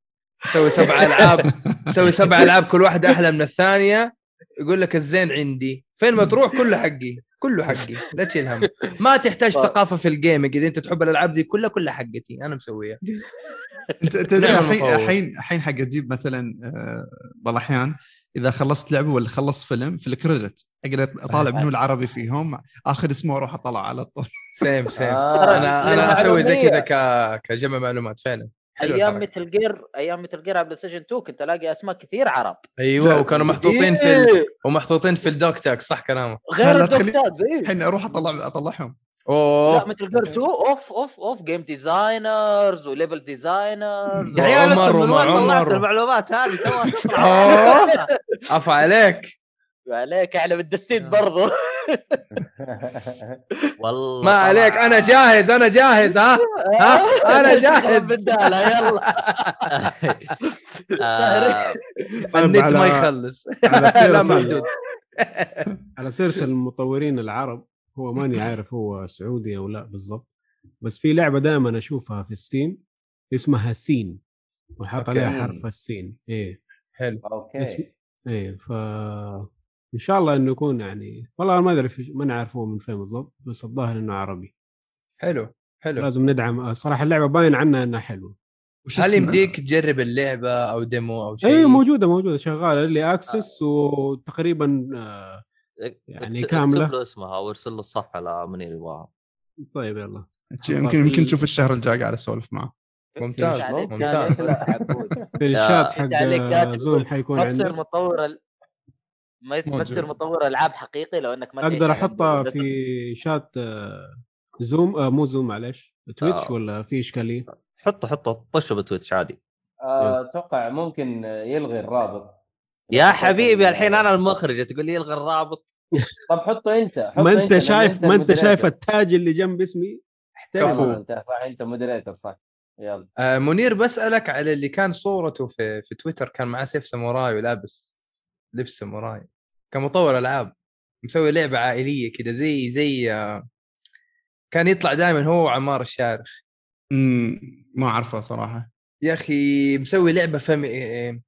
مسوي سبع ألعاب مسوي سبع ألعاب كل واحدة أحلى من الثانية يقول لك الزين عندي. فين ما تروح كله حقي كله حقي لا تشيل هم. ما تحتاج طيب. ثقافة في الجيمنج إذا أنت تحب الألعاب دي كلها كلها حقتي أنا مسويها. انت تدري. الحين الحين حق تجيب مثلا آه، بعض الأحيان إذا خلصت لعبة ولا خلصت فيلم في الكريدت أقدر أطالع منو العربي فيهم. آخذ اسمه وأروح اطلع على طول. سيم سيم. آه، أنا أنا أسوي زي. كذا ك... كجمع معلومات. فعلا. أيام. متل جير أيام متل جير على بلاي ستيشن 2 كنت ألاقي أسماء كثير عرب. أيوه وكانوا محطوطين في ال... إيه، ومحطوطين في الدوك تاك صح كلامك. غير لا الدوك تاجز إيه. الحين أروح اطلع أطلعهم. لا اوه متل جير 2 اوف اوف اوف جيم ديزاينرز وليفل ديزاينرز يا عيال عمر طلعت. المعلومات هذه؟ توها تطلع أوه. عفا عليك. عليك إحنا متدستين برضو. والله ما عليك أنا جاهز أنا جاهز ها؟ ها؟ أنا جاهز. بالدالة يلا. آه، النت على- ما يخلص. على لا محدود على سيرة المطورين العرب هو ماني عارف هو سعودي أو لا بالضبط بس في لعبة دائما أشوفها في ستيم اسمها سين وحاط. عليها حرف السين. إيه. حلو. أوكي. إيه ف إن شاء الله إنه يكون يعني والله ما أدري في- ما نعرف هو من فين بالضبط بس الظاهر إنه عربي. حلو حلو. لازم ندعم صراحة اللعبة باين عنها إنها حلوة. وش هل؟ يمديك تجرب اللعبة أو demo أو شيء؟ اي موجودة موجودة شغالة ال early access وتقريبا آه، يعني اكت- كاملة. اكتب له اسمها أو ارسل له الصفحة لمن يبغاها. طيب يلا. يمكن يمكن نشوف الشهر الجاي قاعد أسولف معه. ممتاز عليك ممتاز. عبود. في الشات حق آه، كاتب Zoom حيكون ما تصير عندك مطور. ما ما. تصير مطور ألعاب حقيقي لو إنك ما أقدر على أحطها. في شات آه، Zoom آه مو Zoom معلش Twitch آه. ولا في إشكالية حطه حطه طشه ب Twitch عادي آه، أتوقع ممكن يلغي الرابط يا حبيبي الحين أنا المخرج تقول لي الغي الرابط طب حطه أنت حطه ما أنت لأن شايف ما أنت شايف. ال tag اللي جنب اسمي احترم كفو. أنت صح أنت moderator صح يلا آه منير بسألك على اللي كان صورته في في تويتر كان معاه سيف ساموراي ولابس لبس ساموراي كمطور ألعاب مسوي لعبة عائلية كذا زي زي كان يطلع دائما هو وعمار الشارخ. أمم، ما اعرفه صراحة. يا أخي مسوي لعبة fami... آه،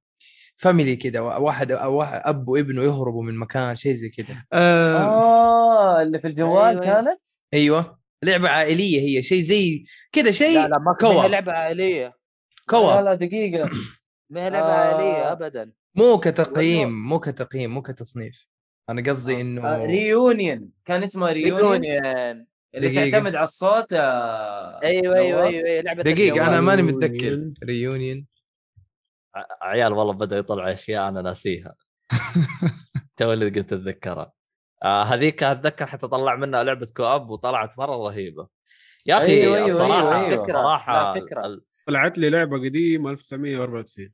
family كذا واحد أو واحد أب وابنه يهربوا من مكان شيء زي كذا آه. آه اللي في الجوال أيوة. كانت؟ أيوه. لعبة عائلية هي شيء زي كذا شيء لا لا ما هي لعبة عائلية. لا كوا لا دقيقة. ما هي لعبه آه. عائليه ابدا مو كتقييم مو كتقييم مو كتصنيف أنا قصدي آه، إنه Reunion كان اسمها Reunion Reunion اللي دقيقة. تعتمد على الصوت آه، أيوه أيوه. أيوه أيوة، لعبة دقيقة أنا. ماني. متذكر ريونيون ع- عيال والله بدا يطلع أشياء أنا ناسيها تو اللي قلت اتذكرها آه هذيك أتذكر حتى طلع منها لعبة كواب وطلعت مرة رهيبة يا أخي أيوة، أيوة، الصراحة أيوة، أيوة. الصراحة لا، فكرة. ال- طلعت لي لعبة قديمة 1994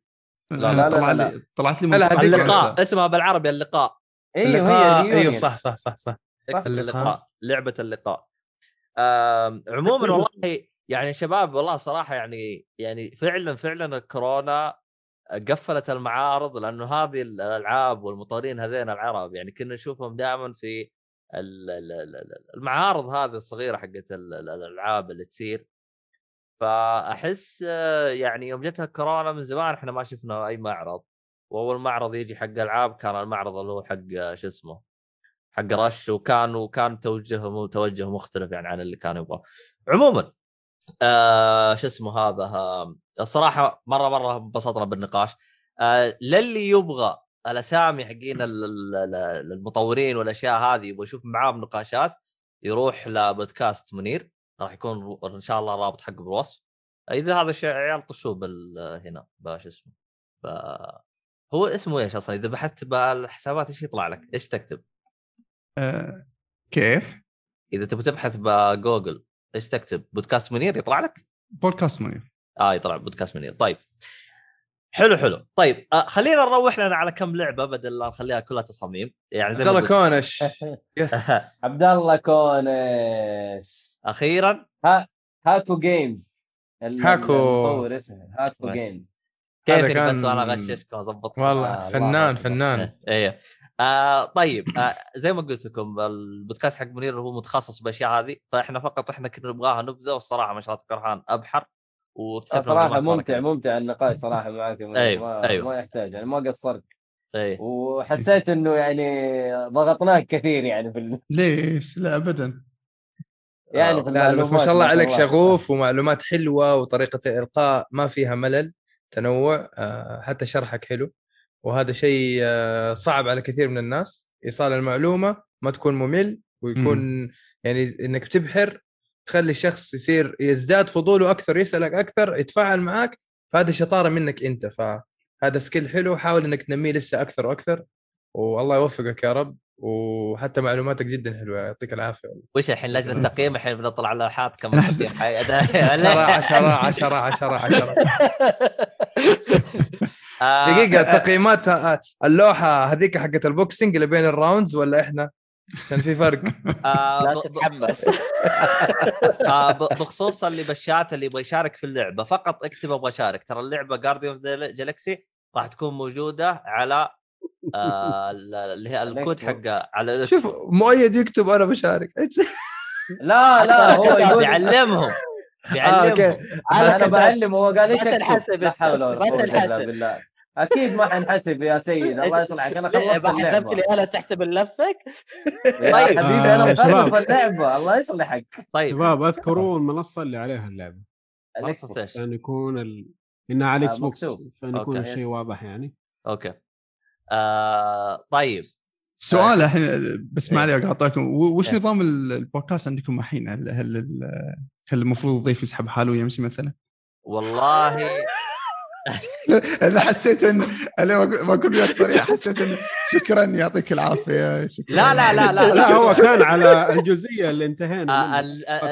لا لا، لا، طلع لا، لي طلعت لي لا، لا، اللقاء. اسمها بالعربي اللقاء. أيوه اللقاء أيوه صح صح صح صح. اللقاء. لعبة اللقاء. عموما والله يعني شباب والله صراحة يعني يعني فعلا فعلا الكورونا قفلت المعارض لأنه هذه الألعاب والمطورين هذين العرب يعني كنا نشوفهم دائما في ال- ال- ال- ال- المعارض هذه الصغيرة حقت ال- ال- الألعاب اللي تصير. فأحس آه، يعني يوم جتها كورونا من زمان إحنا ما شفنا أي معرض وأول معرض يجي حق ألعاب كان المعرض اللي هو حق آه، شو اسمه حق رش وكان وكان توجهه توجه مختلف يعني عن اللي كان يبغاه. عموما آه شو اسمه هذا آه الصراحة مرة مرة انبسطنا بالنقاش. آه للي يبغى الأسامي حقين ال- ال- ال- المطورين والأشياء هذه يبغى يشوف معاهم نقاشات يروح لبودكاست منير. راح يكون إن شاء الله رابط حقه بالوصف إذا هذا الشيء عيال طشوه بال هنا باش اسمه ف... هو اسمه إيش أصلا إذا بحثت بالحسابات إيش يطلع لك؟ إيش تكتب؟ آه، كيف؟ إذا تبي تبحث بجوجل إيش تكتب؟ بودكاست منير يطلع لك؟ بودكاست منير آه يطلع بودكاست منير طيب حلو حلو طيب آه خلينا نروح لنا على كم لعبة بدل لا نخليها كلها تصاميم يعني زي عبد الله كونش yes عبد الله كونش أخيرا Hako Games هاكو. المطور اسمه هاكو. جيمز كيفني كان- بس وأنا اغششكم اظبط والله آه، فنان. فنان إيه آه طيب آه زي ما قلت لكم البودكاست حق منير هو متخصص بالأشياء هذه فإحنا فقط إحنا كنا نبغاها نبذة والصراحة ما شاء الله كرهان أبحر واكتشفنا صراحة ممتع. ممتع النقاش صراحة معك. أيوة، ما, أيوة. ما يحتاج يعني ما قصرت إيه وحسيت إنه يعني ضغطناك كثير يعني في ال... ليش؟ لا ابدا يعني في لا لا بس ما شاء الله عليك شغوف ومعلومات حلوة وطريقة الالقاء ما فيها ملل تنوع آه، حتى شرحك حلو. وهذا شيء آه، صعب على كثير من الناس. إيصال المعلومة ما تكون ممل ويكون يعني إنك تبحر تخلي الشخص يصير يزداد فضوله أكثر يسألك أكثر يتفاعل معك فهذه شطارة منك أنت. فهذا سكيل حلو حاول إنك تنميه لسه أكثر وأكثر. والله يوفقك يا رب. وحتى معلوماتك جدا حلوة يعطيك العافية وش الحين لجنة تقييم الحين بنطلع على لوحات كم أنا أحس- تقييم؟ حي- عشرة عشرة عشرة عشرة عشرة. آه، دقيقة تقييمات آه، اللوحة هذيك حقت ال boxing اللي بين ال rounds ولا إحنا؟ عشان في فرق. آه، لا تتحمس. آه، بخصوص اللي بالشات اللي يبغى يشارك في اللعبة فقط اكتب أبغى أشارك. ترى اللعبة Guardians Galaxy راح تكون موجودة على آه، ال- اللي هي الكود الإكس حق على شوف. مؤيد يكتب أنا بشارك لا لا هو يقول بيعلمهم آه، بيعلمهم أوكي أنا. بعلمه هو قال إيش أكتب لا حول ولا قوة إلا. بالله أكيد ما حنحسب يا سيد الله يصلحك أنا خلصت ما حسبت اللعبة لي أنا تحسب لنفسك يا طيب. حبيبي أنا آه، مخلص. اللعبة الله يصلحك طيب شباب أذكروا المنصة اللي عليها اللعبة بوكس. إيش؟ عشان يكون ال... إنها على آه، Xbox. عشان يكون. الشيء. واضح يعني okay آه طيب سؤال الحين بس ما إيه. علي اقاطعكم وش إيه. نظام ال- البودكاست عندكم الحين؟ هل هل هل المفروض الضيف يسحب حاله ويمشي مثلا؟ والله أنا حسيت إن أنا ما أقول وياك صريح حسيت إن شكرا يعطيك العافية شكرا لا لا لا لا لا هو كان على الجزئية اللي انتهينا آه، آه،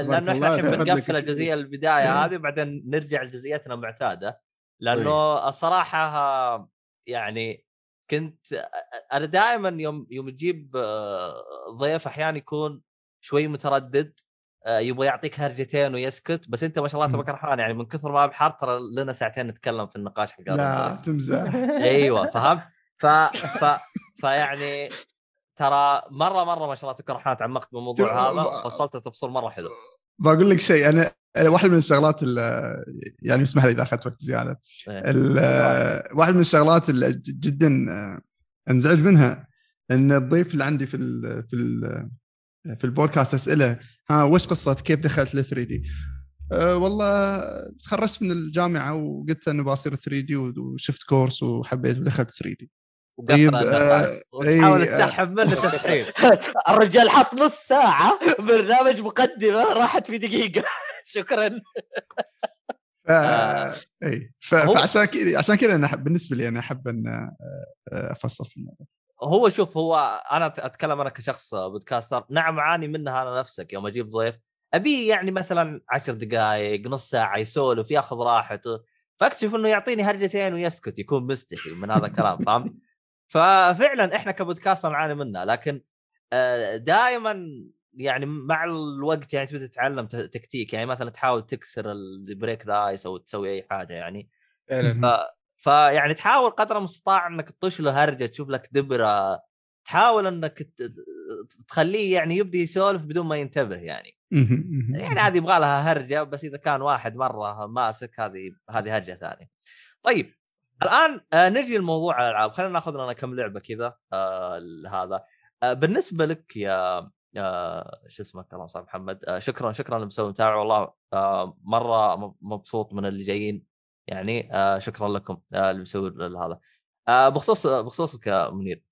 لأنه إحنا الحين بنقفل. الجزئية البداية إيه. هذه وبعدين نرجع لجزئيتنا المعتادة لأنه الصراحة آه، يعني كنت أنا دائما يوم يوم تجيب آه، ضيف أحيانا يكون شوي متردد آه، يبغى يعطيك هرجتين ويسكت بس أنت ما شاء الله تبارك الرحمن يعني من كثر ما بحر ترى لنا ساعتين نتكلم في النقاش حق لا. تمزح. أيوه فهمت؟ ف ف فيعني ترى مرة مرة ما شاء الله تبارك الرحمن تعمقت بالموضوع هذا ما- وصلت تفصيل مرة حلو. بقول لك شيء أنا واحد من الشغلات يعني اسمح لي إذا أخذت وقت زيادة إيه. واحد من الشغلات اللي جدا انزعج منها إن الضيف اللي عندي في ال في ال في البودكاست أسئلة ها وش قصه كيف دخلت ل 3 دي؟ أه والله تخرجت من الجامعة وقلت إنه بصير 3 دي وشفت كورس وحبيت ودخلت 3 دي طيب، وقفل آه، وتحاول آه. تسحب منه تسحيب الرجال حط نص ساعة برنامج مقدمة راحت في دقيقة شكرا ف... آه. أي ف... فعشان كذا عشان كذا أنا أحب بالنسبة لي أنا أحب أن آه، أفصل في الموضوع هو شوف هو أنا أتكلم أنا كشخص بودكاستر نعم أعاني منها أنا نفسك يوم أجيب ضيف أبي يعني مثلا عشر دقائق نص ساعة يسولف يأخذ راحته فأكتشف إنه يعطيني هرجتين ويسكت يكون مستحي من هذا الكلام فهمت؟ ففعلا إحنا ك podcaster نعاني منها لكن دائما يعني مع الوقت يعني تبدا تتعلم تكتيك يعني مثلا تحاول تكسر ال break the ice أو تسوي أي حاجة يعني ف... فيعني تحاول قدر المستطاع إنك تطش له هرجة تشوف لك دبرة تحاول إنك. تخليه يعني يبدأ يسولف بدون ما ينتبه يعني. يعني هذه يبغى لها هرجة بس إذا كان واحد مرة ماسك هذه هذه هرجة ثانية. طيب الآن آه نجي لموضوع الألعاب. خلينا ناخذ لنا كم لعبة كذا آه هذا. آه بالنسبة لك يا آه شو اسمك اللهم صل محمد؟ آه شكرا شكرا للمسوي متابع والله آه مرة مبسوط من اللي جايين. يعني آه شكرا لكم آه اللي مسوي هذا. آه بخصوص بخصوصك يا منير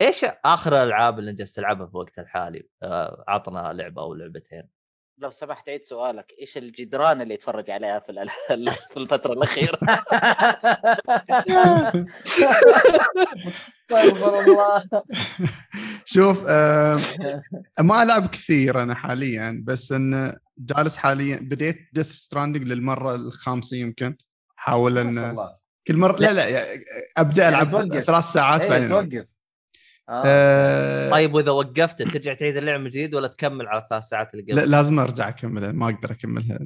إيش آخر الألعاب اللي أنت تلعبها في وقت الحالي؟ آه عطنا لعبة أو لعبتين. لو سمحت عيد سؤالك إيش الجدران اللي يتفرج عليها في في الفترة الأخيرة استغفر الله شوف آه ما ألعب كثير أنا حاليا بس إن جالس حاليا بديت ديث ستراندنج للمرة الخامسة يمكن احاول إن. كل مرة لا لا أبدأ ألعب. ثلاث ساعات إيه، بعدين توقف آه. آه طيب وإذا وقفت ترجع تعيد اللعبه من جديد ولا تكمل على الثلاث ساعات اللي لا قبل؟ لازم أرجع أكملها ما أقدر أكملها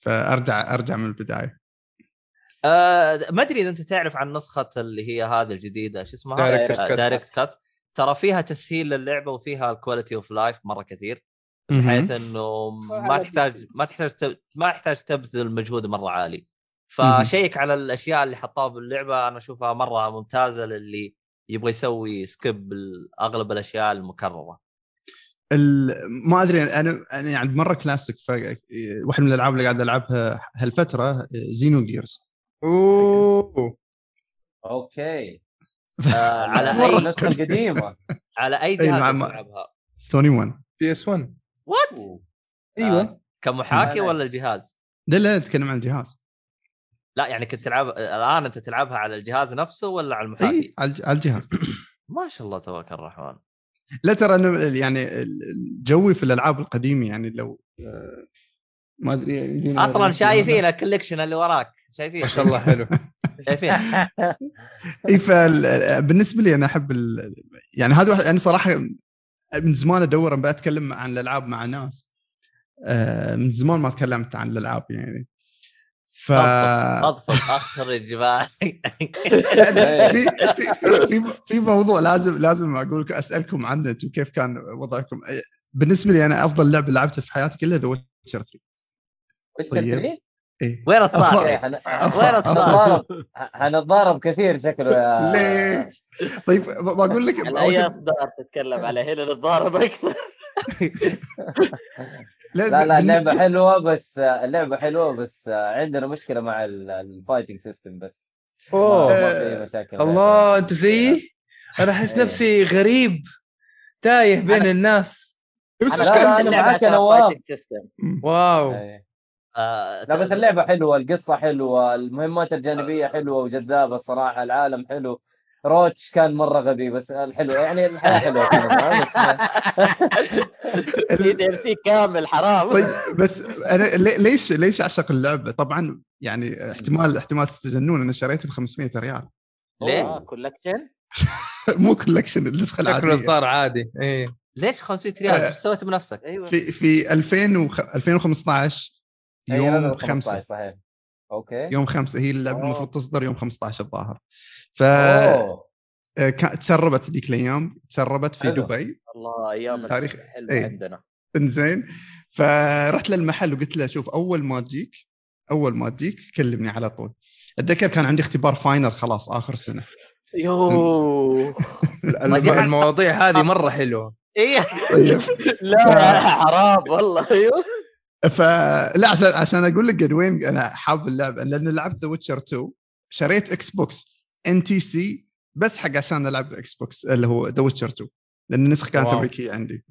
فأرجع أرجع من البداية. آه ما أدري إذا أنت تعرف عن نسخة اللي هي هذه الجديدة شو اسمها؟ director's cut ترى فيها تسهيل للعبة وفيها ال quality of life مرة كثير. بحيث إنه ما تحتاج ما تحتاج ما يحتاج تبذل مجهود مرة عالي. ف check على الأشياء اللي حطوها باللعبة أنا أشوفها مرة ممتازة للي يبغى يسوي skip اغلب الأشياء المكررة. ال- ما أدري أنا أنا يعني مرة كلاسيك ف واحد من الألعاب اللي قاعد ألعبها هالفترة Xenogears أوه. okay. آه على أي النسخه القديمه على أي أي جهاز تلعبها؟ سوني 1 PS1 وات أيوه. آه كمحاكي لا، لا. ولا الجهاز؟ لا لا اتكلم عن الجهاز. لا يعني كنت تلعب الآن أنت تلعبها على الجهاز نفسه ولا على إي المحاكي؟ على الج- على الجهاز. ما شاء الله تبارك الرحمن. لا ترى أنا يعني ال- joy في الألعاب القديمة يعني لو آه، ما أدري أصلا شايفين. ال collection اللي وراك شايفين ما شاء الله حلو. شايفين إي فبالنسبه لي أنا أحب ال... يعني هذا واحد أنا صراحة من زمان أدور أبى أتكلم عن الألعاب مع ناس. آه، من زمان ما تكلمت عن الألعاب يعني. ف اضفط اخرج لا، في في في موضوع لازم لازم أقول لكم أسألكم عنه أنتم كيف كان وضعكم بالنسبة لي أنا أفضل لعبة لعبتها في حياتي كلها The Witcher 3 Witcher طيب. 3 إيه وين إيه، الصالح؟ حن- أفضل- وين الصالح؟ حنتضارب كثير شكله يا ليش؟ طيب بقول لك شيء- أصدار تتكلم على هنا نتضارب أكثر لا لا اللعبه حلوة بس اللعبه حلوة بس عندنا مشكلة مع ال fighting system بس. أوه. ما في مشاكل الله أنتوا زيي؟ أنا أحس إيه. نفسي غريب تايه بين أنا- الناس. بس لا، اللعبة معاك نواف. مم. wow. إيه. آه، لا بس اللعبة حلوة القصة حلوة المهمات الجانبية حلوة وجذابة الصراحة العالم حلو. روتش كان مرة غبي بس الحلو يعني الحياة حلوة؟ بس في دي كامل حرام طيب بس أنا لي- ليش ليش أعشق اللعبة؟ طبعا يعني احتمال احتمال تستجنون أنا شريته ب 500 ريال ليه؟ collection مو collection النسخة شكله العادية اصدار عادي إيه ليش 500 ريال؟ آه. إيش سويت بنفسك؟ أيوه في في 2000 وخ... 2015 أي، يوم هذا 5 15 صحيح okay يوم 5 هي اللعبة. المفروض تصدر يوم 15 الظاهر ف. آه، تسربت ذيك الأيام تسربت في حلو. دبي. الله أيام تاريخ- إيه. عندنا. إنزين. فرحت للمحل وقلت له شوف أول ما تجيك أول ما تجيك كلمني على طول. أتذكر كان عندي اختبار final خلاص آخر سنة. يوه. الم- المواضيع هذه مرة حلوة. إيه. طيب. لا حرام والله. أيوه. فلا عشان عشان أقول لك قد وين أنا حاب اللعبه لأن لعبت The Witcher 2 شريت Xbox NTSC بس حق عشان ألعب Xbox اللي هو The Witcher 2 لأن النسخة كانت wow. أمريكية عندي.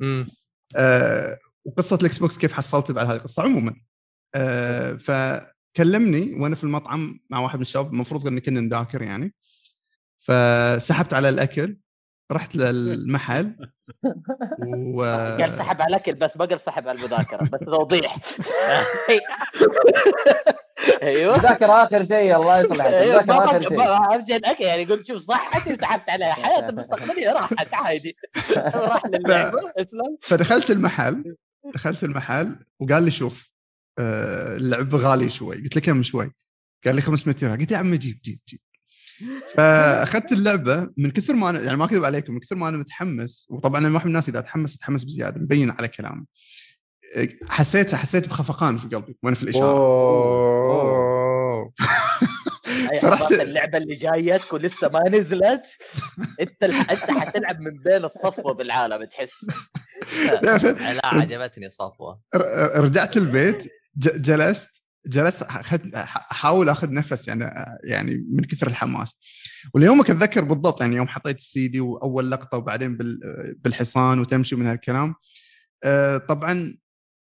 آه وقصة ال Xbox كيف حصلت بعد هذه القصة عموما. آه فكلمني وأنا في المطعم مع واحد من الشباب المفروض ان كنا نذاكر يعني. فسحبت على الأكل. رحت للمحل و قال سحب على الاكل بس ما قال سحب على المذاكرة بس توضيح. أيوه. المذاكره آخر شيء الله يصلحك المذاكره ما آخر شيء. ما ابجد الأكل يعني قلت شوف صحتي وسحبت عليها. حياتي المستقبليه راحت عادي. راح فدخلت المحل دخلت المحل وقال لي شوف آه اللعب غالي شوي. قلت له كم شوي؟ قال لي 500 ريال قلت يا عمي جيب جيب جيب. فأخذت اللعبة من كثر ما أنا يعني ما أكذب عليكم من كثر ما أنا متحمس وطبعا أنا ما أحب الناس إذا أتحمس أتحمس بزيادة مبين على كلامي حسيت حسيت بخفقان في قلبي وأنا في الإشارة أوه. فرحت- اللعبة اللي جايتك ولسه ما نزلت أنت. أنت حتلعب من بين الصفوة بالعالم تحس لا، عجبتني صفوه رجعت البيت ج- جلست جلست أخذ أحاول أخذ نفس يعني يعني من كثر الحماس. واليومك أتذكر بالضبط يعني يوم حطيت السي دي وأول لقطة وبعدين بال- بالحصان وتمشي من هالكلام. آه، طبعا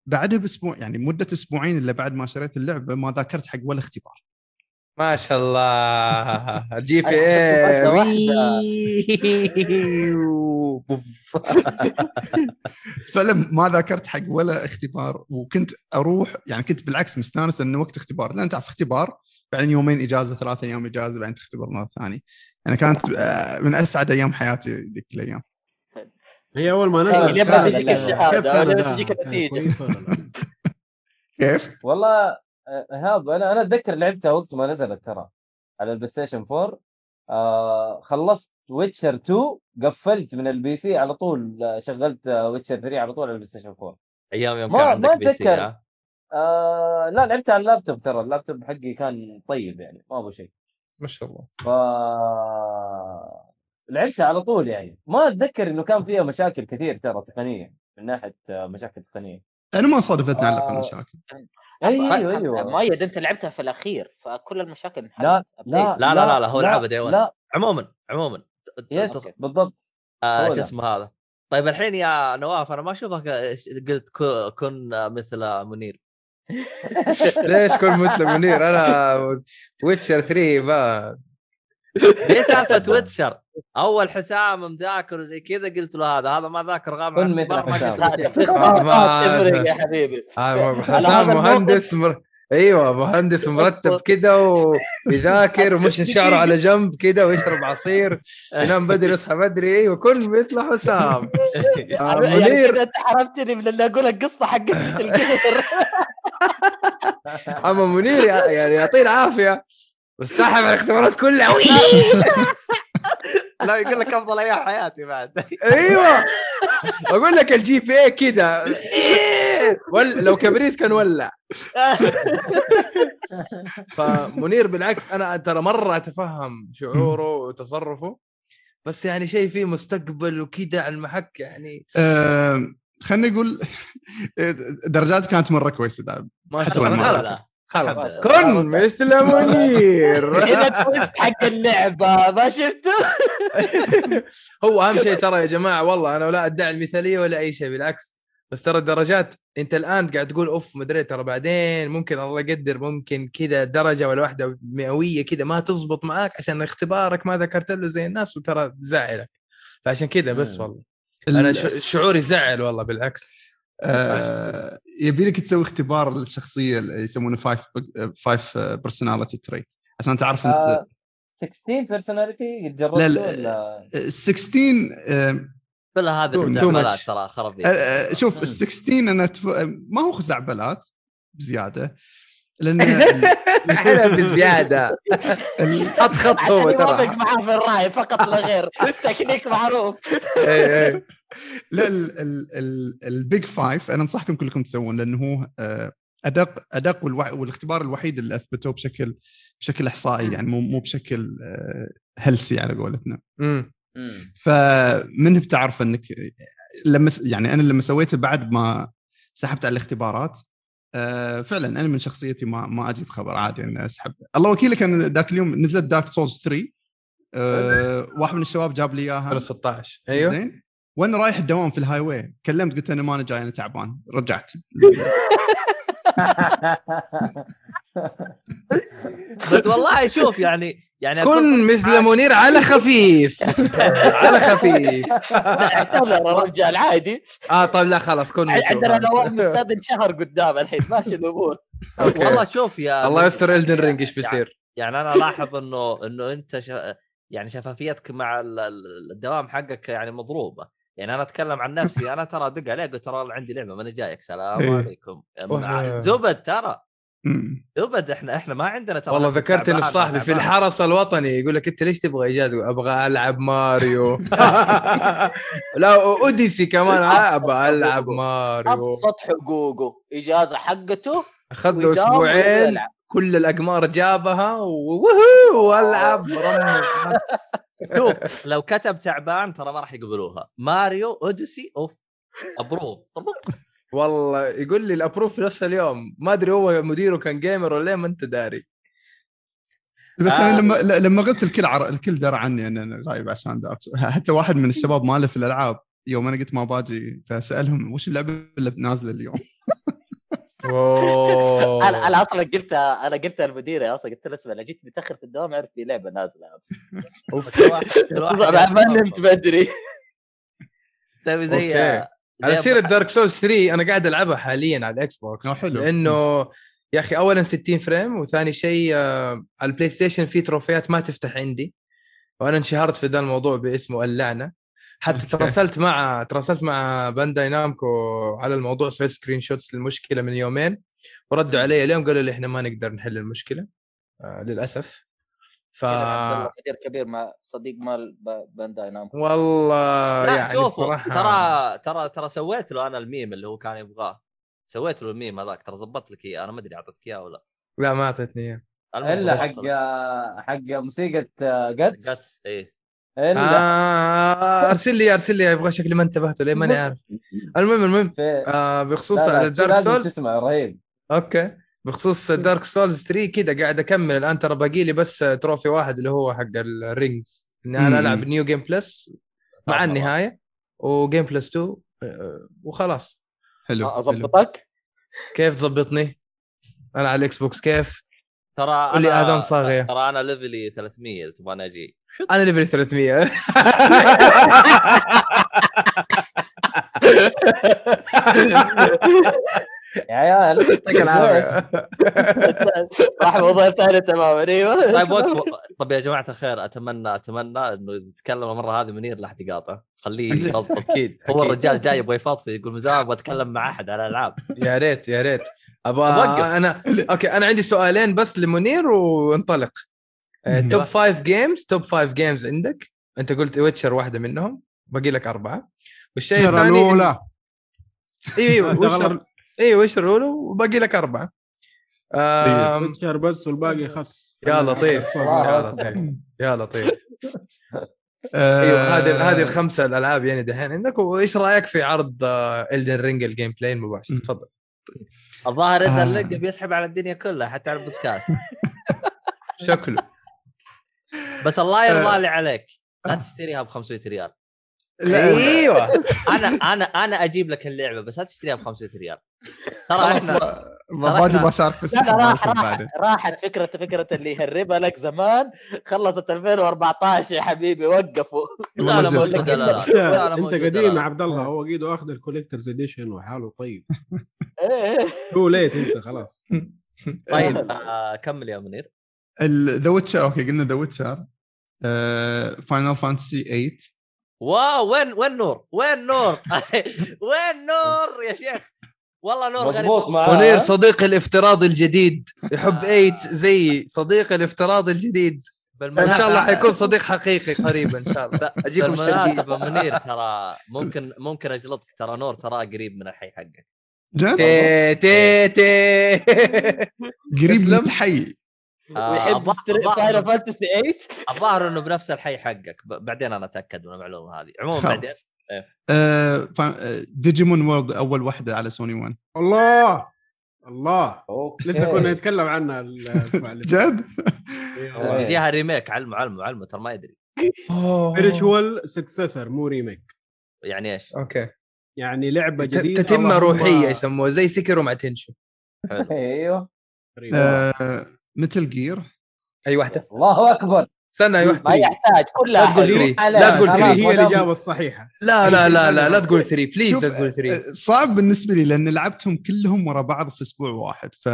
بعدها بأسبوع يعني مدة أسبوعين إلا بعد ما شريت اللعبة ما ذاكرت حق ولا اختبار. ما شاء الله. جي بي أي اي فعلا ما ذاكرت حق ولا اختبار وكنت أروح يعني كنت بالعكس مستانس انه وقت اختبار لأن تعرف اختبار بعدين يومين إجازة ثلاثة أيام إجازة بعدين تختبر مرة ثانية. يعني كانت آه، من أسعد أيام حياتي ذيك الأيام. هي أول ما نزلت. تجيك الشهادة؟ تجيك النتيجة؟ كيف؟ والله آه، ايهاب أنا أنا أتذكر لعبتها وقت ما نزلت ترى على ال PlayStation 4 آه خلصت Witcher 2 قفلت من ال PC على طول آه، شغلت Witcher 3 على طول على ال PlayStation 4 أيام يوم كان ما عندك PC. ها؟ آه لا لعبتها على اللابتوب ترى اللابتوب حقي كان طيب يعني ما ابو شيء ما شاء الله ف لعبتها على طول يعني ما أتذكر إنه كان فيها مشاكل كثير ترى تقنيه من ناحية آه، مشاكل تقنية أنا ما صادفتني على الاقل آه. مشاكل أيوه أيوه مؤيد أنت لعبتها في الأخير فكل المشاكل انحلت لا Update. لا لا، لا، لا، هو day one. لا عموما عموما يس. بالضبط. آه شو. اسمه هذا؟ طيب الحين يا نواف أنا ما أشوفك قلت كن مثل منير. ليش كل مثل منير؟ أنا Witcher 3 ما ليه سالفة Witcher أول حسام مذاكر وزي كذا قلت له هذا هذا ما ذاكر غاب عن كن مثل حسام. ما- تفرق يا حبيبي. آه، حسام مهندس مر... أيوه مهندس مرتب كده ويذاكر ومش شعره على جنب كده ويشرب عصير ينام بدري يصحى بدري أيوه كن مثل حسام آه، يعني منير. أنت حرمتني من اني أقول القصة حقت القدر. أما منير يع- يعني يعطيه العافية. بس سحب على الاختبارات كلها! لا يقول لك أفضل أيام حياتي بعد. أيوه. أقول لك ال GPA كده. ول... لو كبريت كان ولع. فمنير بالعكس أنا ترى مرة أتفهم شعوره وتصرفه. بس يعني شيء فيه مستقبل وكذا على المحك يعني. خلينا نقول درجات كانت مرة كويسة. ما حتى شاء الله خلاص. خلاص. كن مثل منير التويست حق اللعبة ما شفته هو أهم شيء ترى يا جماعة والله أنا لا أدعي المثالية ولا أي شيء بالعكس. بس ترى الدرجات أنت الآن قاعد تقول أوف مدري ترى بعدين ممكن الله يقدر ممكن كذا درجة ولا واحدة مئوية كذا ما تزبط معاك عشان اختبارك ما ذكرت له زي الناس وترى تزعلك فعشان كذا بس. والله. أنا ش- شعوري زعل والله بالعكس. آه يبي لك تسوي اختبار للشخصية اللي يسمونه five five personality trait عشان تعرف انت آه، 16 personality جربته لا، لا. ولا 16 آه، كل هذه much. ترى خرب آه، آه، شوف ال 16 أنا تف... ما هو خزعبلات بزيادة. لأن إحنا بزيادة. حط خط هو ترى. معاه في الرأي فقط لا غير. تكنيك معروف. إيه، إيه. لا ال- ال- ال- ال Big Five أنا أنصحكم كلكم تسوون لأنه هو آه، أدق أدق والاختبار الوحيد اللي أثبتوه بشكل بشكل إحصائي يعني مو مو بشكل آه، هلسي على قولتنا. أمم. فمن بتعرف إنك لما يعني أنا لما سويته بعد ما سحبت على الاختبارات آه، فعلا أنا من شخصيتي ما ما أجيب خبر عادي إني أسحب. الله وكيلك أنا ذاك اليوم نزلت Dark Souls 3 آه، واحد من الشباب جاب لي إياها. 2016 أيوه. زين. وأنا رايح الدوام في ال highway كلمت قلت أنا ما أنا جاي أنا تعبان رجعت بس والله شوف يعني يعني كن مثل. منير على خفيف على خفيف اعتذر يا رجال عادي آه طيب لا خلاص كن مثل عندنا. نواف مستاذن شهر قدام الحين ماشي الأمور. والله شوف يا الله يستر Elden Ring إيش يعني- بيصير يعني أنا الاحظ إنه إنه أنت. يعني شفافيتك مع ال- ال- الدوام حقك يعني مضروبة يعني أنا أتكلم عن نفسي أنا ترى دق عليه قلت ترى عندي لعبة ماني جايك سلام إيه. عليكم. زبد ترى. يبد إحنا إحنا ما عندنا ترى والله ذكرتني بصاحبي في. الحرس الوطني يقول لك أنت ليش تبغى اجازه؟ أبغى ألعب ماريو لا Odyssey كمان أبغى ألعب ماريو أبسط حقوقه إجازة حقته أخذ له أسبوعين. كل الأقمار جابها ووهو والعب رمي. شوف لو كتب تعبان ترى ما راح يقبلوها Mario Odyssey أوف approve طب والله يقول لي ال approve في نفس اليوم ما أدري هو مديره كان gamer ولا إيه، ما أنت داري بس آه. أنا لما لما قلت الكل عر... الكل درى عني ان أنا غايب عشان Dark. حتى واحد من الشباب ماله في الألعاب يوم أنا قلت ما باجي فسألهم وش اللعبة اللي نازلة اليوم؟ اوه أنا أنا أصلا قلت أنا قلت المدير أصلا قلت له اسمع أنا جيت متأخر في الدوام عرفت في لعبة نازلة. طبعا ما نمت بدري تبي زي okay. على زي سيرة Dark Souls 3 أنا قاعد ألعبها حاليا على ال Xbox حلو. لأنه يا أخي اولا 60 frame وثاني شيء آه، على ال PlayStation في تروفيات ما تفتح عندي. وأنا انشهرت في ذا الموضوع باسمه اللعنه حتى okay. تراسلت مع تراسلت مع Bandai Namco على الموضوع سويت screenshots للمشكلة من يومين وردوا علي اليوم قالوا لي إحنا ما نقدر نحل المشكلة آه للأسف. ف الله مدير كبير مع صديق مال Bandai Namco. والله لا يعني صراحة ترى ترى ترى سويت له أنا الميم اللي هو كان يبغاه. سويت له الميم هذاك ترى ظبطت لك إياه أنا ما أدري اعطيتك إياه ولا لا. ما أعطيتني إياه. إلا حق. حق موسيقى Guts Guts إيه. إلا. آه أرسل لي أرسل لي أبغى شكلي ما انتبهت ليه ماني عارف. المهم المهم آه بخصوص لا لا على Dark Souls تسمع رهيب. okay. بخصوص Dark Souls 3 كذا قاعد أكمل. الآن ترى باقي لي بس trophy واحد اللي هو حق ال rings. اني أنا. ألعب New Game Plus مع آه، النهاية و Game Plus 2 آه، وخلاص. حلو. اضبطك كيف تظبطني؟ أنا على ال Xbox كيف؟ ترى أنا- آذان صاغية. ترى أنا ليفلي 300 إذا تبغاني أجي. أنا level 300 يا عيال. يعطيك العافية. راح موضوع ثاني تماما أيوه. طيب وقفوا طيب يا جماعة الخير أتمنى أتمنى إنه يتكلم المرة هذه منير لا احد يقاطع. خليه يفضفض أكيد. هو. الرجال جاي يبغى يفضفض يقول من زمان أبغى أتكلم مع أحد على الألعاب. يا ريت يا ريت. أبغى وقف. أنا okay أنا عندي سؤالين بس لمنير وانطلق. top five games top five games عندك. أنت قلت Witcher واحدة منهم باقي لك أربعة. والشيء الثاني الأولى. أيوه Witcher. أيوه Witcher الأولى وباقي لك أربعة. Witcher بس والباقي خص يا لطيف. يا. لطيف. يا لطيف. آه، أيوه هذه هذه الخمسة الألعاب يعني دحين عندك. وإيش رأيك في عرض Elden Ring ال gameplay المباشر. تفضل. الظاهر اذا آه. اللقب بيسحب على الدنيا كلها حتى على البودكاست. شكله. بس الله يرضى آه. لي عليك. لا آه. تشتريها ب 500 ريال. لا، أيوه. أنا أنا أنا أجيب لك اللعبة بس لا تشتريها ب 500 ريال. ترى خلاص إحنا ما- ما ترى باجي بشارك في لا لا السحب راح مالكم راح بعدين. راحت فكره فكرة اللي يهربها لك زمان خلصت 2014 يا حبيبي وقفوا. لا لا لا لا انت لا لا أنت موجودة، قديم يا. عبد الله هو قيده أخذ ال collector's edition وحاله طيب. هو ليت أنت خلاص. طيب آه كمل يا منير. The Witcher okay قلنا The Witcher Final Fantasy 8 wow وين وين نور؟ وين نور؟ وين نور يا شيخ؟ والله نور غريب مضبوط معاه منير صديقي الافتراضي الجديد يحب آه. 8 زي صديقي الافتراضي الجديد إن شاء الله حيكون صديق حقيقي قريبا إن شاء الله أجيكم الشرقيه بالمناسبة منير ترى ممكن ممكن أجلطك ترى نور تراه قريب من الحي حقك جد تي تي تي قريب. من الحي آه، ويحب الظاهر- الظاهر- Final Fantasy 8 الظاهر إنه بنفس الحي حقك. ب- بعدين أنا أتأكد من المعلومة هذه. عموما. بعدين؟ آه، Digimon World أول واحدة على سوني 1 الله! الله! okay. لسه كنا نتكلم عنها الأسبوع اللي جد؟ إيه. يجيها remake علمه علمه علمه ترى ما يدري. spiritual successor مو remake يعني إيش؟ okay. يعني لعبة جديدة تتمه روحية يسموها زي Sekiro مع Tenchu أيوه. Metal Gear أي واحدة؟ الله أكبر. استنى أي ما واحدة يحتاج كلها لا تقول حلوة. 3 على- لا تقول خلاص، 3 هي الإجابة الصحيحة. لا لا لا لا لا تقول 3 please لا تقول 3 آه، صعب بالنسبة لي لأن لعبتهم كلهم ورا بعض في أسبوع واحد ف.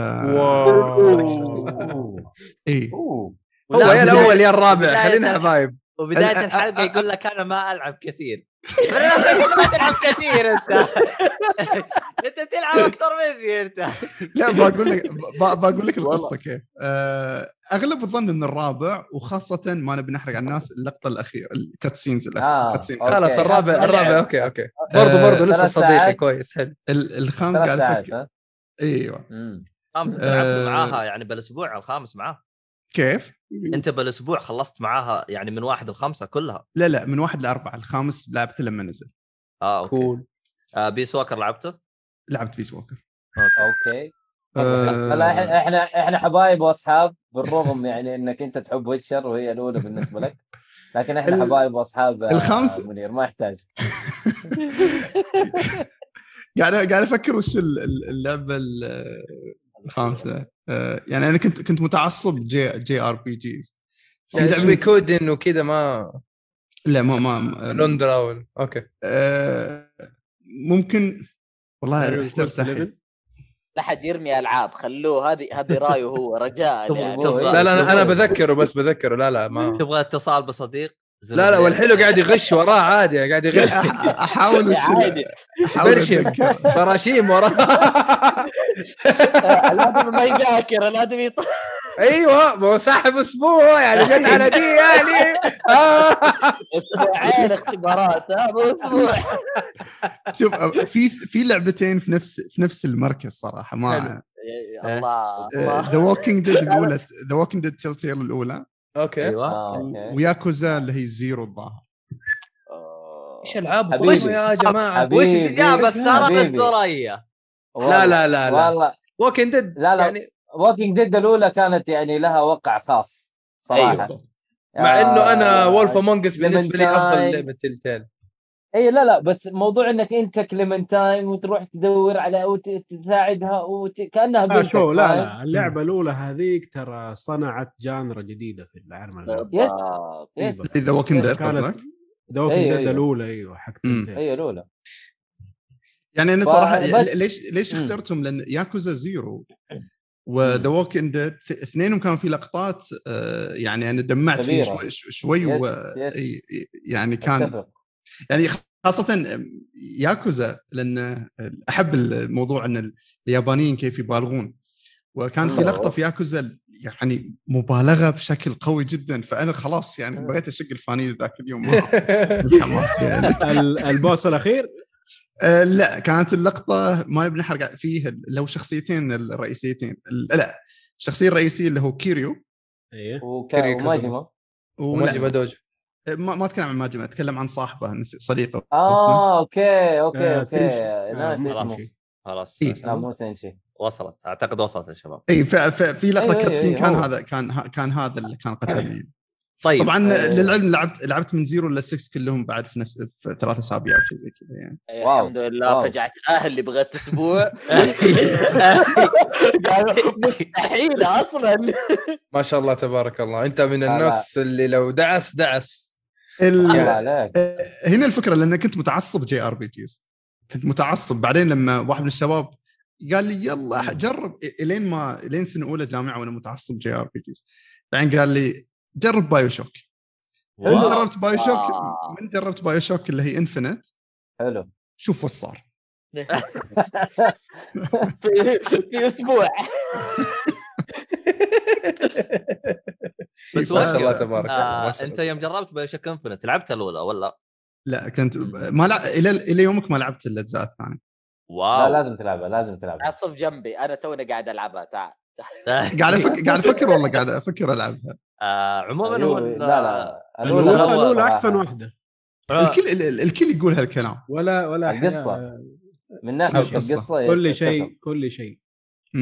اي. هو يا الأول يا الرابع خلينا حبايب وبدايه ال- الحلقة يقول لك أنا ما ألعب كثير. ما تلعب كثير انت انت بتلعب أكثر مني انت لا بقول لك ب- بقول لك. القصة كيف آه، أغلب الظن إن الرابع وخاصة ما نبي نحرق على الناس اللقطة الأخيرة ال cutscenes آه، okay. خلاص الرابع الرابع. okay okay برضه برضه لسه صديقي. كويس حلو الخامس قاعد أفكر؟ إيوه مم. خامس انت لعبت آه. معاها يعني بالأسبوع الخامس معاه كيف؟ أنت بالأسبوع خلصت معاها يعني من واحد لخمسة كلها؟ لا لا من واحد لأربعة الخامس لعبته لما نزل. آه okay. cool. آه Peace Walker لعبته؟ لعبت Peace Walker okay. آه، هلا إحنا إحنا إحنا حبايب وأصحاب بالرغم يعني إنك أنت تحب Witcher وهي الأولى بالنسبة لك. لكن إحنا ال- حبايب وأصحاب آه، الخامس- منير ما يحتاج. قاعد قاعد أفكر وش ال- ال- اللعبة آه، يعني أنا كنت كنت متعصب جي جي ار بي جيز يعني اسمي كودن وكذا ما لا ما ما لندرا ولا أوكي. آه، ممكن والله احترت. لا حد يرمي ألعاب خلوه هذه هذه رأيه هو رجاء يعني. تبغى- لا لا أنا بذكره بس بذكره. لا لا ما تبغى اتصال بصديق؟ لا لا والحلو قاعد يغش وراه عادي قاعد يغش. أحاول عادي. أحاول برشم. براشيم وراه. الآدمي ما يذاكر الآدمي أيوه ما هو ساحب أسبوع يعني جت على دي يعني. آه. أسبوعين اختبارات ها مو أسبوع. شوف في في لعبتين في نفس في نفس المركز صراحة ما يا الله The Walking Dead الأولى The Walking Dead Telltale الأولى. okay. أيوه. آه okay. وياكوزا اللي هي Zero الظاهر. إيش العاب يا جماعة. وش الإجابة الثلاث حبيبي. الثريا؟ لا لا لا لا. والله. Walking Dead لا لا. يعني Walking Dead الأولى كانت يعني لها وقع خاص صراحة. أيوة. مع إنه أنا آه، Wolf Among Us بالنسبة لي أفضل. لعبة تيل اي لا لا بس موضوع إنك أنت كليمنتاين وتروح تدور على أو ت- تساعدها وت... كأنها آه شو لا؟ لا اللعبة الأولى هذيك ترى صنعت genre جديدة في العالم. yes. yes The Walking Dead قصدك؟ The Walking Dead. الأولى أيوه حق. هي الأولى يعني أنا ف- صراحة بس- ليش ليش. اخترتهم لأن Yakuza Zero و The Walking Dead اثنينهم كانوا في لقطات آه، يعني أنا دمعت فيه. شوي شوي و... يعني كان يعني خاصة ياكوزا لأن أحب الموضوع أن اليابانيين كيف يبالغون. وكان في. لقطة في ياكوزا يعني مبالغة بشكل قوي جدا فأنا خلاص يعني بغيت أشق الفانيل ذاك اليوم. الحماس يعني. ال- ال boss الأخير؟ آه، لا كانت اللقطة ما نبي نحرق فيه لو شخصيتين الرئيسيتين ال- لا الشخصية الرئيسية اللي هو كيريو. إيه. كيريو وماجيما وماجيما ولا دوج ما, ما أتكلم عن ماجيما أتكلم عن صاحبه نسي- صديقه اسمه آه أوكي أوكي آه، أوكي. آه، ناس مو اسمه. خلاص إيه. لا مو سينشي وصلت أعتقد وصلت يا شباب اي في لقطة أيوة، أيوة، كاتسين أيوة، كان. هذا كان ه- كان هذا اللي كان قتلني طيب طبعا أيوة. للعلم لعبت لعبت من زيرو ل 6 كلهم بعد في نفس في ثلاث أسابيع أو شيء زي كذا يعني واو. الحمد لله واو. فجعت أهل اللي بغيت أسبوع مستحيل أصلا ما شاء الله تبارك الله أنت من. الناس اللي لو دعس دعس ال- آه، هنا الفكرة لأن كنت متعصب JRPGs. كنت متعصب. بعدين لما واحد من الشباب قال لي يلا جرب إلين ما إلين سنة أولى جامعة وأنا متعصب JRPGs. بعدين قال لي جرب BioShock من. جربت BioShock. من جربت BioShock اللي هي Infinite حلو. شوف وش صار. في, في أسبوع. بس ف- ما شاء الله. تبارك الله آه أنت يوم جربت BioShock Infinite لعبت الاولى ولا؟ لا كنت ما لع... إلى إلى يومك ما لعبت الأجزاء الثانية لا واو لازم تلعبها لازم تلعبها تعال صف جنبي أنا توني قاعد ألعبها تعال قاعد أفكر قاعد أفكر والله قاعد أفكر ألعبها آه عموما هو أيوه، ال- لا لا الأولى. أحسن واحدة آه، الكل ال- ال- الكل يقول هالكلام ولا ولا. حياة- من ناحية. القصة كل. شيء كل شيء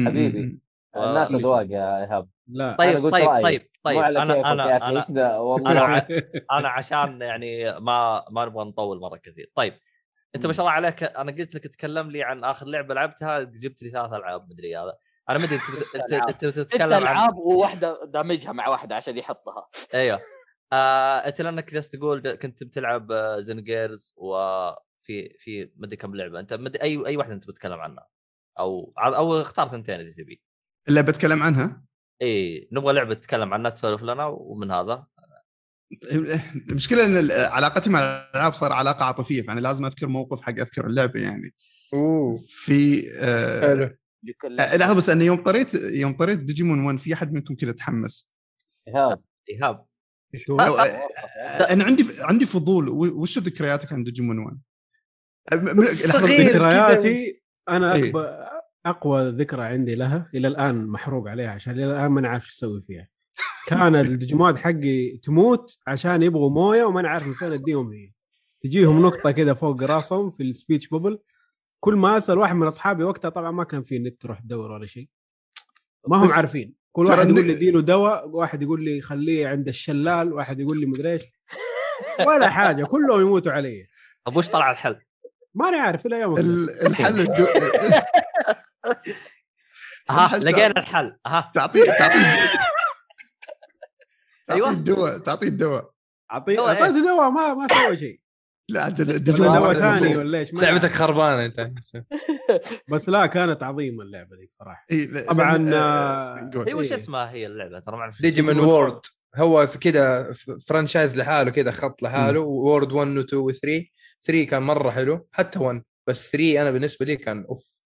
حبيبي. الناس آه. أذواق يا إيهاب. لا. أنا طيب قلت طيب رأيي. طيب طيب. أنا أنا أنا أنا ع- أنا عشان يعني ما ما نبغى نطول مرة كثير. طيب أنت ما شاء الله عليك. أنا قلت لك تكلم لي عن آخر لعبة لعبتها جبت لي ثلاث ألعاب مدري هذا أنا ما أدري أنت- أنت. أنت تتكلم عن ألعاب وواحدة دامجها مع واحدة عشان يحطها. أيوه. آه أنت لأنك جالس تقول كنت بتلعب زنجيرز وفي في مدري كم لعبة. أنت مدري أي أي واحدة أنت بتتكلم عنها؟ أو أو اختار ثنتين إذا تبي. اللي بتكلم عنها؟ إي نبغى لعبة تتكلم عنها تسولف لنا ومن هذا. المشكلة إن علاقتي مع الألعاب صار علاقة عاطفية فأنا لازم أذكر موقف حق أذكر اللعبة يعني. أوه. في آه آه، لحظة بس انه يوم طريت يوم طريت ديجيمون 1 في أحد منكم كذا تحمس. إيهاب إيهاب. آه، أنا عندي عندي فضول. وش ذكرياتك عن ديجيمون 1؟ آه، م- م- لحظة، صغير. ذكرياتي أنا إيه. أقوى ذكرى عندي لها إلى الآن محروق عليها عشان إلى الآن ما نعرف شو أسوي فيها. كان الديجيمات حقي تموت عشان يبغوا موية وما نعرف من فين أديهم هي. تجيهم نقطة كذا فوق راسهم في ال speech bubble كل ما أسأل واحد من أصحابي وقتها طبعا ما كان في نت تروح تدور ولا شيء. ما هم عارفين. كل واحد يقول لي اديله دواء واحد يقول لي خليه عند الشلال واحد يقول لي مدري إيش ولا حاجة. كلهم يموتوا علي. طب وش طلع الحل؟ ماني عارف إلى يومك. ال- الحل الدو... ها لقينا الحل. ها تعطيه تعطيه تعطيه أيوة. الدواء تعطيه الدواء. اعطيه إيه؟ اعطيته دواء ما ما سوى شيء. لا الديجيمون دواء ثاني ولا إيش؟ لعبتك. خربانة أنت. بس لا كانت عظيمة اللعبة ذيك صراحة. إيه، طبعا آه،. هي وش إيه. اسمها هي اللعبة؟ ترى ما أعرف Digimon World هو كذا franchise لحاله كذا خط لحاله. World 1 و 2 و 3 3 كان مرة حلو حتى 1 بس 3 أنا بالنسبة لي كان أوف.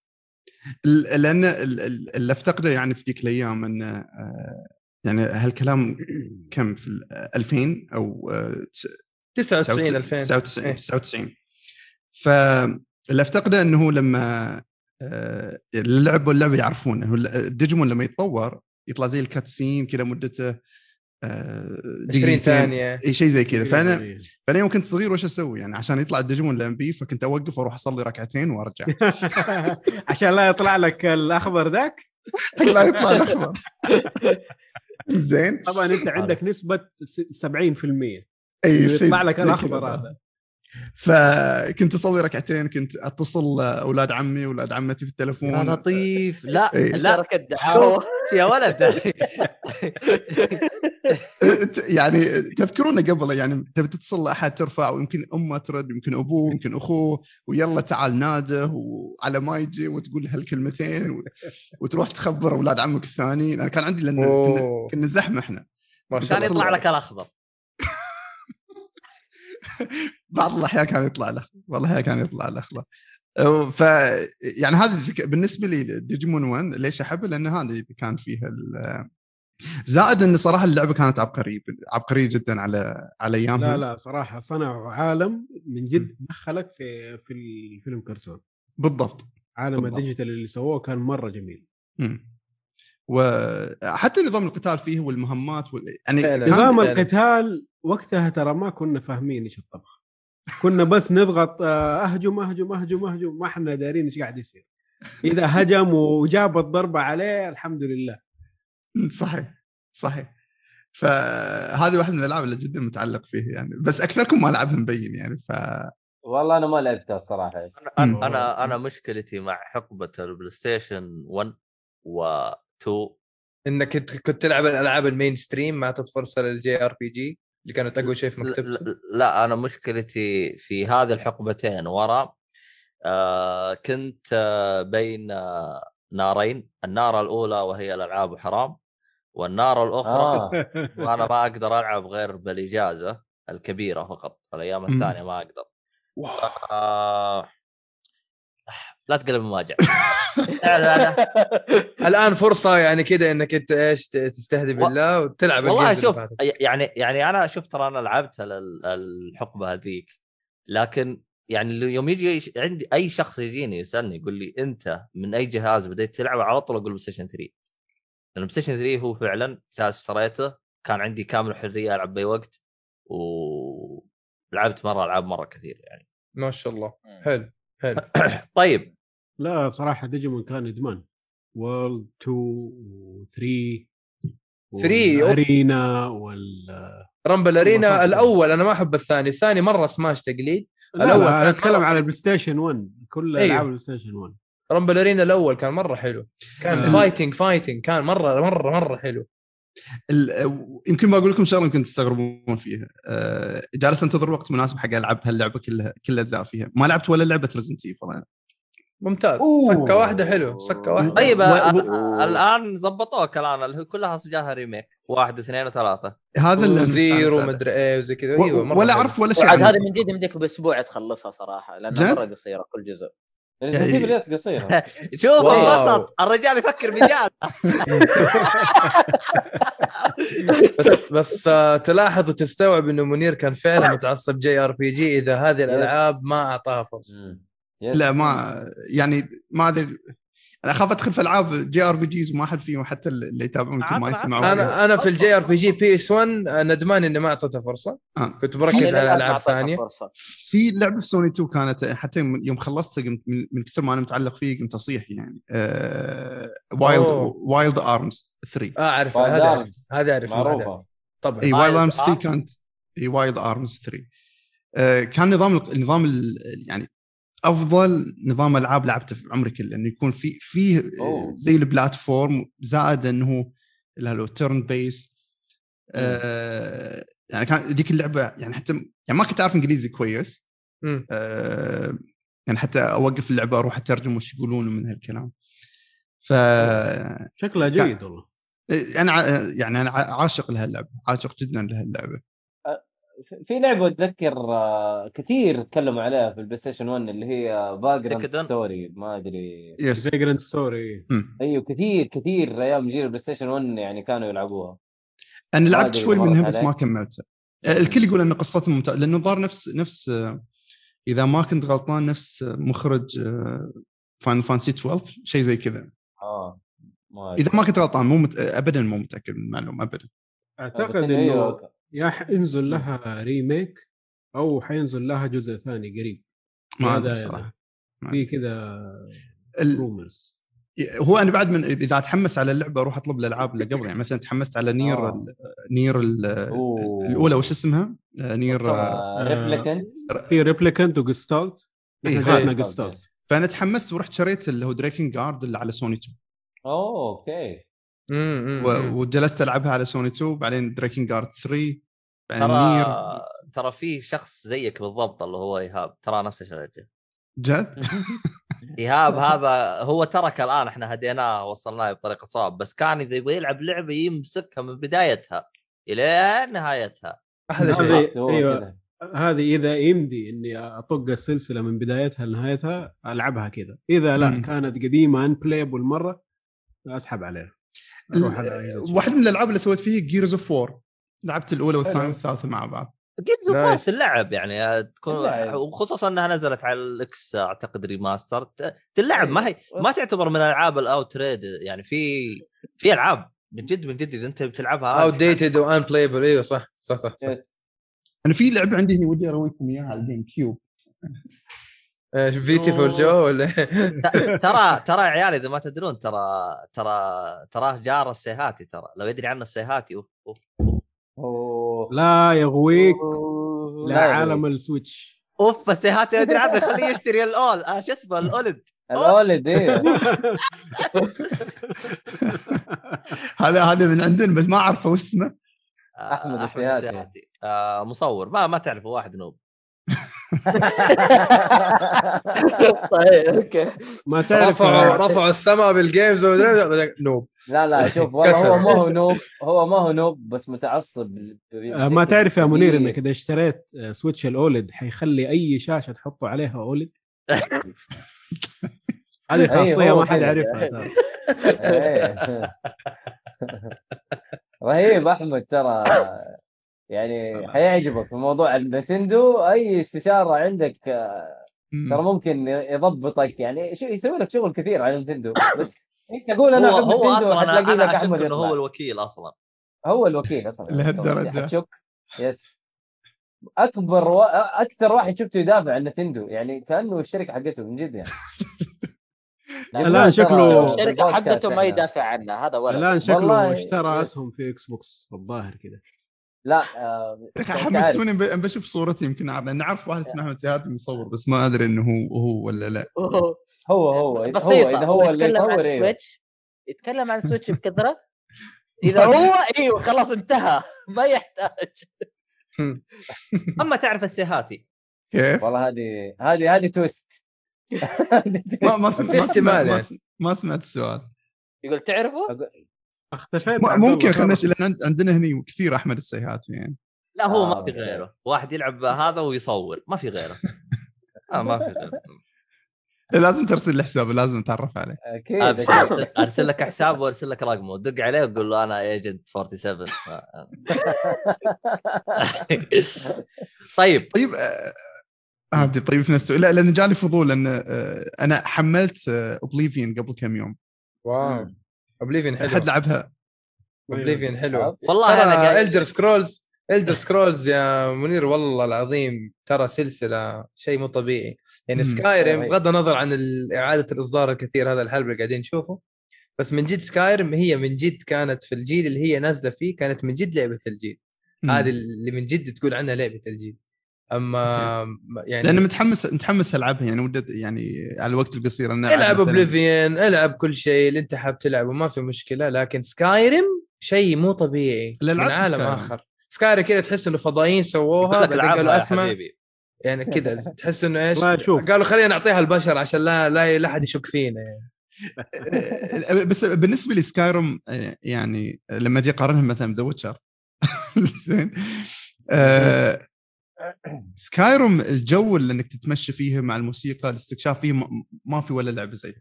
لأن ال- ال- اللي أفتقده يعني في ذيك الأيام انه آه، يعني هالكلام كم في ال- 2000 أو آه، 99 2000 99 إيه. 99 فاللي أفتقده إنه لما آه، اللي لعبوا اللعبه يعرفون انه الديجيمون لما يتطور يطلع زي ال cutscene كذا مدته 20 دقيقتين. ثانية. إي شيء زي كذا. فأنا. فأنا يوم كنت صغير وش أسوي؟ يعني عشان يطلع ال Digimon ال MP فكنت أوقف وأروح أصلي ركعتين وأرجع. عشان لا يطلع لك الأخضر ذاك؟ لا يطلع الأخضر. زين. طبعا أنت عندك نسبة س- 70% إي شيء يطلع لك الأخضر. هذا. فكنت أصلي ركعتين كنت أتصل أولاد عمي واولاد عمتي في التليفون يا لطيف. لا إيه. لا. دعاوى. يا ولد. يعني تذكرون قبل يعني تبي تتصل لأحد ترفع ويمكن أمه ترد يمكن أبوه يمكن أخوه ويلا تعال ناده وعلى ما يجي وتقول هالكلمتين وتروح تخبر أولاد عمك الثاني أنا كان عندي لأن كنا, زحمة إحنا. ما شاء كان الله. يطلع لك الأخضر. بعض الأحيان كان يطلع الاخضر بعض الأحيان كان يطلع أو- ف يعني هذا بالنسبة لي ديجيمون 1 ليش أحبه؟ لأن هذا اللي كان فيها زائد إن صراحة اللعبة كانت عبقريه عبقرية جدا على على ايامها لا لا صراحة صنعوا عالم من جد دخلك في في الفيلم كرتون بالضبط عالم بالضبط. ال digital اللي سووه كان مرة جميل مم. وحتى نظام القتال فيه والمهمات وال... يعني نظام فعلاً. القتال وقتها ترى ما كنا فاهمين إيش الطبخ. كنا بس نضغط آه، أهجم أهجم أهجم أهجم ما إحنا دارين إيش قاعد يصير. إذا هجم وجاب الضربه عليه الحمد لله. صحيح صحيح. فهذه واحدة من الألعاب اللي جدا متعلق فيه يعني. بس أكثركم ما لعبها مبين يعني ف والله أنا ما لعبتها الصراحه. أنا أنا أنا مشكلتي مع حقبة ال PlayStation 1 و 2 إنك كنت تلعب الألعاب ال mainstream ما تتفرسل ال JRPG اللي كانت اقوى شيء في لا, مكتبتك لا- أنا مشكلتي في هذه الحقبتين ورا آه كنت آه بين آه نارين النار الأولى وهي الألعاب حرام والنار الأخرى آه. وأنا ما أقدر ألعب غير بالإجازة الكبيرة فقط الأيام. الثانية ما أقدر. آه... لا تقلب لا. الآن فرصة يعني كذا إنك أنت إيش ت- تستهدي بالله وتلعب والله شوف. يعني يعني أنا شوف ترى أنا لعبت ال- الحقبة هذيك لكن يعني يوم يجي عندي أي شخص يجيني يسألني يقول لي أنت من أي جهاز بديت تلعب؟ على طول أقول PlayStation 3 لأن ال PlayStation 3 هو فعلا جهاز اشتريته كان عندي كامل الحريه ألعب بأي وقت ولعبت مرة ألعاب مرة كثير يعني. ما شاء الله. حلو حلو. طيب. لا صراحة ديجيمون كان إدمان World 2 و 3 3 أوف. Arena وال Rumble Arena. الأول أنا ما أحب الثاني الثاني مرة سماش تقليد لا الأول لا أنا أتكلم مرة على. ال PlayStation 1 كل أيوه. ألعاب ال PlayStation 1 Rumble Arena الأول كان مرة حلو كان آه. fighting fighting كان مرة مرة مرة حلو ال- يمكن بقول لكم شغله يمكن تستغربون فيها أه، جالس أنتظر وقت مناسب حق ألعب هاللعبة كلها كل اجزاء فيها ما لعبت ولا لعبة Resident Evil ممتاز أوه. سكه واحدة حلو سكه واحدة طيب و- آه، و- آه، الآن ضبطوك الآن كلها جاها remake واحد واثنين وثلاثة هذا اللي عليه. ومدري إيه وزي كذا و- أيوه ولا. أعرف ولا شيء هذه من. جد يمديك بأسبوع تخلصها صراحة لانها؟ مرة قصيرة كل جزء Resident Evil قصيرة شوف. انبسط الرجال يفكر بجد بس بس آه، تلاحظ وتستوعب إنه منير كان فعلا متعصب JRPG إذا هذه الألعاب ما أعطاها فرصة. لا ما يعني ما أدري. أنا أخاف أدخل في ألعاب JRPGs وما حد فيهم حتى اللي يتابعون يمكن ما يسمعون. أنا أنا في ال JRPG PS 1 ندمان إني ما اعطيتها فرصة. آه. كنت بركز في- على ألعاب ثانية. فرصة. في لعبة في سوني 2 كانت حتى يوم خلصتها قمت من, من كثر ما أنا متعلق فيه قمت أصيح يعني. آه Wild أوه. Wild Arms 3 آه أعرف. Wild هذا أعرف. Arms. هذا أعرف. معروفة. طبعا. إي Wild Wild Arms 3 Arms. كانت إي Wild Arms 3 آه كان نظام النظام ال- يعني أفضل نظام ألعاب لعبته في عمري كله إنه يكون في فيه. زي ال platform زائد إنه هو turn based آه يعني كان ذيك اللعبة يعني حتى يعني ما كنت أعرف إنجليزي كويس. آه يعني حتى أوقف اللعبة أروح أترجم وش يقولون من هالكلام. ف شكلها جيد والله. أنا ع- يعني أنا عاشق لهاللعبة عاشق جدا لهاللعبة. في- لعبة أتذكر آه، كثير تكلموا عليها في ال PlayStation 1 اللي هي Vagrant Decadent. Story ما أدري yes Vagrant Story. أيوه كثير كثير أيام جيل ال PlayStation 1 يعني كانوا يلعبوها أنا ما لعبت شوي منها بس. ما كملتها آه، الكل يقول أن قصتها ممتازه لأنه ظهر نفس نفس آه، إذا ما كنت غلطان نفس آه، مخرج Final Fantasy 12 شيء زي كذا آه ما. إذا ما كنت غلطان مو مت... ابدا مو متأكد من المعلومة ابدا أعتقد إنه. يا حينزل لها remake أو حينزل لها جزء ثاني قريب. ما ادري هذا صراحة في. كذا ال... rumors هو أنا بعد من إذا أتحمس على اللعبة أروح أطلب الألعاب اللي قبل. يعني مثلا تحمست على Nier آه. ال... Nier. الأولى وش اسمها؟ آه، Nier آه، Replicant في Replicant وجستالت إيه، إحنا جستالت فأنا تحمست ورحت شريت اللي هو Drakengard اللي على سوني 2 أوه okay. و... وجلست ألعبها على سوني 2 بعدين Drakengard 3 بعدين Nier ترى ترى في شخص زيك بالضبط اللي هو إيهاب ترى نفس الشيء جد؟ إيهاب هذا هو ترك الآن إحنا هديناه وصلناه بطريقة صواب بس كان إذا يبغى يلعب لعبة يمسكها من بدايتها إلى نهايتها أحلى شيء. كذا. هذه إذا يمدي إني أطق السلسلة من بدايتها لنهايتها ألعبها كذا إذا لا مم. كانت قديمة unplayable مرة أسحب عليها. واحد من الألعاب اللي سويت فيه Gears of 4 لعبت الأولى والثانية. والثالثة مع بعض Gears of nice. اللعب يعني تكون اللعب. وخصوصا إنها نزلت على ال X أعتقد remaster ت- تلعب ما هي ما تعتبر من ألعاب الاوت تريد يعني في في ألعاب من جد من جد إذا أنت بتلعبها outdated و unplayable إيوه صح صح صح, صح. yes أنا في لعبة عندي هنا ودي أرويكم إياها على ال GameCube إيش Viewtiful Joe ولا ترى ترى يا عيال إذا ما تدرون ترى ترى تراه جار السيهاتي ترى لو يدري عنه السيهاتي أوف أوف. أوه. لا يغويك. أوه. لعالم ال Switch. أوف السيهاتي يدري عنه خليه يشتري الأول. آه شو اسمه؟ ال OLED. ال OLED إيه. هذا هذا من عندنا بس ما أعرفه وش اسمه. آه، أحمد السيهاتي. آه مصور. ما ما تعرفه واحد noob. طيب okay ما تعرف رفعوا رفعوا السماء بال games ومدري- noob لا لا شوف والله. هو ما هو noob هو ما هو noob بس متعصب آه، ما تعرف يا منير. إنك إذا اشتريت آه، Switch ال OLED حيخلي أي شاشة تحطه عليها OLED هذه أي، خاصية ما حد. يعرفها. إيه. رهيب أحمد ترى يعني حيعجبك في موضوع النتندو. أي استشارة عندك آه، ترى ممكن يضبطك. يعني شو يسوي لك شغل كثير على نتندو بس أنت قول أنا هو, هو أصلا أنا, لك أنا اشك أحمد إنه هو. الوكيل أصلا. هو الوكيل أصلا. لهالدرجة. حتشك يس. أكبر و... أكثر واحد شفته يدافع عن نتندو. يعني كأنه الشركة حقته من جد يعني. الآن شكله- الشركة حقته ما إحنا. يدافع عنها هذا ولا الآن شكله والله اشترى. أسهم في Xbox الظاهر كذا. لا آه... يا أخي أنت حمستوني ب- أبى أشوف صورته يمكن اعرف لأن اعرف واحد اسمه أحمد سيهاتي مصور بس ما أدري إنه هو هو ولا لا. هو هو هو بسيطة. إذا هو اللي يتكلم عن يصور أيوه Switch. يتكلم عن Switch بكثرة. إذا هو أيوه خلاص انتهى. ما يحتاج. أما تعرف السيهاتي. كيف؟ والله هذه هذه هذه twist. ما ما سمعت سمعت- يعني. سمعت- ما سمعت السؤال. يقول تعرفوا؟ اختفيت ممكن خلينا. لأن عند- عندنا هني كثير أحمد السيهات يعني. لا هو آه، ما في. غيره. واحد يلعب هذا ويصور. ما في غيره. آه ما في غيره. لازم ترسل لي حسابه لازم أتعرف عليه. أكيد. ارسل, أرسل لك حسابه وأرسل لك رقمه. ودق عليه وقول له أنا Agent 47 طيب. طيب آه، عادي طيب في نفسه لا لأن جاني فضول لأن آه، أنا حملت Oblivion قبل كم يوم. wow. Oblivion حد حلو. لعبها. Oblivion حلو. والله أنا ترى قاعد Elder Scrolls Elder Scrolls يا منير والله العظيم ترى سلسلة شيء مو طبيعي. يعني صحيح. بغض النظر عن ال- إعادة الإصدار الكثير هذا الحلب اللي قاعدين نشوفه بس من جد Skyrim هي من جد كانت في الجيل اللي هي نازلة فيه كانت من جد لعبة الجيل. هذه اللي من جد تقول عنها لعبة الجيل. أما يعني لأن متحمس متحمس ألعبها يعني ودت يعني على الوقت القصير أنا ألعب Oblivion العب كل شيء اللي انت حاب تلعبه ما في مشكلة لكن Skyrim شيء مو طبيعي من عالم Skyrim. آخر. Skyrim كذا تحس إنه فضائيين سووها قالوا أسمع. يعني كذا تحس إنه إيش. قالوا خلينا نعطيها البشر عشان لا لا لا أحد يشك فينا يعني. بس بالنسبة لي Skyrim يعني لما أجي أقارنها مثلا ب The Witcher زين. آه، Skyrim الجو اللي إنك تتمشى فيه مع الموسيقى الاستكشاف فيه ما- ما في ولا لعبة زيها.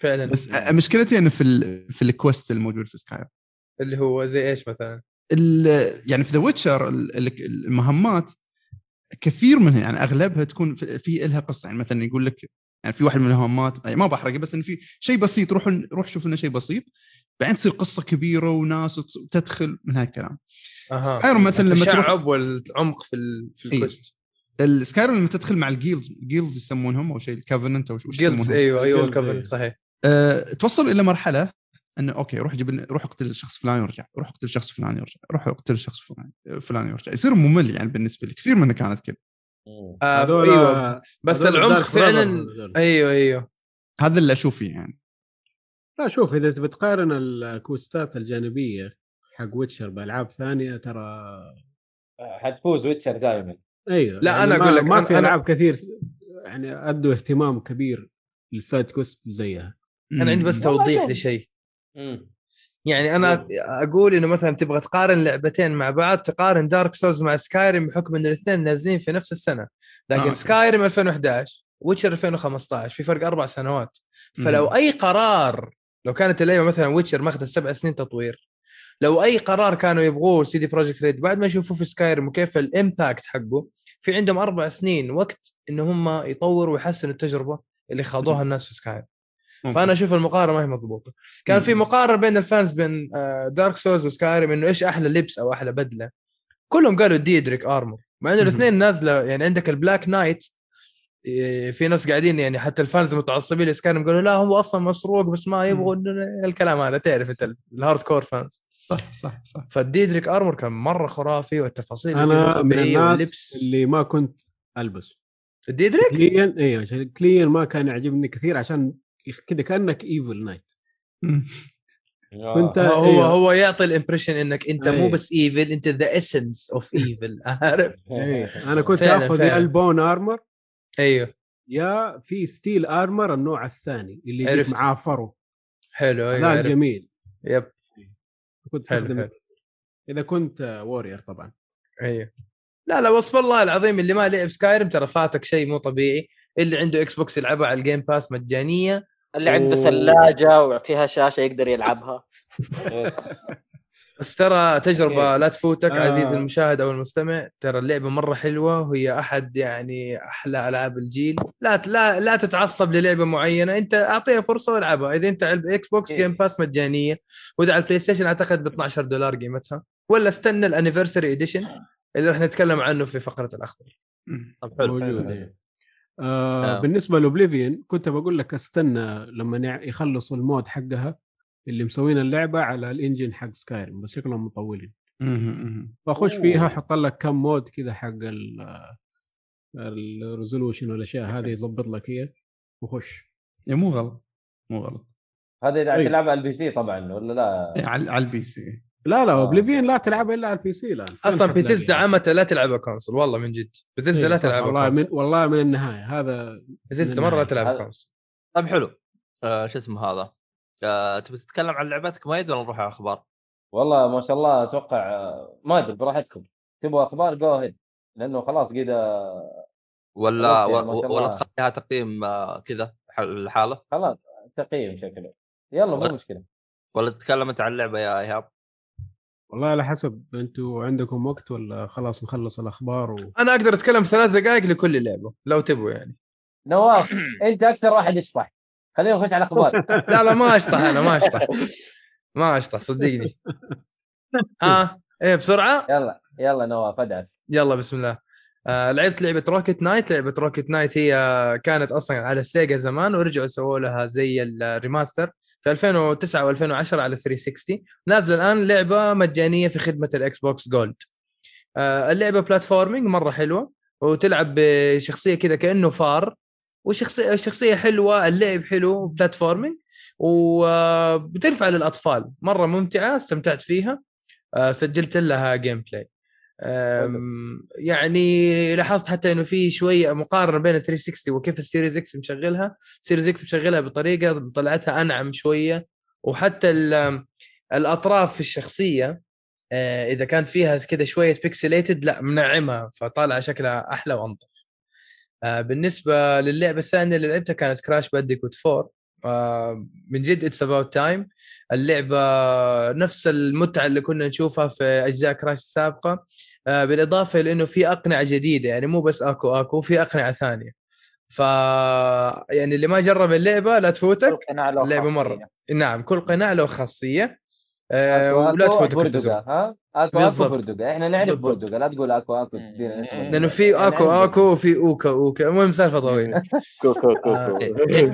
فعلا. بس مشكلتي إنه في ال في ال quest الموجود في Skyrim. اللي هو زي إيش مثلا؟ ال- يعني في The Witcher المهمات كثير منها يعني أغلبها تكون في في لها قصة. يعني مثلا يقول لك يعني في واحد من المهمات يعني ما بحرقه بس انه في شيء بسيط روح روح شوف لنا شيء بسيط. بعدين تصير قصة كبيرة وناس تدخل من هالكلام. أها. Skyrim مثلا لما تروح والعمق في ال... في إيه. ال quest ال Skyrim لما تدخل مع ال guilds guilds يسمونهم أو شيء ال covenant أو guilds يسمونهم؟ أيوه أيوه Guilds، ال coven أيوة. صحيح. أه توصل إلى مرحلة إنه okay روح جيب روح اقتل الشخص فلان يرجع روح اقتل الشخص فلان يرجع روح اقتل الشخص فلان فلان يرجع يصير ممل يعني بالنسبة لي كثير منها كانت كذا. آه أيوه بس العمق فعلا. أيوه أيوه. هذا اللي أشوف فيه يعني. لا شوف إذا تبي تقارن ال quest ات الجانبية حق Witcher بألعاب ثانية ترى حتفوز Witcher دائما أيوه لا، يعني أنا ما- أقول لك ما أنا- في أنا- ألعاب كثير يعني أدوا اهتمام كبير لل side quest زيها أنا عندي بس توضيح. لشيء مم. يعني أنا أقول إنه مثلا تبغى تقارن لعبتين مع بعض تقارن Dark Souls مع Skyrim بحكم إن الاثنين نازلين في نفس السنة لكن آه، آه. Skyrim 2011 Witcher 2015 في فرق أربع سنوات فلو مم. أي قرار لو كانت اللعبة مثلا Witcher ماخذة سبع سنين تطوير لو أي قرار كانوا يبغوه CD Projekt Red بعد ما يشوفوا في Skyrim وكيف ال impact حقه في عندهم أربع سنين وقت إن هم يطوروا ويحسنوا التجربة اللي خاضوها الناس في Skyrim. فأنا أشوف المقارنة ما هي مضبوطة كان في. مقارنة بين ال fans بين Dark Souls و Skyrim إنه إيش أحلى لبس أو أحلى بدلة كلهم قالوا Daedric armor مع إنه. الاثنين نازلة يعني عندك ال Black Knight في ناس قاعدين يعني حتى ال fans المتعصبين ل Skyrim قالوا لا هو أصلا مسروق بس ما يبغوا الكلام هذا تعرف أنت ال hardcore fans صح صح صح. فال Daedric armor كان مرة خرافي والتفاصيل اللي أنا من الناس واللبس. اللي ما كنت ألبسه. ال Daedric شكليا أيوه شكليا ما كان يعجبني كثير عشان كذا كأنك evil knight. كنت هو أيوة. هو يعطي ال impression إنك أنت مو أيوة. بس evil أنت ذا essence of evil عارف؟ إيه. أنا كنت فعلاً، آخذ ال bone armor أيوه. يا في steel armor النوع الثاني اللي يجيك عرفت. معاه فرو. حلو أيوه هذا عرفت. جميل. yep. كنت حلو، حلو. إذا كنت warrior طبعا. أيوه. لا لا وصف الله العظيم اللي ما لعب Skyrim ترى فاتك شيء مو طبيعي. اللي عنده Xbox يلعبها على ال Game Pass مجانية. اللي عنده. ثلاجة وفيها شاشة يقدر يلعبها. بس ترى تجربة okay. لا تفوتك آه. عزيزي المشاهد أو المستمع ترى اللعبة مرة حلوة وهي أحد يعني أحلى ألعاب الجيل لا لا لا تتعصب للعبة معينة أنت أعطيها فرصة والعبها إذا أنت على ال Xbox إيه. Game Pass مجانية وإذا على ال PlayStation أعتقد ب 12 دولار قيمتها ولا استنى ال Anniversary Edition اللي راح نتكلم عنه في فقرة الأخضر. طب حلو موجود حلو. إيه. آه آه. بالنسبة ل Oblivion كنت بقول لك استنى لما يع- يخلصوا ال mod حقها اللي مسوين اللعبة على ال engine حق Skyrim بس شكلهم مطولين. فأخش. فيها أحط لك كم mod كذا حق ال resolution والاشياء هذه يضبط لك هي وخش إيه، مو غلط مو غلط هذا إذا أيوة. تلعب على ال PC طبعا ولا لا إيه، على على ال PC لا لا آه. Oblivion لا تلعبها إلا على ال PC الآن أصلا؟ بيتزدا دعمتها لا تلعبها كونسول والله من جد بيتزدا إيه، لا تلعبها والله من والله من النهاية هذا من مرة لا. تلعبها هذا- كونسول طيب حلو آه شو اسمه هذا آه تبي تتكلم عن لعبتك مايد ولا نروح على أخبار؟ والله ما شاء الله أتوقع آه، ما أدري براحتكم. تبغوا أخبار جو هيد لأنه خلاص كذا ولا خلاص يعني ولا. تخليها تقييم آه كذا الحاله خلاص تقييم شكله. يلا مو ولا- مشكلة. ولا تتكلم أنت عن اللعبة يا إيهاب؟ والله على حسب أنتم عندكم وقت ولا خلاص نخلص الأخبار و... أنا أقدر أتكلم ثلاث دقائق لكل لعبة لو تبغوا يعني. نواف أنت أكثر واحد يشطح. خلينا نخش على الاخبار لا لا ما أشطح أنا ما أشطح. ما أشطح صدقني. ها إيه بسرعة؟ يلا يلا نواف أدعس. يلا بسم الله. آه لعبت لعبة Rocket Knight لعبة Rocket Knight هي كانت أصلا على ال Sega زمان ورجعوا سووا لها زي ال remaster في 2009 و2010 على 360 نازلة الآن لعبة مجانية في خدمة ال Xbox Gold آه اللعبة platforming مرة حلوة وتلعب بشخصية كذا كأنه فار. وشخصية الشخصيه حلوة اللعب حلو platforming وبتنفع للأطفال. مرة ممتعة استمتعت فيها. آه، سجلت لها gameplay يعني لاحظت حتى إنه في شوية مقارنة بين 360 وكيف ال Series X مشغلها. Series X مشغلها بطريقة طلعتها أنعم شوية. وحتى ال- الأطراف في الشخصية آه، إذا كان فيها كذا شوية pixelated لا منعمها فطالعة شكلها أحلى وانظف آه، بالنسبة للعبة الثانية اللي لعبتها كانت Crash Bandicoot 4 آه، من جد It's About Time اللعبة نفس المتعة اللي كنا نشوفها في أجزاء Crash السابقة. آه، بالإضافة لأنه في أقنعة جديدة يعني مو بس Aku Aku في أقنعة ثانية. ف يعني اللي ما جرب اللعبة لا تفوتك. اللعبة مرة. نعم كل قناع له خاصية. آه، ولا تفوتك بردقه التزام ها؟ اكو اكو. بردقه إحنا نعرف. بردقه لا تقول اكو اكو اسم لأنه في اكو اكو وفي أوكا أوكا. المهم سالفة طويلة. كوكو كوكو آه.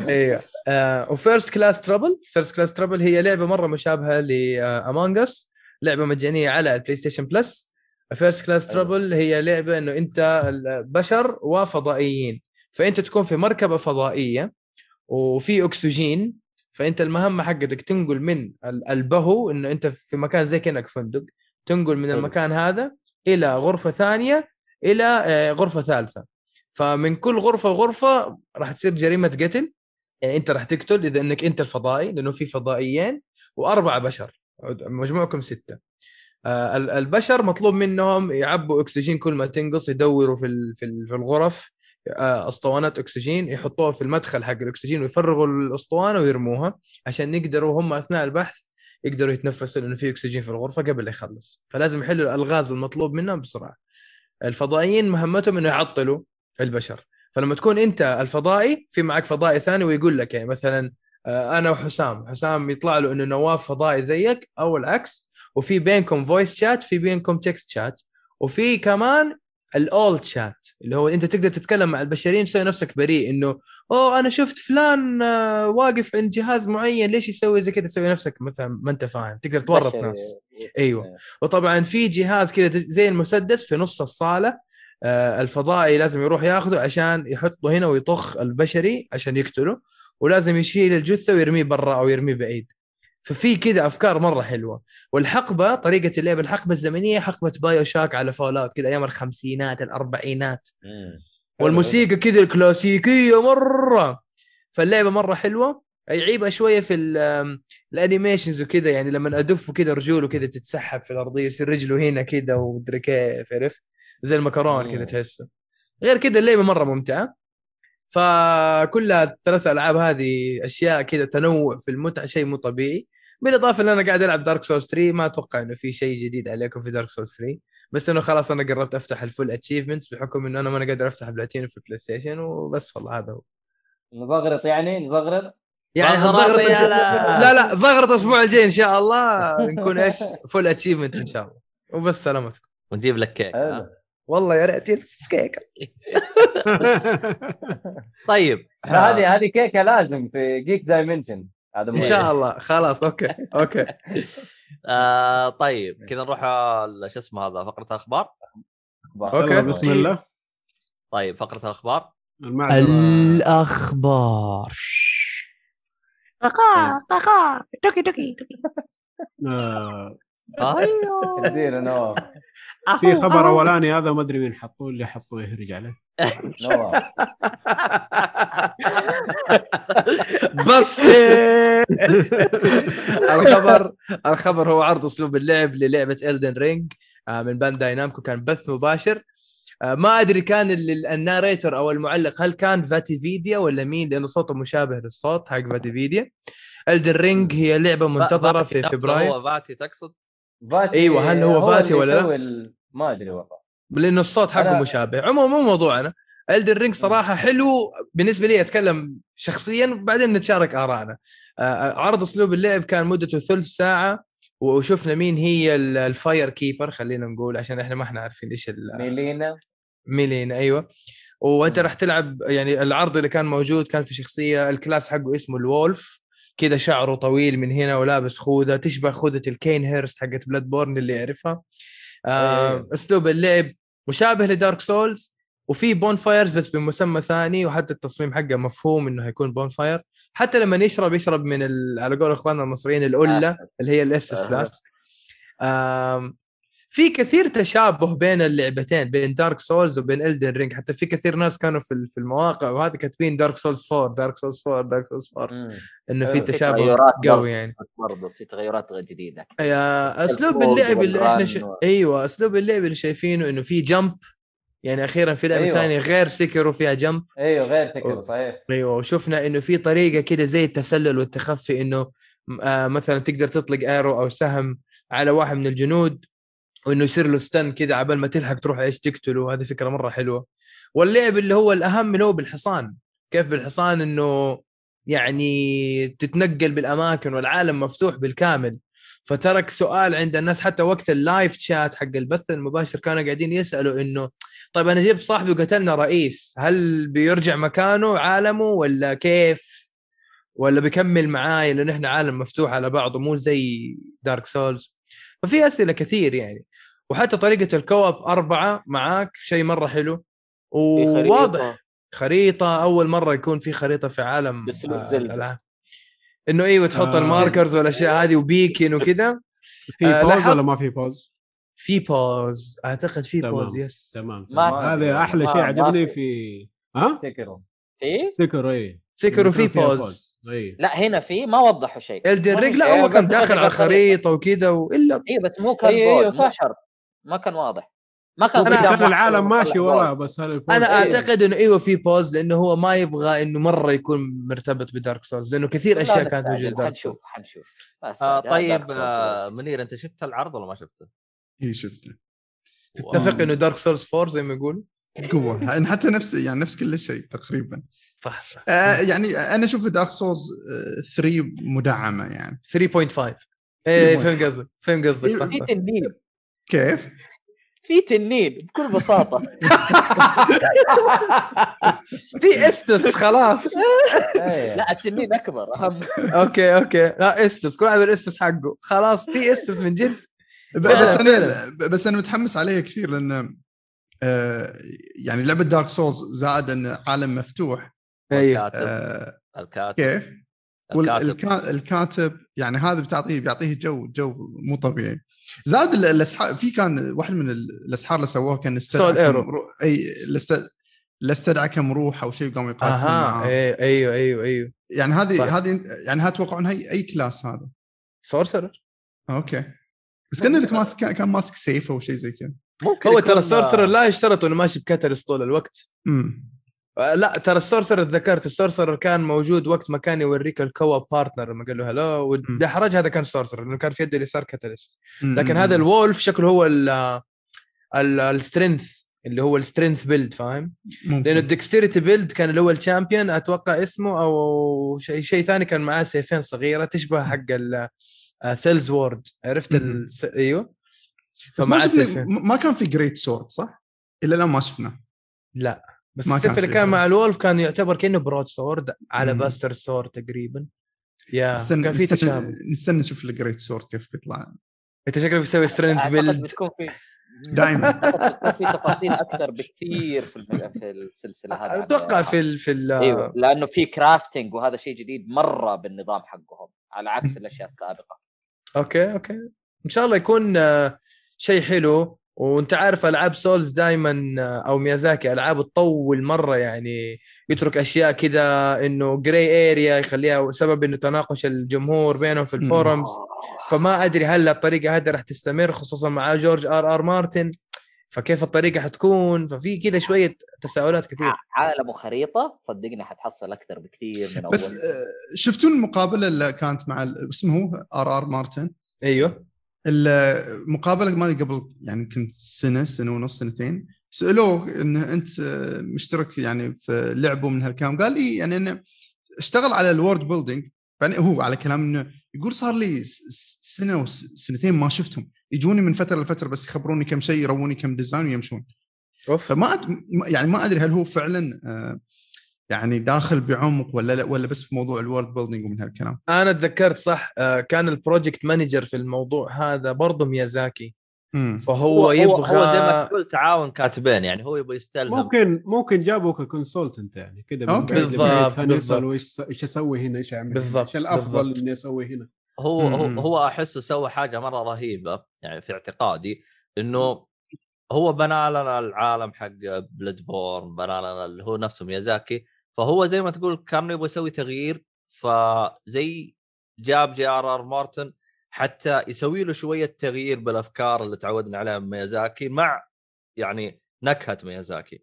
أيوه آه وفيرست كلاس ترابل. فيرست كلاس ترابل هي لعبة مرة مشابهة لامونج اس لعبة مجانية على البلاي ستيشن بلس فيرست كلاس حلو. ترابل هي لعبة إنه أنت بشر وفضائيين. فأنت تكون في مركبة فضائية وفي أكسجين فأنت المهمه حقتك تنقل من ال- البهو إنه أنت في مكان زي كأنك فندق تنقل من. المكان هذا إلى غرفة ثانية إلى آه، غرفة ثالثة. فمن كل غرفة وغرفة راح تصير جريمة قتل. يعني أنت راح تقتل إذا إنك أنت الفضائي لأنه في فضائيين وأربعة بشر. مجموعكم ستة. آه، ال- البشر مطلوب منهم يعبوا أكسجين كل ما تنقص يدوروا في في ال- في الغرف. أسطوانات أكسجين يحطوها في المدخل حق الأكسجين ويفرغوا الأسطوانة ويرموها عشان يقدروا هم أثناء البحث يقدروا يتنفسوا لأنه في أكسجين في الغرفة قبل لا يخلص. فلازم يحلوا الألغاز المطلوب منهم بسرعة. الفضائيين مهمتهم إنه يعطلوا البشر. فلما تكون أنت الفضائي في معك فضائي ثاني ويقول لك يعني مثلا آه، أنا وحسام. حسام يطلع له إنه نواف فضائي زيك أو العكس. وفي بينكم voice chat في بينكم text chat وفي كمان الأول شات اللي هو أنت تقدر تتكلم مع البشريين تسوي نفسك بريء إنه أوه أنا شفت فلان آه، واقف عند جهاز معين ليش يسوي زي كذا؟ تسوي نفسك مثلا ما أنت فاهم تقدر تورط. ناس. أيوه. وطبعا في جهاز كذا زي المسدس في نص الصالة آه، الفضائي لازم يروح ياخذه عشان يحطه هنا ويطخ البشري عشان يقتله ولازم يشيل الجثة ويرميه برا أو يرميه بعيد. ففي كذا أفكار مرة حلوة. والحقبة طريقة اللعب الحقبة الزمنية حقبة BioShock على Fallout كذا أيام الخمسينات الأربعينات. والموسيقى كذا الكلاسيكية مرة. فاللعبة مرة حلوة. يعيبها شوية في ال- ال animations وكذا يعني لما أدف كذا رجوله كذا تتسحب في الأرضية يصير رجله هنا كذا ومدري كيف عرفت؟ زي المكرونة كذا. تحسه. غير كذا اللعبة مرة ممتعة. فكلها الثلاث ألعاب هذه أشياء كذا تنوع في المتعة شيء مو طبيعي. بالاضافة ان أنا قاعد ألعب Dark Souls 3 ما أتوقع إنه في شيء جديد عليكم في Dark Souls 3 بس إنه خلاص أنا قربت أفتح ال full achievements بحكم إنه أنا ما أنا قادر أفتح بلاتينو في ال PlayStation وبس والله هذا هو. نزغرط يعني؟ نزغرط يعني زغرط حنزغرط يا إن شاء- لا. لا زغرط الأسبوع الجاي إن شاء الله. نكون إيش؟ full achievement إن شاء الله. وبس سلامتكم. ونجيب لك كيك. والله يا ريت yes كيكه طيب. هذه هذه كيكة لازم في Geek Dimension هذا إن شاء الله. خلاص okay okay. آه طيب كذا نروح على شو اسمه هذا فقرة أخبار. okay. يلا بسم الله. طيب فقرة الأخبار؟ الأخبار. آه، أيوه. ادينا نواف في خبر أولاني هذا ما أدري مين حطوه اللي حطوه يهرج عليه. نواف بس الخبر الخبر هو عرض أسلوب اللعب للعبة Elden Ring من Bandai Namco كان بث مباشر. آه، ما أدري كان ال- ال- ال narrator أو المعلق هل كان VaatiVidya ولا مين؟ لأنه صوته مشابه للصوت حق VaatiVidya Elden Ring هي لعبة منتظرة في فبراير. هو Vaati تقصد؟ فاتي أيوة، هل هو Vaati اللي ولا لا؟ ال- ما أدري والله. لأنه الصوت حقه أنا- مشابه. عموما مو موضوعنا. Elden Ring صراحة حلو. بالنسبة لي أتكلم شخصيا وبعدين نتشارك ارائنا آه، عرض أسلوب اللعب كان مدته ثلث ساعة وشفنا مين هي ال- ال fire keeper خلينا نقول عشان إحنا ما إحنا عارفين إيش ال- Melina. Melina أيوه. وأنت. راح تلعب يعني العرض اللي كان موجود كان في شخصية ال class حقه اسمه ال wolf كذا شعره طويل من هنا ولابس خوذة تشبه خوذة ال Cainhurst حقت Bloodborne اللي يعرفها آه أيوة. أسلوب اللعب مشابه ل Dark Souls وفي bonfires بس بمسمى ثاني وحتى التصميم حقه مفهوم إنه هيكون bonfire حتى لما يشرب يشرب من ال... على قول إخواننا المصريين القله اللي هي الاس اس آه. flask في كثير تشابه بين اللعبتين بين Dark Souls وبين Elden Ring حتى في كثير ناس كانوا في في المواقع وهذا كاتبين Dark Souls 4 Dark Souls 4 Dark Souls 4 مم. إنه في تشابه. قوي يعني برضه في تغيرات جديدة يا أسلوب اللعب اللي إحنا ش... و- أيوه أسلوب اللعب اللي شايفينه إنه في jump يعني أخيرا في لعبة أيوة. ثانية غير Sekiro فيها jump أيوه غير Sekiro صحيح أيوه وشفنا إنه في طريقة كده زي التسلل والتخفي إنه آه مثلا تقدر تطلق arrow أو سهم على واحد من الجنود وإنه يصير له stun كده عبال ما تلحق تروح إيش تقتله. هذه فكرة مرة حلوة. واللعب اللي هو الأهم اللي هو بالحصان. كيف بالحصان؟ إنه يعني تتنقل بالأماكن والعالم مفتوح بالكامل. فترك سؤال عند الناس. حتى وقت ال live chat حق البث المباشر كانوا قاعدين يسألوا إنه طيب أنا جبت صاحبي وقتلنا رئيس. هل بيرجع مكانه عالمه ولا كيف؟ ولا بيكمل معاي لأن إحنا عالم مفتوح على بعضه مو زي Dark Souls ففي أسئلة كثير يعني. وحتى طريقة ال co-op أربعة معاك شيء مرة حلو. وواضح خريطة أول مرة يكون في خريطة في عالم آه،. الالعاب إنه أيوه تحط آه. الماركرز والأشياء هذه وبيكن وكذا في آه، بوز ولا ما في بوز؟ في بوز أعتقد في. بوز يس تمام ما- تمام. هذا أحلى شيء عجبني في. ها؟ سكروا في سكر اي سكروا في بوز اي لا هنا في ما وضحوا شيء الدن في لا. هو كان داخل على الخريطة. الخريطه وكذا وإلا اي بس مو كان بود مو صح. ما كان واضح. ما كان دام العالم ماشي وراه. بس ال pause أنا أيوة. أعتقد إنه إيوه في pause لأنه هو ما يبغى إنه مرة يكون مرتبط ب Dark Souls لأنه كثير لا أشياء كانت موجودة حنشوف Souls. حنشوف. آه طيب Dark Souls. آه منير أنت شفت العرض ولا ما شفته؟ اي شفته. تتفق إنه Dark Souls 4 زي ما يقول؟ قوة. يعني حتى نفس يعني نفس كل شيء تقريبا. صح. صح آه يعني أنا أشوف Dark Souls 3 مدعمة يعني. 3.5 إيه 3.5. فهم قصدك فهم قصدك. كيف؟ في تنين بكل بساطة. في estus خلاص. لا التنين أكبر. اهم okay okay. لا estus كل واحد بال estus حقه. خلاص في estus من جد. بس أنا. بس أنا متحمس عليها كثير لأن آه يعني لعبة Dark Souls زائد إن عالم مفتوح. أيوه. الكاتب آه الكاتب. كيف؟ الكاتب. الكاتب يعني هذا بتعطيه بيعطيه جو جو مو طبيعي. زاد ال- الأسحار في كان واحد من ال- الأسحار اللي سووه كان استدعى رو- أي الاست- الاستدعى كم روح أو شيء وقاموا يقاتلون أها معاه. أيوه أيوه أيوه. يعني هذه صح. هذه يعني تتوقعون هي أي class هذا؟ sorcerer؟ okay. بس كان لك ماسك كان ماسك سيف أو شيء زي كذا. هو ترى ال sorcerer لا يشترط انه ماشي ب catalyst طول الوقت. امم آه، لا ترى ال sorcerer تذكرت ال sorcerer كان موجود وقت ما كان يوريك ال co-op partner لما قال له hello ودحرج هذا كان sorcerer لأنه كان في يده اليسار catalyst لكن هذا ال wolf شكله هو ال strength اللي هو ال strength build فاهم؟ لأنه ال dexterity build كان اللي هو ال champion أتوقع اسمه أو شيء شيء ثاني كان معاه سيفين صغيرة تشبه حق ال sellsword عرفت مهم. ال... أيوه؟ بس ما ما كان في great sword صح؟ إلى الآن ما شفنا لا. بس ما السيف كان اللي. كان مع ال wolf كان يعتبر كأنه broad sword على مم. bastard sword تقريبا. يا نستنى كان في تشابه. نستنى نشوف ال great sword كيف بيطلع. أنت شكلك بتسوي strength build بتكون في دائما في تفاصيل أكثر بكثير في في السلسلة هذه. أتوقع في ال في ال إيوه لأنه في crafting وهذا شيء جديد مرة بالنظام حقهم على عكس الأشياء السابقة. okay okay. إن شاء الله يكون آه، شيء حلو. وانت عارف ألعاب Souls دائما أو ميازاكي العابه تطول مرة يعني يترك أشياء كذا إنه gray area يخليها سبب إنه تناقش الجمهور بينهم في ال forums فما أدري هل الطريقة هذه راح تستمر خصوصا مع جورج آر آر مارتن. فكيف الطريقة حتكون؟ ففي كذا شوية تساؤلات كثير عالم وخريطه صدقني حتحصل أكثر بكثير من أول. بس آه، شفتون المقابله اللي كانت مع ال- اسمه آر آر مارتن؟ أيوه. المقابله ما قبل يعني كنت سنة سنة ونص سنتين سألوه إن أنت آه، مشترك يعني في لعبة من هالكلام. قال لي يعني إنه اشتغل على ال world building. بعدين هو على كلام إنه يقول صار لي سنة وسنتين ما شفتهم. يجوني من فترة لفترة بس يخبروني كم شيء يروني كم design ويمشون. أوف. فما أد... يعني ما أدري هل هو فعلا آه، يعني داخل بعمق ولا لا ولا بس في موضوع ال world building ومن هالكلام أنا تذكرت صح آه، كان ال project manager في الموضوع هذا برضه ميازاكي مم. فهو يبغى هو زي ما تقول تعاون كاتبين يعني هو يبغى يستلهم ممكن ممكن جابوا ك consultant يعني كذا بالضبط، بالضبط. إيش أسوي هنا إيش أعمل؟ بالضبط، إيش الأفضل بالضبط. إني أسوي هنا هو هو, مم. هو أحسه سوى حاجة مرة رهيبة يعني في اعتقادي إنه هو بنى لنا العالم حق Bloodborne بنى لنا اللي هو نفسه ميازاكي فهو زي ما تقول كان يبغى يسوي تغيير فزي جاب جي آر آر مارتن حتى يسوي له شوية تغيير بالأفكار اللي تعودنا عليها من ميازاكي مع يعني نكهة ميازاكي.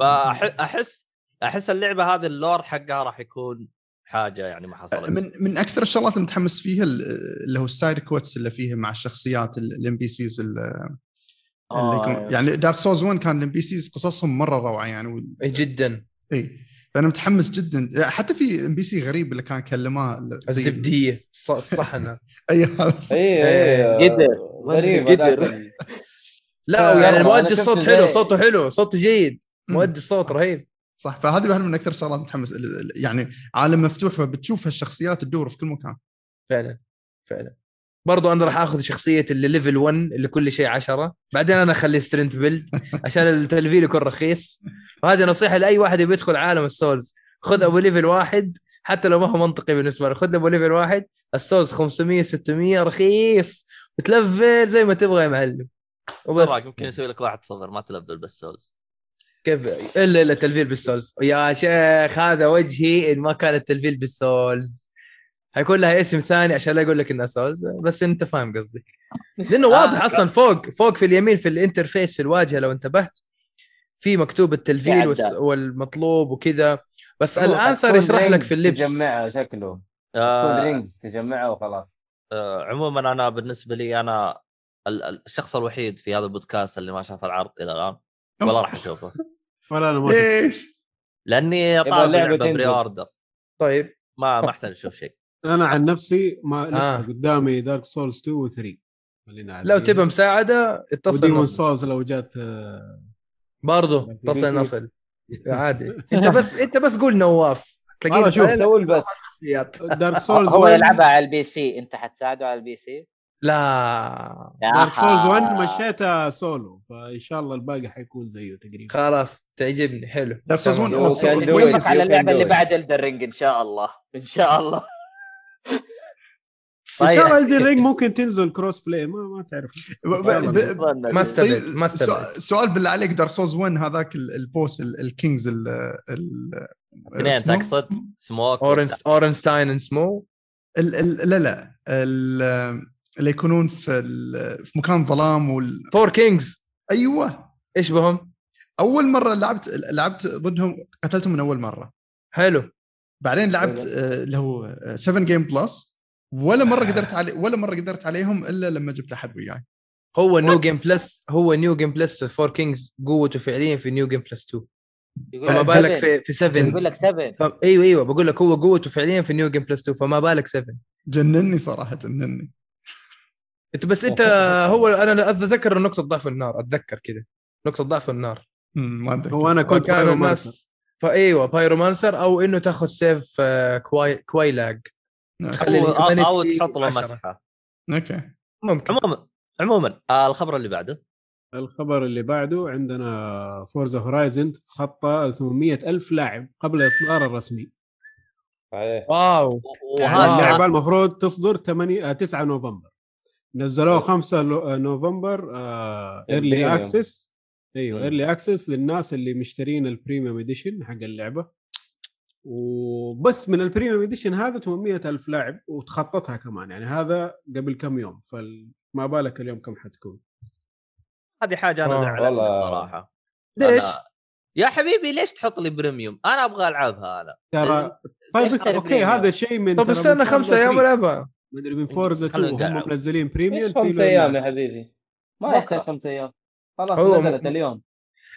فأحس أحس اللعبة هذه ال lore حقها راح يكون حاجة يعني ما حصلت من من أكثر الشغلات اللي متحمس فيها ال- اللي هو ال side quests اللي فيها مع الشخصيات ال NPCs اللي آه،. يعني Dark Souls 1 كان ال NPCs قصصهم مرة روعة يعني وال- جدا إي فأنا متحمس جدا. حتى في NPC غريب اللي كان كلماه زي- الزبدية. الص- الصحنه أي هذا. اي إيه، اي قدر. غريب قدر. لا يعني مؤدي الصوت حلو صوته حلو صوته جيد. مؤدي الصوت رهيب. صح. فهذه واحدة من أكثر الشغلات متحمس ال- ال- يعني عالم مفتوح فبتشوف هالشخصيات تدور في كل مكان. فعلا فعلا. برضو أنا راح آخذ شخصية اللي level 1 اللي كل شيء عشرة. بعدين أنا اخليه strength build عشان التلفيل يكون رخيص. وهذه نصيحة لأي واحد يبي يدخل عالم ال Souls. خذ أبو level واحد حتى لو ما هو منطقي بالنسبة لك خذ أبو level واحد. ال souls 500 600 رخيص. بتلفل زي ما تبغى يا معلم. وبس. ممكن يسوي لك واحد صغر ما تلفل بس souls كيف؟ إلا إلا تلفيل بال souls. يا شيخ هذا وجهي إن ما كان التلفيل بال souls. حيكون لها اسم ثاني عشان لا يقول لك إنها souls بس أنت فاهم قصدي لأنه آه. واضح أصلا فوق فوق في اليمين في ال interface في الواجهة لو انتبهت في مكتوب التلفيل. والمطلوب وكذا بس الآن صار يشرح لك في اللبس تجمعها شكله آه rings تجمعها وخلاص آه عموما أنا بالنسبة لي أنا ال- ال- الشخص الوحيد في هذا البودكاست اللي ما شاف العرض إلى الآن ولا راح أشوفه ولا أنا. ليش؟ لأني طالب اللعبة تنزل. pre-order طيب ما ما أحتاج أشوف شيء أنا عن نفسي ما لسه آه. قدامي Dark Souls 2 و 3 خلينا لو تبى مساعدة اتصل و Demon's نصل. Souls لو جات آه، برضو اتصل نصل. عادي. أنت بس أنت بس قول نواف. تلاقيه شوف، سوي بس. Dark Souls هو 1 يلعبها على ال PC. أنت حتساعده على ال PC؟ لا. Dark Souls 1 آها. مشيتها سولو فإن شاء الله الباقي حيكون زيه تقريبا. خلاص تعجبني. حلو. دارك سولز تمام. 1 You أصلاً can do كويس. it. على اللعبه اللي. بعد الدرينج إن شاء الله. إن شاء الله. إن طيب. شاء الله إلدين رينج ممكن تنزل كروس بلاي ما ما تعرف. ب- ب- ب- أظن. ما استبعد طيب ما استبعد. سؤال- بالله عليك دارك سولز 1 هذاك ال- البوس ال- الكينجز ال ال- اثنين؟ تقصد؟ سموك اورنستاين سمو ال- ال- لا لا. ال- اللي يكونون في ال- في مكان ظلام وال... فور كينجز أيوه. إيش بهم؟ أول مرة لعبت لعبت ضدهم قتلتهم من أول مرة. حلو. بعدين لعبت آه، اللي هو 7 game plus ولا مرة قدرت عليه ولا مرة قدرت عليهم إلا لما جبت أحد وياي. هو new game plus هو new game plus Four Kings قوته فعليا في new game plus 2 يقول فما لك بالك. في في 7 يقول لك 7 ف... أيوه أيوه بقول لك هو قوته فعليا في new game plus 2 فما بالك 7 جنني صراحة جنني. أنت بس أنت هو أنا أتذكر نقطة ضعف النار أتذكر كذا نقطة ضعف النار. ما أتذكر. هو أنا صراحة. كنت pyromancer. فأيوة pyromancer أو إنه تاخذ سيف آه، كواي Quelaag أو, أو, تحط له. مسحة. okay. ممكن. عموما عموما آه الخبر اللي بعده. الخبر اللي بعده عندنا Forza Horizon تتخطى 800 ألف لاعب قبل إصدار الرسمي. واو. يعني اللعبة المفروض تصدر 8 9 نوفمبر. نزلوه 5 لو- نوفمبر early. access أيوه. early access للناس اللي مشترين ال premium edition حق اللعبة. وبس من ال premium edition هذا 800 ألف لاعب وتخطتها كمان يعني هذا قبل كم يوم فما بالك اليوم كم حتكون هذه حاجة أنا آه، زعلتني. الصراحه ليش؟ أنا... يا حبيبي ليش تحط لي بريميوم؟ أنا أبغى ألعبها أنا ترى طيب أوكي بريميوم. هذا شيء من طب استنى خمسة أيام 3. ألعبها مدري من فورزا خلينا 2 هم. منزلين بريميوم خمس أيام يا. حبيبي ما. يحتاج خمس أيام خلاص نزلت اليوم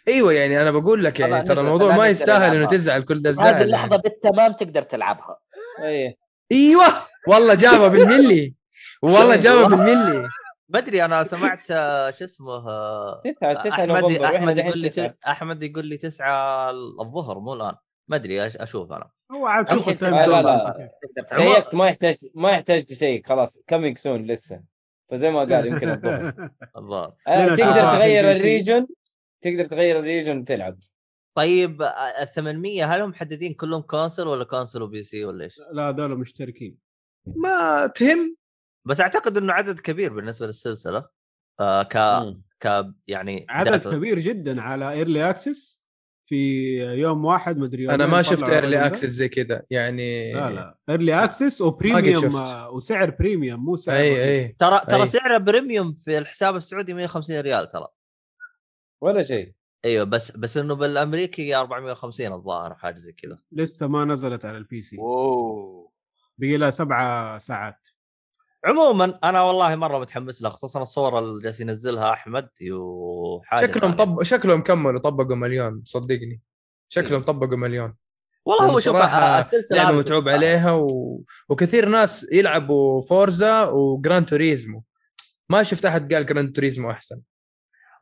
أيوه يعني أنا بقول لك يعني ترى الموضوع ما يستاهل انه. تزعل كل ده هذه الزعل اللحظة يعني. بالتمام تقدر تلعبها. إيه. أيوه والله جابها بالملي. والله جابها بالملي. ما ادري أنا سمعت آه، شو اسمه آه، تسعة تسعة أحمد أحمد يقول لي تسعة. أحمد يقول لي 9 الظهر مو الآن. ما ادري أش- أشوف أنا. هو عاد شوف ال time لا، لا،. شيكت ما يحتاج ما يحتاج تشيك خلاص coming soon لسه. فزي ما قال يمكن الظهر. الظاهر آه، تقدر تغير. ال region؟ تقدر تغير ال region وتلعب طيب آه، ال 800 هل هم محددين كلهم console ولا console و PC ولا إيش؟ لا دول مشتركين ما تهم بس أعتقد إنه عدد كبير بالنسبة للسلسلة آه ك مم. ك يعني عدد data. كبير جدا على early access في يوم واحد مدري أنا ما شفت early. access زي كذا يعني لا لا early access و premium وسعر premium مو سعر أي. أي ترى ترى أي. سعره premium في الحساب السعودي 150 ريال ترى ولا شيء. أيوه بس بس إنه بالأمريكي 450 الظاهر حاجة زي كذا. لسه ما نزلت على ال PC اوه بقي لها سبعة ساعات. عموما أنا والله مرة متحمس لها خصوصا الصور اللي جالس ينزلها أحمد وحاجة شكلهم. طب شكلهم كملوا طبقوا مليون صدقني. شكلهم طبقوا مليون. والله هو شوف السلسلة لعبه متعوب. عليها و... وكثير ناس يلعبوا Forza و Gran Turismo ما شفت أحد قال Gran Turismo أحسن.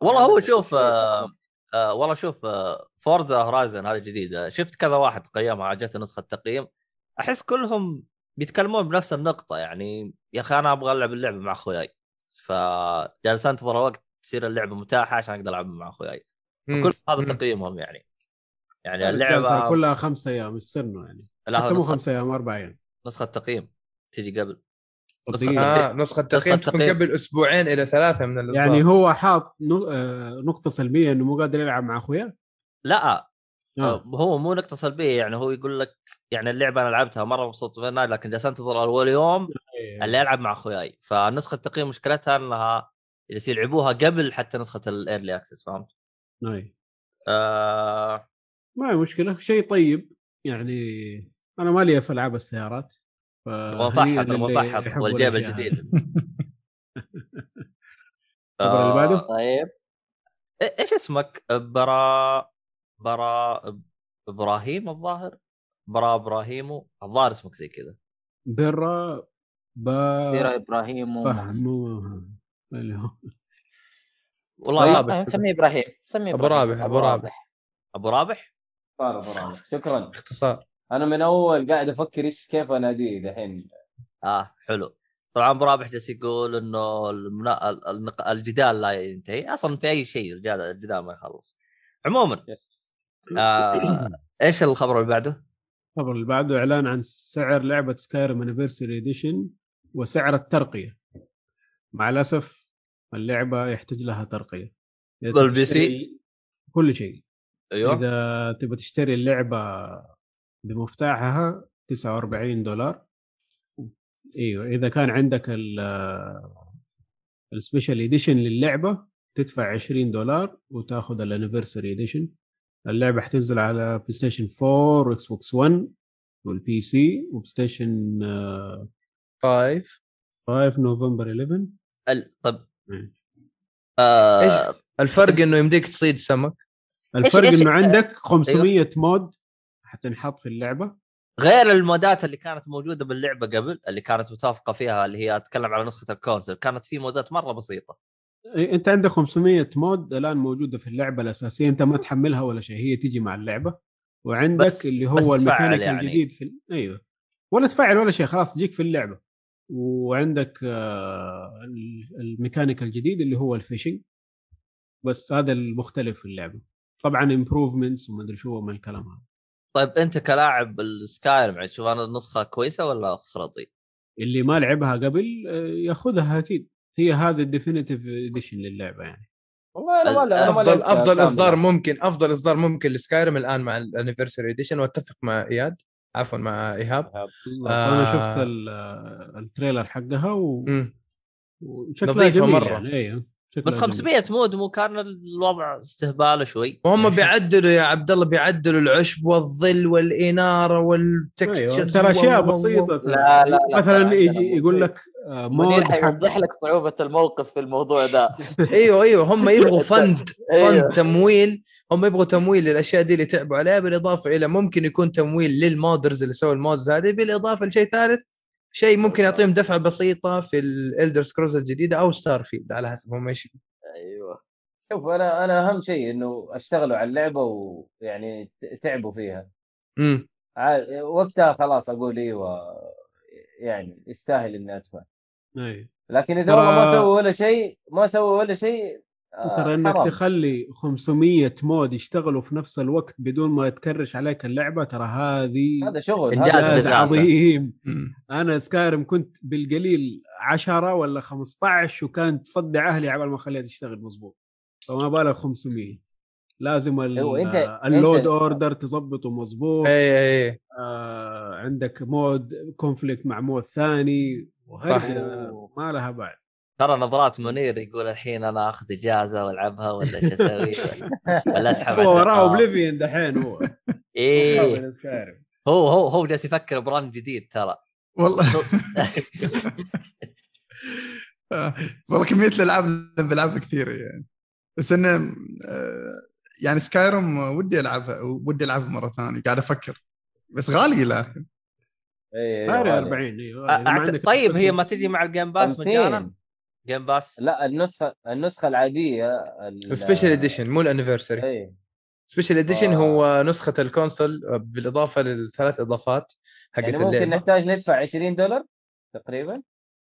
والله هو شوف آه آه والله شوف آه فورزا هورايزن هذه جديدة. شفت كذا واحد قيمها جت نسخة تقييم أحس كلهم بيتكلمون بنفس النقطة يعني يا أخي أنا أبغى ألعب اللعبة مع أخوياي. فجالس أنتظر وقت تصير اللعبة متاحة عشان أقدر ألعب مع أخوياي. كل هذا. تقييمهم يعني. يعني اللعبة اللعبه كلها خمسة أيام استنوا يعني. لا حتى مو خمسة أيام أربع أيام. نسخة تقييم تيجي قبل. آه نسخة تقييم تكون تقييم. قبل أسبوعين إلى ثلاثة من الاصدار يعني هو حاط آه، نقطة سلبية إنه مو قادر يلعب مع اخوياه لا آه. هو مو نقطة سلبية يعني هو يقول لك يعني اللعبة أنا لعبتها مرة مبسوط منها لكن جالس أنتظر أول يوم اللي ألعب مع أخوياي. فنسخة التقييم مشكلتها إنها جالس يلعبوها قبل حتى نسخة ال early access فهمت؟ أي. آه. ما هي مشكلة شيء طيب. يعني أنا مالي في ألعاب السيارات. مفحط فهنيئاً للي مفحط يحبوا والجيب الجديد؟ طيب إيش اسمك؟ برا برا إبراهيم الظاهر؟ برا إبراهيمو الظاهر اسمك زي كذا برا با بيرا إبراهيم و- فهمو والله رابح. رابح. نسميه إبراهيم نسميه أبو إبراهيم. رابح، أبو رابح. أبو رابح صار أبو رامي. شكرا باختصار أنا من أول قاعد أفكر إيش كيف أناديه دحين. آه حلو. طبعا أبو رابح جالس يقول إنه المنا... ال- النق- الجدال لا ينتهي. أصلا في أي شيء الجدال الجدال ما يخلص. عموما yes. آه... إيش الخبر اللي بعده؟ الخبر اللي بعده إعلان عن سعر لعبة Skyrim Anniversary Edition وسعر الترقية. مع الأسف اللعبة يحتاج لها ترقية. بال PC؟ كل شيء. أيوه. إذا تبغى تشتري اللعبة بمفتاحها 49 دولار. أيوه إذا كان عندك ال Special Edition للعبة تدفع 20 دولار وتاخذ ال Anniversary Edition اللعبة حتنزل على PlayStation 4 و Xbox 1 وال PC و PlayStation آه، five 5 نوفمبر 11 ال... طب. مم. آه... إيش؟ الفرق إنه يمديك تصيد سمك. الفرق إيش- إنه عندك 500 mod حتنحط في اللعبة. غير المودات اللي كانت موجودة باللعبة قبل اللي كانت متوافقة فيها اللي هي أتكلم على نسخة ال console كانت في مودات مرة بسيطة. أنت عندك 500 mod الآن موجودة في اللعبة الأساسية أنت ما تحملها ولا شيء هي تيجي مع اللعبة. وعندك بس- اللي هو الميكانيك يعني. الجديد في أيوه. ولا تفعل ولا شيء خلاص تجيك في اللعبة. وعندك آه، ال- الميكانيك الجديد اللي هو ال fishing. بس هذا المختلف في اللعبة. طبعا improvements وما أدري شو من الكلام هذا. طيب أنت كلاعب ال Skyrim يعني تشوف أنا النسخة كويسة ولا خرطي؟ اللي ما لعبها قبل آه، ياخذها أكيد هي هذا ال definitive edition للعبة يعني والله أنا ما أفضل. إصدار ممكن أفضل إصدار ممكن ل Skyrim الآن مع ال Anniversary Edition وأتفق مع إياد عفوا مع إيهاب أنا آه. شفت ال- ال trailer حقها و... وشكلها نظيفة جميل مرة. يعني أيوه بس جميل. 500 مود مو كان الوضع استهبال شوي وهم بيعدلوا يا عبد الله بيعدلوا العشب والظل والإنارة وال texture ترى أشياء بسيطة. لا، لا، لا، مثلا يجي يقول. لك آه، mod حيوضح لك صعوبة الموقف في الموضوع ده أيوه أيوه هم يبغوا fund أيوه. fund تمويل هم يبغوا تمويل للأشياء دي اللي تعبوا عليها بالإضافة إلى ممكن يكون تمويل لل modders اللي سووا ال mods هذه بالإضافة لشيء ثالث شيء ممكن يعطيهم دفعة بسيطة في ال Elder Scrolls الجديدة أو Starfield على حسب هم إيش أيوه. شوف أنا أنا أهم شيء إنه أشتغلوا على اللعبة ويعني تعبوا فيها. امم وقتها خلاص أقول إيوه يعني يستاهل إني أدفع. أيوه. لكن إذا والله ما سووا ولا شيء ما سووا ولا شيء ترى إنك حرام. تخلي 500 mod يشتغلوا في نفس الوقت بدون ما ت crash عليك اللعبة ترى هذه هذا شغل إنجاز. عظيم. أنا Skyrim كنت بالقليل 10 ولا 15 وكانت تصدع أهلي على ما خليها تشتغل مظبوط فما بالك 500 لازم ال- أيوة، أنت- ال load order تظبطه مظبوط. اي اي آه عندك mod conflict مع mod ثاني وهرجة ما لها بعد. ترى نظرات منير يقول الحين أنا آخذ إجازة وألعبها ولا إيش أسوي؟ ولا- أسحب هو وراه. Oblivion دحين هو. إيه. هو هو هو جالس يفكر brand جديد ترى. والله. آه، والله كمية الألعاب اللي بلعبها كثيره يعني. بس إنه آه، يعني Skyrim ودي ألعبها ودي ألعبها مرة ثانية قاعد أفكر. بس غالية لا إيه، غالي غالي. 40 أيوه إذا ما أعت- عندك طيب هي ما تجي مع ال Game Pass 50. مجانا Game Pass لا النسخة النسخة العادية ال- special edition مو ال anniversary special edition آه. هو نسخة ال console بالإضافة للثلاث إضافات حقت يعني ممكن نحتاج ندفع 20 دولار تقريبا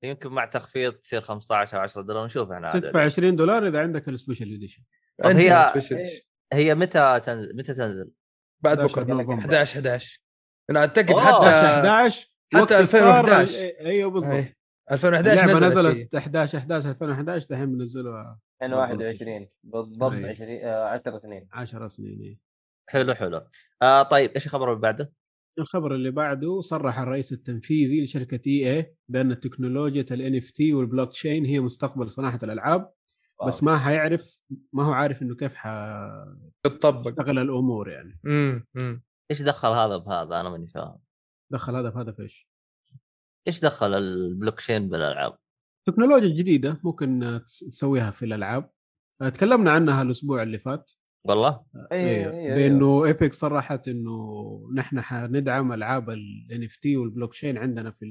يمكن مع تخفيض تصير 15 أو 10 دولار نشوف إحنا. تدفع 20 دولار إذا عندك ال special edition هي- عندنا special edition. هي متى تنزل متى تنزل؟ بعد 11 بكرة نوفمبر. 11 11 أنا اعتقد. حتى 11 حتى وقت إصدار 2011. ال- أيوه بالضبط. 2011 اللعبه نزلت, نزلت نزلت 11 11 2011 دحين بنزلوها 2021 بالضبط أيه. 20 آه، 10 سنين. 10 سنين إيه. حلو حلو. آه طيب إيش الخبر اللي بعده؟ الخبر اللي بعده صرح الرئيس التنفيذي لشركة EA بأن تكنولوجيا ال NFT وال blockchain هي مستقبل صناعة الألعاب بس ما حيعرف ما هو عارف إنه كيف تطبق حتشتغل الأمور يعني. امم امم إيش دخل هذا بهذا؟ أنا ماني فاهم. دخل هذا في هذا في إيش؟ إيش دخل البلوكشين بالألعاب؟ تكنولوجيا جديدة ممكن تس- تسويها في الألعاب. آه، تكلمنا عنها الأسبوع اللي فات. والله؟ أيوه أيوه أيوه بأنه Epic صرحت إنه نحن حندعم ألعاب ال NFT وال blockchain عندنا في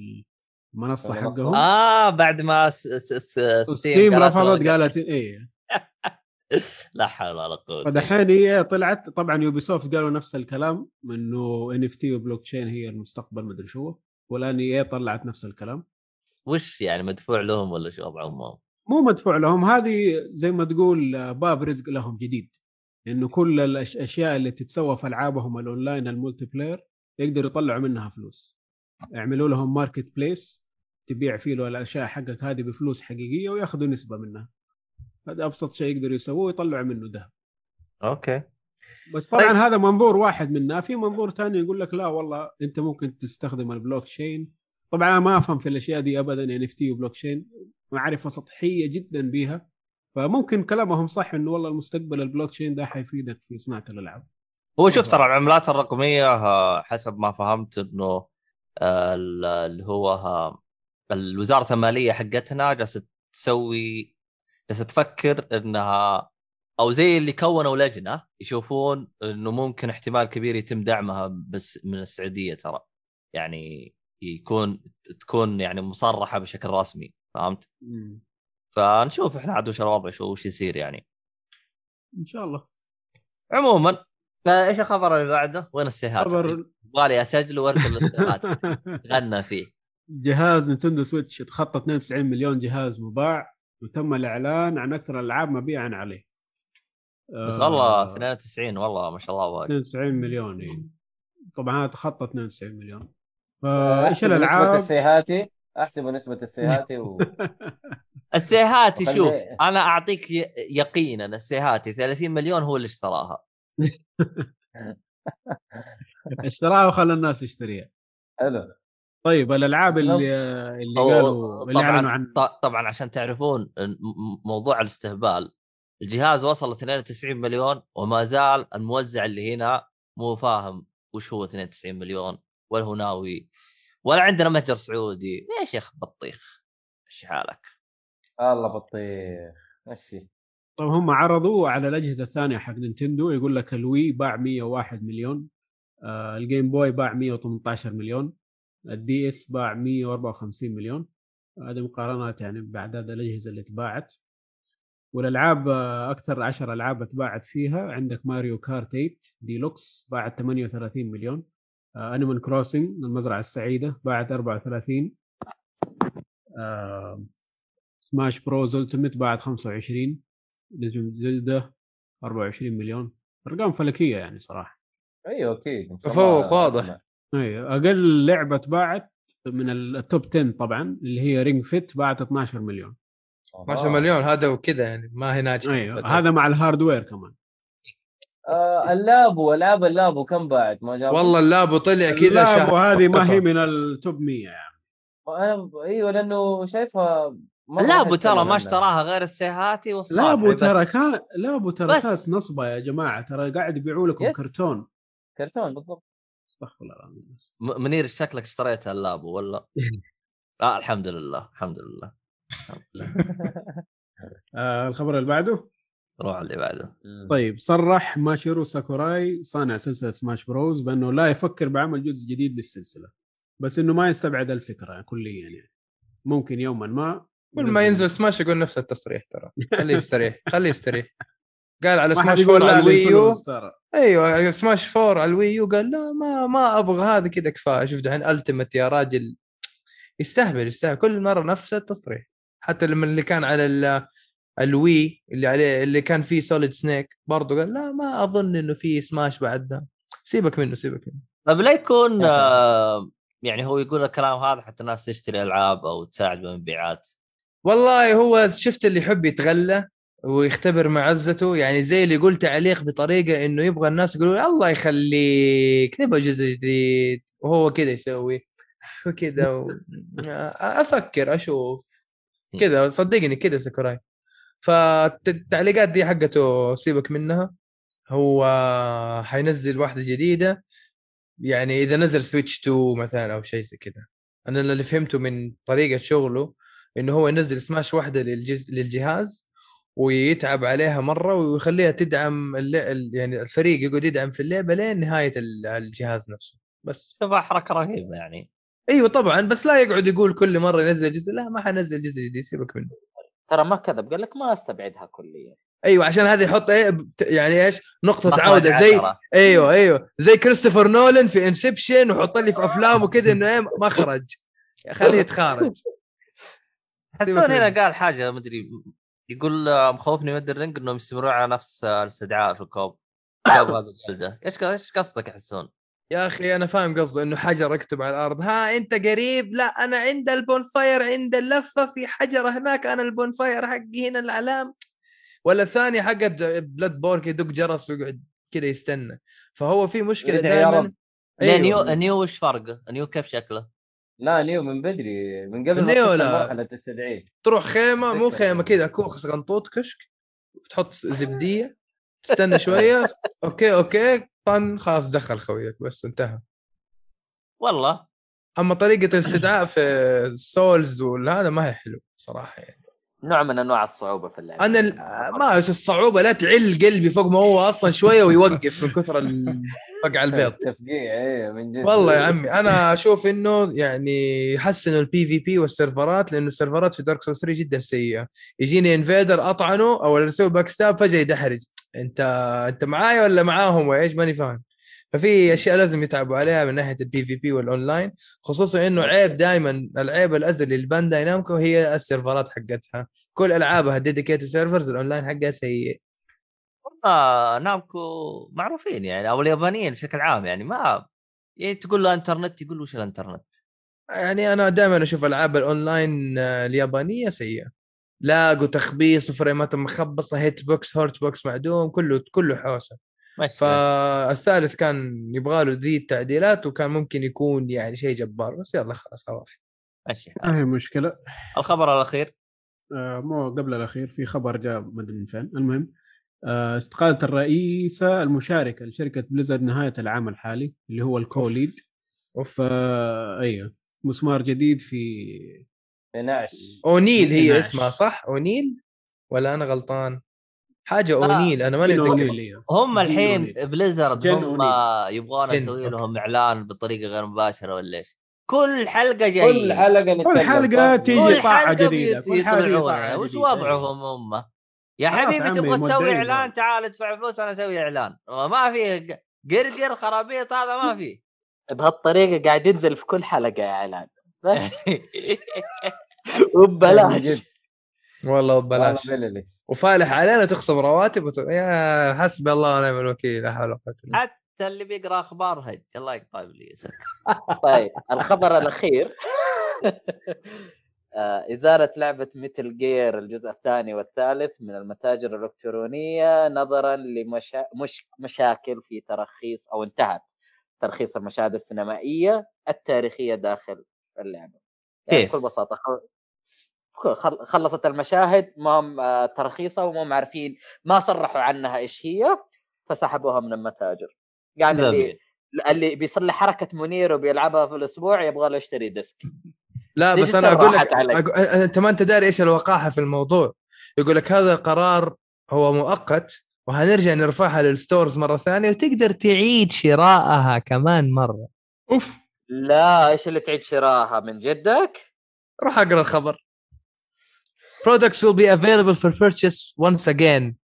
المنصة المنصة. حقهم. آه بعد ما س س س Steam قالت رفضت قالت إيه. لا حول ولا قوة فدحين هي طلعت. طبعا Ubisoft قالوا نفس الكلام إنه NFT و blockchain هي المستقبل مدري شو والآن EA طلعت نفس الكلام؟ وش يعني مدفوع لهم ولا شو وضعهم هم؟ مو مدفوع لهم هذه زي ما تقول باب رزق لهم جديد. إنه كل الاشياء اللي تتسوى في ألعابهم ال online ال multiplayer يقدروا يطلعوا منها فلوس. يعملوا لهم marketplace تبيع فيه له الأشياء حقك هذه بفلوس حقيقية وياخذوا نسبة منها. هذا أبسط شيء يقدروا يسووه يطلعوا منه ذهب. okay. بس طبعا طيب. هذا منظور واحد منها في منظور ثاني يقول لك لا والله أنت ممكن تستخدم البلوك تشين طبعا أنا ما أفهم في الأشياء دي ابدا NFT و blockchain معرفة سطحية جدا بيها. فممكن كلامهم صح إنه والله المستقبل البلوك تشين ده حيفيدك في صناعة الألعاب. هو شوف ترى العملات الرقمية حسب ما فهمت إنه آه، ال- اللي هو الوزارة المالية حقتنا جالسة تسوي جالسة تفكر إنها أو زي اللي كونوا لجنة يشوفون إنه ممكن احتمال كبير يتم دعمها بس من السعودية ترى. يعني يكون تكون يعني مصرحة بشكل رسمي فهمت؟ فنشوف إحنا عاد وش الوضع شو وش يصير يعني. إن شاء الله. عموما فإيش الخبر اللي بعده؟ وين السيهات؟ خبر يبغالي اسجله وأرسل السيهات غنى فيه. جهاز Nintendo Switch تخطى 92 مليون جهاز مباع وتم الإعلان عن أكثر الألعاب مبيعا عليه. بس آه، والله 92 والله ما شاء الله واجد 92 مليون إيه. طبعا هذا تخطى 92 مليون. آه، فايش بالنسبة الألعاب؟ للسيهاتي احسبوا نسبة السيهاتي و... السيهاتي شوف أنا أعطيك يقينا السيهاتي 30 مليون هو اللي اشتراها. اشتراها وخلى الناس تشتريها حلو. طيب الألعاب اللي اللي قالوا اللي اعلنوا طبعا عن طبعا عشان تعرفون موضوع الاستهبال. الجهاز وصل 92 مليون وما زال الموزع اللي هنا مو فاهم وش هو 92 مليون ولا هو ناوي ولا عندنا متجر سعودي. ليش يا أخي بطيخ؟ إيش حالك. الله بطيخ. مشي. طيب هم عرضوا على الأجهزة الثانية حق Nintendo يقول لك ال Wii باع 101 مليون آه ال Game Boy باع 118 مليون ال DS باع 154 مليون. هذه مقارنات يعني بأعداد الأجهزة اللي تباعت. والألعاب آه، أكثر 10 ألعاب أتباعت فيها عندك Mario Kart 8 ديلوكس باعت 38 مليون. آه Animal Crossing المزرعة السعيدة باعت 34 آه Smash Bros Ultimate باعت 25 نجم Zelda 24 مليون. أرقام فلكية يعني صراحة. أيوه أكيد. تفوق واضح. أسمع. اي أقل لعبة أتباعت من ال top 10 طبعا اللي هي Ring Fit باعت 12 مليون. 12 آه. مليون هذا وكذا يعني ما هي ناجحة أيوه هذا مع ال hardware كمان آه ال Labo العاب ال Labo كم باعت ما جاب والله ال Labo طلع كذا لا شهر وهذه ما. هي من ال top 100 يعني أنا إيوه لأنه شايفها Labo ترى ما اشتراها غير السيهاتي والصالحي Labo. ترى كان Labo ترى. كانت نصبة يا جماعة ترى قاعد يبيعوا لكم بس. كرتون كرتون بالضبط استغفر الله العظيم منير شكلك اشتريت ال Labo ولا؟ آه لله الحمد لله الحمد لله آه الخبر اللي بعده؟ روح اللي بعده. طيب صرح ماشيرو ساكوراي صانع سلسلة Smash Bros بأنه لا يفكر بعمل جزء جديد للسلسلة بس إنه ما يستبعد الفكرة كليا يعني. ممكن يوما ما كل ما ينزل سماش يقول نفس التصريح ترى. خليه يستريح خليه يستريح. قال على سماش يقول 4 لا على ال Wii U. أيوه سماش 4 على الويو قال لا ما ما أبغى هذا كذا كفاية. شوف دحين Ultimate يا راجل. يستهبل يستهبل. كل مرة نفس التصريح. حتى لما اللي كان على ال- ال Wii اللي عليه اللي كان فيه Solid Snake برضه قال لا ما أظن إنه في سماش بعدها سيبك منه سيبك منه. طيب لا يكون. آه يعني هو يقول الكلام هذا حتى الناس تشتري ألعاب أو تساعد بالمبيعات والله هو شفت اللي يحب يتغلى ويختبر معزته يعني زي اللي يقول تعليق بطريقة إنه يبغى الناس يقولوا الله يخليك نبغى جزء جديد وهو كذا يسوي. وكذا و... أفكر أشوف. كذا صدقني كذا ساكوراي. فالتعليقات دي حقته سيبك منها. هو حينزل واحدة جديدة. يعني إذا نزل Switch 2 مثلا أو شيء زي كذا. أنا اللي فهمته من طريقة شغله إنه هو ينزل سماش واحدة للجز... للجهاز ويتعب عليها مرة ويخليها تدعم يعني الفريق يقعد يدعم في اللعبة لين نهاية ال- الجهاز نفسه. بس. شوفها حركه رهيبه يعني. إيوه طبعا بس لا يقعد يقول كل مرة ينزل جزء. لا ما حنزل جزء جديد سيبك منه. ترى ما كذب قال لك ما أستبعدها كليا. إيوه عشان هذا يحط إيه يعني إيش؟ نقطة مخرج عودة زي. إيوه إيوه. زي كريستوفر نولان في Inception وحط لي في أفلامه كذا إنه إيه مخرج خليه يتخارج حسون هنا. قال حاجة مدري يقول آه، مخوفني مد الرنج إنهم يستمرون على نفس آه، الاستدعاء في ال co-op. كوب هذا جلده. إيش إيش قصدك يا حسون؟ يا أخي أنا فاهم قصده إنه حجر اكتب على الأرض ها أنت قريب لا أنا عند البونفاير عند اللفة في حجره هناك أنا البونفاير حقي هنا العلام ولا الثاني حقت بلاد بورك يدق جرس ويقعد كذا يستنى فهو في مشكلة دائما. أيوه. نيو. نيو وش فرقه؟ نيو كيف شكله؟ لا نيو من بدري من قبل نيو لا. مرحلة تستدعيه تروح خيمة مو. خيمة كذا كوخ قنطوط كشك تحط زبدية تستنى شوية أوكي أوكي طن خلاص دخل خويك بس انتهى. والله. أما طريقة الاستدعاء في ال Souls وهذا ما هي حلو صراحة يعني. نوع من أنواع الصعوبة في اللعبة. أنا ال- ما الصعوبة لا تعل قلبي فوق ما هو أصلا شوية ويوقف من كثر ال- فقع البيض. تفقيع إيه من جد. والله يا عمي أنا أشوف إنه يعني يحسنوا ال PvP والسيرفرات لأنه السيرفرات في Dark Souls 3 جدا سيئة. يجيني invader أطعنه أو أسوي backstab فجأة يدحرج. انت انت معايا ولا معاهم؟ ولا إيش ماني فاهم. ففي أشياء لازم يتعبوا عليها من ناحية ال PvP وال online خصوصا إنه عيب دائما العيب الأزلي لل Bandai Namco هي السيرفرات حقتها. كل ألعابها dedicated servers ال online حقها سيء. آه Namco معروفين يعني أو اليابانيين بشكل عام يعني ما يعني تقول له انترنت يقول وش الانترنت؟ يعني أنا دائما أشوف ألعاب الأونلاين اليابانية سيئة. lag وتخبيص وفريمات مخبصة hitbox hurtbox معدوم كله كله حوسة. فالثالث كان يبغى له ذي التعديلات وكان ممكن يكون يعني شيء جبار بس يلا خلاص عوافي مشي ما هي مشكلة. الخبر الأخير. آه مو قبل الأخير في خبر جاء ما أدري من فين. المهم آه استقالة الرئيسة المشاركة لشركة Blizzard نهاية العام الحالي اللي هو ال co-lead. أوف. فا أيوه مسمار جديد في نعش أونيل هي. اسمها صح أونيل ولا أنا غلطان حاجة آه، أونيل أنا ماني متذكر. هم الحين. Blizzard هم يبغون أوكي. لهم إعلان بطريقة غير مباشرة ولا إيش؟ كل حلقة جاي كل حلقة نتكلم كل حلقة صح؟ تيجي حلقة جديدة، كل طاعة وش. وضعهم هم؟ يا حبيبي تبغى تسوي إعلان. تعال ادفع فلوس أنا أسوي إعلان ما في قرقر خرابيط هذا ما في بهالطريقة قاعد ينزل في كل حلقة إعلان بس وببلاش. والله والله ببلاش بللش وفالح علينا تخصم رواتب وت... يا حسبي الله ونعم الوكيل لا حول ولا قوة. حتى اللي بيقرأ أخبار هج الله يقطع ابليسك طيب الخبر الأخير. آه، إزالة لعبة Metal Gear الجزء الثاني والثالث من المتاجر الإلكترونية نظرا لمشا... مش... مشاكل في ترخيص أو انتهت ترخيص المشاهد السينمائية التاريخية داخل اللعبة يعني كيف؟ بكل بساطة خل... خل- خلصت المشاهد ما هم آه، ترخيصها وما هم عارفين ما صرحوا عنها إيش هي فسحبوها من المتاجر يعني اللي. اللي بيصلح حركة منير وبيلعبها في الأسبوع يبغى له يشتري disc لا بس أنا أقول لك؟ أقول... أنت ما أنت داري إيش الوقاحة في الموضوع يقول لك هذا القرار هو مؤقت وهنرجع نرفعها لل stores مرة ثانية وتقدر تعيد شرائها كمان مرة أوف لا إيش اللي تعيد شراها من جدك؟ روح أقرأ الخبر. Products will be available for purchase once again.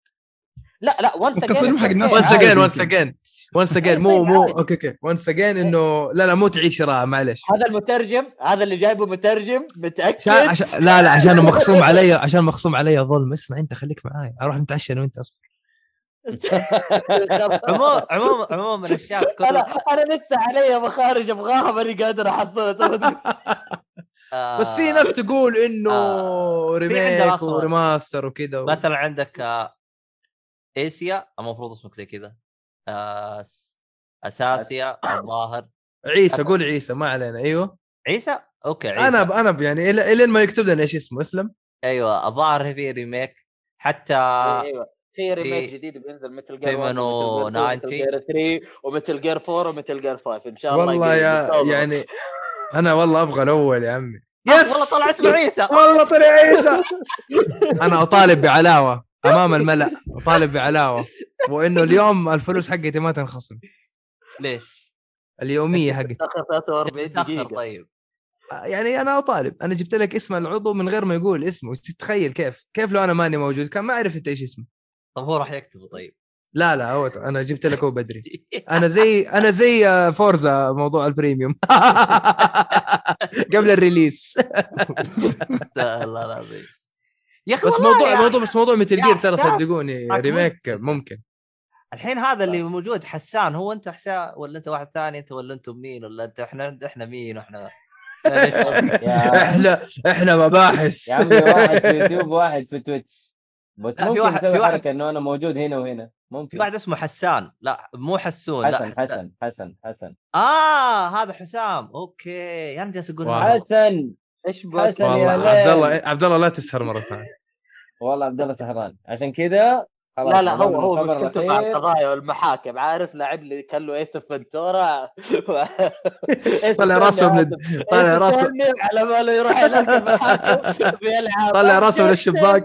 لا لا وانس التصريح حق الناس once again once again once again مو مو أوكي أوكي. Once again إنه لا لا مو تعيد شراء معلش هذا المترجم هذا اللي جايبه مترجم متأكد. عشان عشان لا لا عشان مخصوم علي عشان مخصوم علي ظلم. اسمع أنت خليك معاي أروح نتعشى أنا وأنت أصبر. عموما عموما عموما الشات أنا كله. أنا لسه علي مخارج أبغاها ماني قادر أحصلها. آه، بس في ناس تقول إنه آه، remake. و remaster وكذا و... مثلا عندك آه، ايسيا المفروض اسمك زي كذا. آه، أساسيا الظاهر. عيسى قول عيسى ما علينا. أيوه. عيسى؟ okay عيسى. أنا ب... أنا ب... يعني إلين ما يكتب لنا إيش اسمه اسلم. أيوه الظاهر في remake حتى أيوه. في remake جديد بينزل مثل Gear 1 منو ومثل Gear 3 ومثل Gear 4 ومثل Gear 5 إن شاء الله والله. يا. يعني أنا والله أبغى الأول يا عمي. yes والله طلع اسمه عيسى. والله طلع عيسى! أنا أطالب بعلاوة. أمام الملأ أطالب بعلاوة. وإنه اليوم الفلوس حقتي ما تنخصم. ليش؟ اليومية حقتي. تأخر 43 تاخر دقيقة. طيب. يعني أنا أطالب. أنا جبت لك اسم العضو من غير ما يقول اسمه. تتخيل كيف. كيف لو أنا ماني موجود؟ كان ما عرفت إيش اسمه. طب هو راح يكتبه طيب؟ لا لا هو أنا جبت لك هو بدري. أنا زي أنا زي آه، فورزا موضوع البريميوم. قبل الريليس. لا لا العظيم. يا أخي بس موضوع يا- موضوع بس موضوع يا جير ترى صدقوني ريميك ممكن. الحين هذا اللي موجود حسان هو أنت حسان ولا أنت واحد ثاني أنت ولا أنتم مين ولا أنت إحنا إحنا مين وإحنا إحنا إحنا مباحث. يا عمي واحد في يوتيوب واحد في تويتش. بس لا، في ممكن واحد- في واحد- حركة إنه أنا موجود هنا وهنا في ممكن. واحد اسمه حسان. لا مو حسون لا حسن حسن. حسن حسن آه هذا حسام. okay أنا جالس أقول. حسن إيش؟ حسن يا عبد الله عبد الله لا تسهر مرة ثانية. والله عبد الله سهران. عشان كذا لا لا هو هو مشكلته مع. القضايا والمحاكم. عارف لاعب لي كان له Ace Ventura طلع راسه من طلع راسه. على باله يروح هناك المحاكم بيلعب. طلع راسه من الشباك.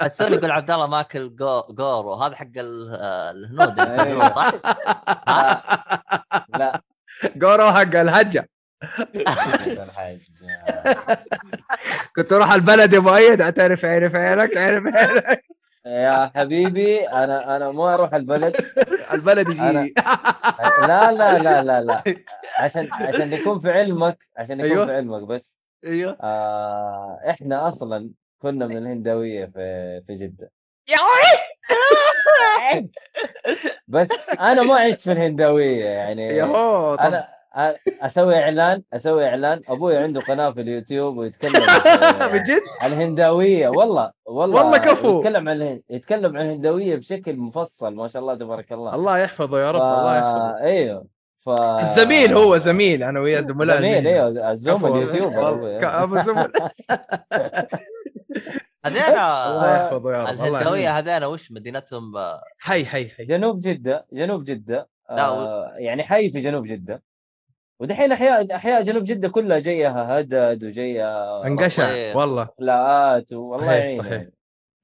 حسون يقول عبد الله ماكل جو جورو. هذا حق ال- الهنود صح؟ لا. جورو حق الحاج. كنت أروح البلد يا مؤيد تعرف عرف عينك عرف عينك يا حبيبي أنا أنا مو أروح البلد. البلد يجي أنا- لا لا لا لا لا. عشان عشان يكون في علمك عشان يكون أيوه. في علمك بس. أيوه. آه إحنا أصلا كنا من الهنداويه في في جدة. بس أنا ما عشت في الهنداويه يعني يا هو طب. أنا أسوي إعلان أسوي إعلان. أبوي عنده قناة في اليوتيوب ويتكلم بجد عن الهنداوية. والله والله والله كفو. يتكلم عن الهن- يتكلم عن الهنداوية بشكل مفصل ما شاء الله تبارك الله. الله يحفظه يا رب الله يحفظه. أيوه ف الزميل هو زميل أنا وياه زملاء زميل. أيوه الزوم ك- أبو الزملاء هذينا الله يحفظه يا رب يحفظه. هذينا وش مدينتهم؟ آه، حي حي حي. جنوب جدة جنوب جدة. لا، آه يعني حي في جنوب جدة. ودحين احياء أحياء جنوب جدة كلها جايها هدد وجايها انقشع. والله افلاءات والله صحيح، يعين صحيح. يعني.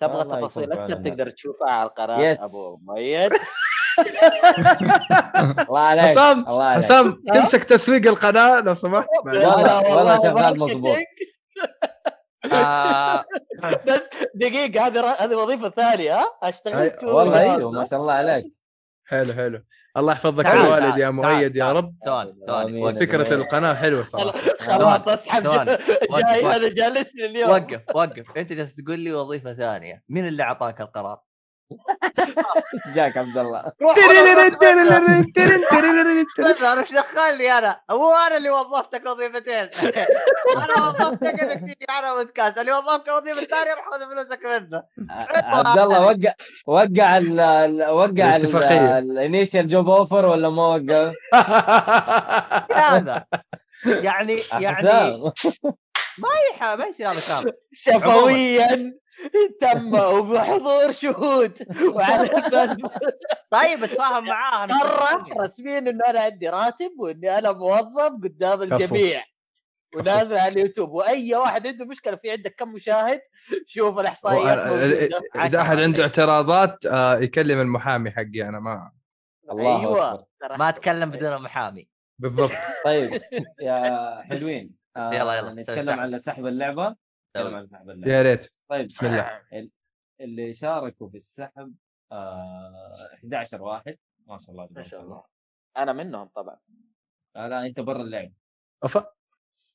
تبغى تفاصيل أكثر. تقدر تشوفها على القناة يس. أبو مؤيد الله عليك حسام حسام تمسك تسويق القناة لو سمحت والله- والله شغال. مظبوط. آه، دقيقة هذه هذه وظيفة ثانية ها أشتغل أي- تو والله. أيوه ما شاء الله عليك حلو حلو الله يحفظك تعال، الوالد تعال، يا مؤيد يا رب ثواني ثواني فكرة. القناة حلوة صراحة خلاص اسحب. جاي وقف. أنا جالس لي اليوم وقف وقف أنت جالس تقول لي وظيفة ثانية مين اللي أعطاك القرار؟ جاك عبد الله أنا إيش دخلني أنا؟ مو أنا اللي وظفتك وظيفتين أنا وظفتك انك تيجي على بودكاست اللي وظفك وظيفه ثانية روح خذ فلوسك منه عبد الله وقع وقع ال وقع. ال initial job offer ولا ما وقع؟ هذا يعني يعني ما يح- ما يصير هذا كامل شفويا تم وبحضور شهود وعلى طيب اتفاهم معاه أنا صرح رسميا إنه أنا عندي راتب وإني أنا موظف قدام. الجميع ونازل على اليوتيوب. وأي واحد عنده مشكلة في عندك كم مشاهد شوف الإحصائيات. إذا أحد عنده اعتراضات آه، يكلم المحامي حقي أنا ما الله أيوه ما أتكلم بدون محامي بالضبط. طيب يا حلوين. آه، يلا، يلا، سوي نتكلم. على سحب اللعبة. اللعبه يا ريت. طيب بسم الله. ال- اللي شاركوا في السحب آه 11 واحد. ما شاء الله ما تبارك شاء الله. أنا منهم طبعا. آه لا أنت برا اللعب. أفا.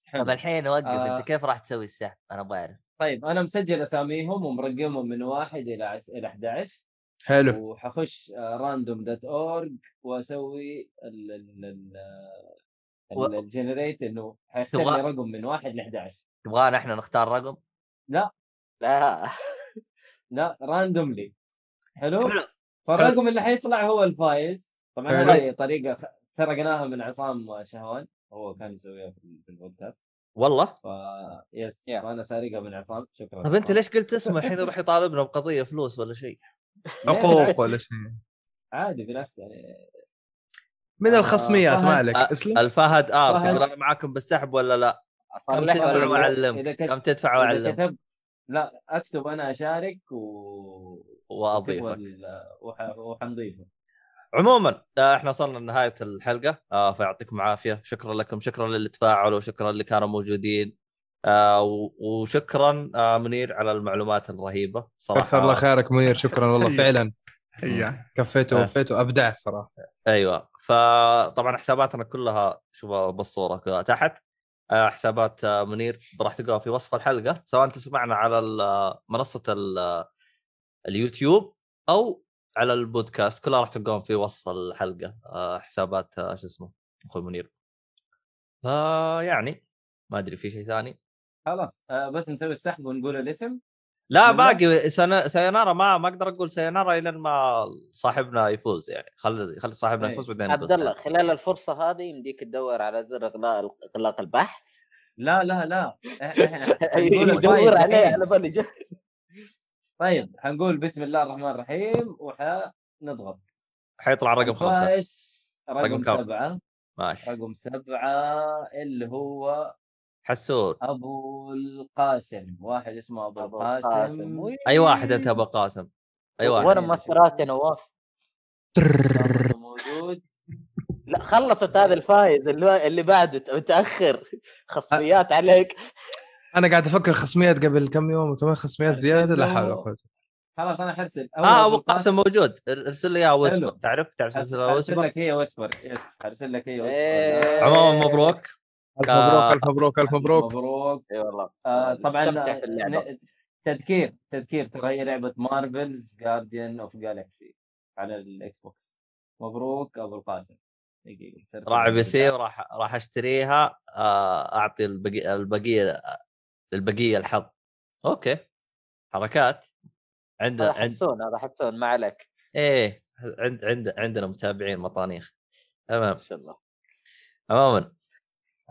حلو. طب الحين وقف آه. انت كيف راح تسوي السحب؟ أنا أبغى أعرف. طيب أنا مسجل أساميهم ومرقمهم من واحد إلى عش... إلى 11 حلو. وحخش random dot org وأسوي ال ال ال ال generate إنه حيختار لي رقم من واحد ل 11 تبغانا إحنا نختار رقم؟ لا لا randomly حلو حلو. فالرقم اللي حيطلع هو الفايز طبعا. هذه طريقة خ- سرقناها من عصام شهوان هو كان يسويها في في البودكاست والله ف yes يا. فأنا سارقها من عصام شكرا طب أنت. ليش قلت اسمه الحين راح يطالبنا بقضية فلوس ولا شيء؟ لا، حقوق بالعكس. ولا شيء عادي بالعكس يعني من آه، الخصميات ما فهد. عليك آه، اسلم الفهد ار فهد. تقول أنا معاكم بالسحب ولا لا؟ كم اصلح تدفع كت- كم تدفع إذا واعلمك كتبت لا أكتب أنا أشارك و وأضيفك. وال- وح- وحنضيفه عموما آه، إحنا وصلنا لنهاية الحلقة. آه، فيعطيكم العافية. شكرا لكم. شكرا للي تفاعلوا شكرا اللي كانوا موجودين. آه، و- وشكرا آه، منير على المعلومات الرهيبة. صراحة. كثر الله خيرك منير. شكرا والله فعلا. كفيت آه. ووفيت وأبدعت صراحة. أيوه. فطبعا حساباتنا كلها شوفوا بالصورة كذا تحت. حسابات آه، منير راح تلقاها في وصف الحلقة سواء تسمعنا على ال- منصة ال- اليوتيوب أو على البودكاست كلها راح تلقاهم في وصف الحلقة آه، حسابات آه، شو اسمه أخوي منير. فيعني ما أدري في شيء ثاني؟ خلاص آه بس نسوي السحب ونقول الاسم. لا بسم الله. باقي سينارا ما ما أقدر أقول سينارا إلى ما صاحبنا يفوز يعني خلي خلي صاحبنا أي. يفوز بعدين عبد الله خلال الفرصة هذه يمديك تدور على زر إغلاق إغلاق البحث لا لا لا إحنا حنقول يدور عليه. على بالي. طيب حنقول بسم الله الرحمن الرحيم وحنضغط حيطلع رقم خمسة الفائز رقم رقم؟ سبعة ماشي رقم سبعة اللي هو حسون أبو القاسم واحد اسمه أبو, أبو القاسم. وي. أي واحد أنت أبو قاسم أي واحد؟ وأنا مؤثرات يا نواف. موجود. لا خلصت هذا الفايز اللي, اللي بعده متأخر. خصميات عليك. أنا قاعد أفكر خصميات قبل كم يوم كمان خصميات زيادة لا حول ولا قوة. خلاص أنا حرسل. آه أبو قاسم موجود. ارسل لي إياه حلو. واسمه تعرف تعرف واسمه؟ لك هي واسبر yes حرسل لك هي إيه. واسبر عموما مبروك. ألف آه. مبروك ألف مبروك ألف مبروك. مبروك. إي والله. آه طبعا اللعبة. ن- تذكير تذكير ترى هي لعبة Marvel's Guardian of Galaxy على ال Xbox. مبروك أبو القاسم. راعي لك PC وراح راح أشتريها. آه، أعطي البقيه البقية البقية الحظ. okay. حركات. عند هذا عند حسون هذا حسون ما عليك. إيه عند عند عندنا متابعين مطانيخ. تمام. ما شاء الله. عموما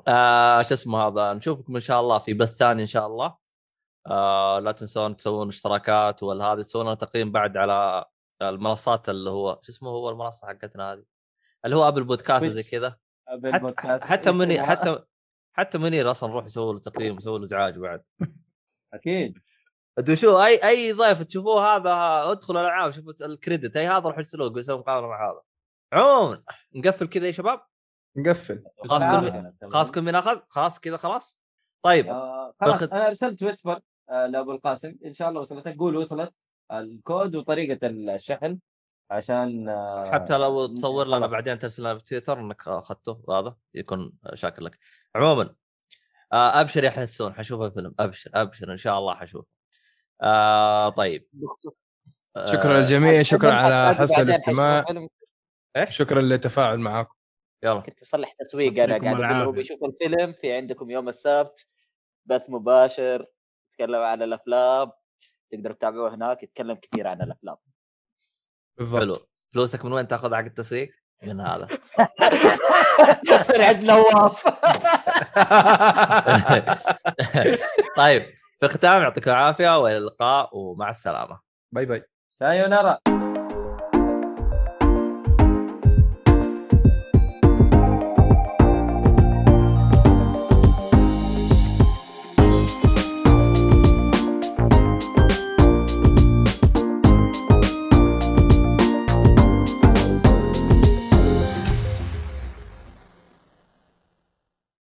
آه شو اسمه هذا نشوفكم إن شاء الله في بث ثاني إن شاء الله. آه لا تنسون تسوون اشتراكات ولا هذه تسوون تقييم بعد على المنصات اللي هو شو اسمه هو المنصة حقتنا هذه؟ اللي هو أبل بودكاست زي. كذا. حتى. حتى إيش مني اسمها؟ حتى حتى منير أصلا روح يسوي له تقييم يسوي له إزعاج بعد. أكيد. أنتوا شو أي أي ضيف تشوفوه هذا ادخلوا الالعاب شوفوا الكريدت أي هذا روح ارسلوه بيسوي مقابلة مع هذا. عموما نقفل كذا يا شباب. نقفل. خلاص كل. خلاص كل من أخذ؟ خلاص كذا خلاص. طيب. آه خلاص أنا ارسلت ويسبر آه لأبو القاسم. إن شاء الله وصلتك قول وصلت الكود وطريقة الشحن عشان آه حتى لو تصور لنا. بعدين ترسل لنا بتويتر إنك أخذته هذا يكون شاكر لك. عموما آه أبشر يا حسون. حشوف الفيلم. أبشر أبشر. إن شاء الله حشوف آه طيب. شكرا للجميع. شكرا على حسن الاستماع. شكرا للتفاعل معاكم يلا. كنت بصلح تسويق أنا قاعد أقول هو العافية. بيشوف الفيلم في عندكم يوم السبت بث مباشر يتكلم عن الأفلام تقدروا تتابعوه هناك يتكلم كثير عن الأفلام. بالضبط. حلو. فلوسك من وين تاخذ حق التسويق؟ من هذا. عند نواف. طيب في الختام يعطيكم العافية والى اللقاء ومع السلامة. bye bye. さようなら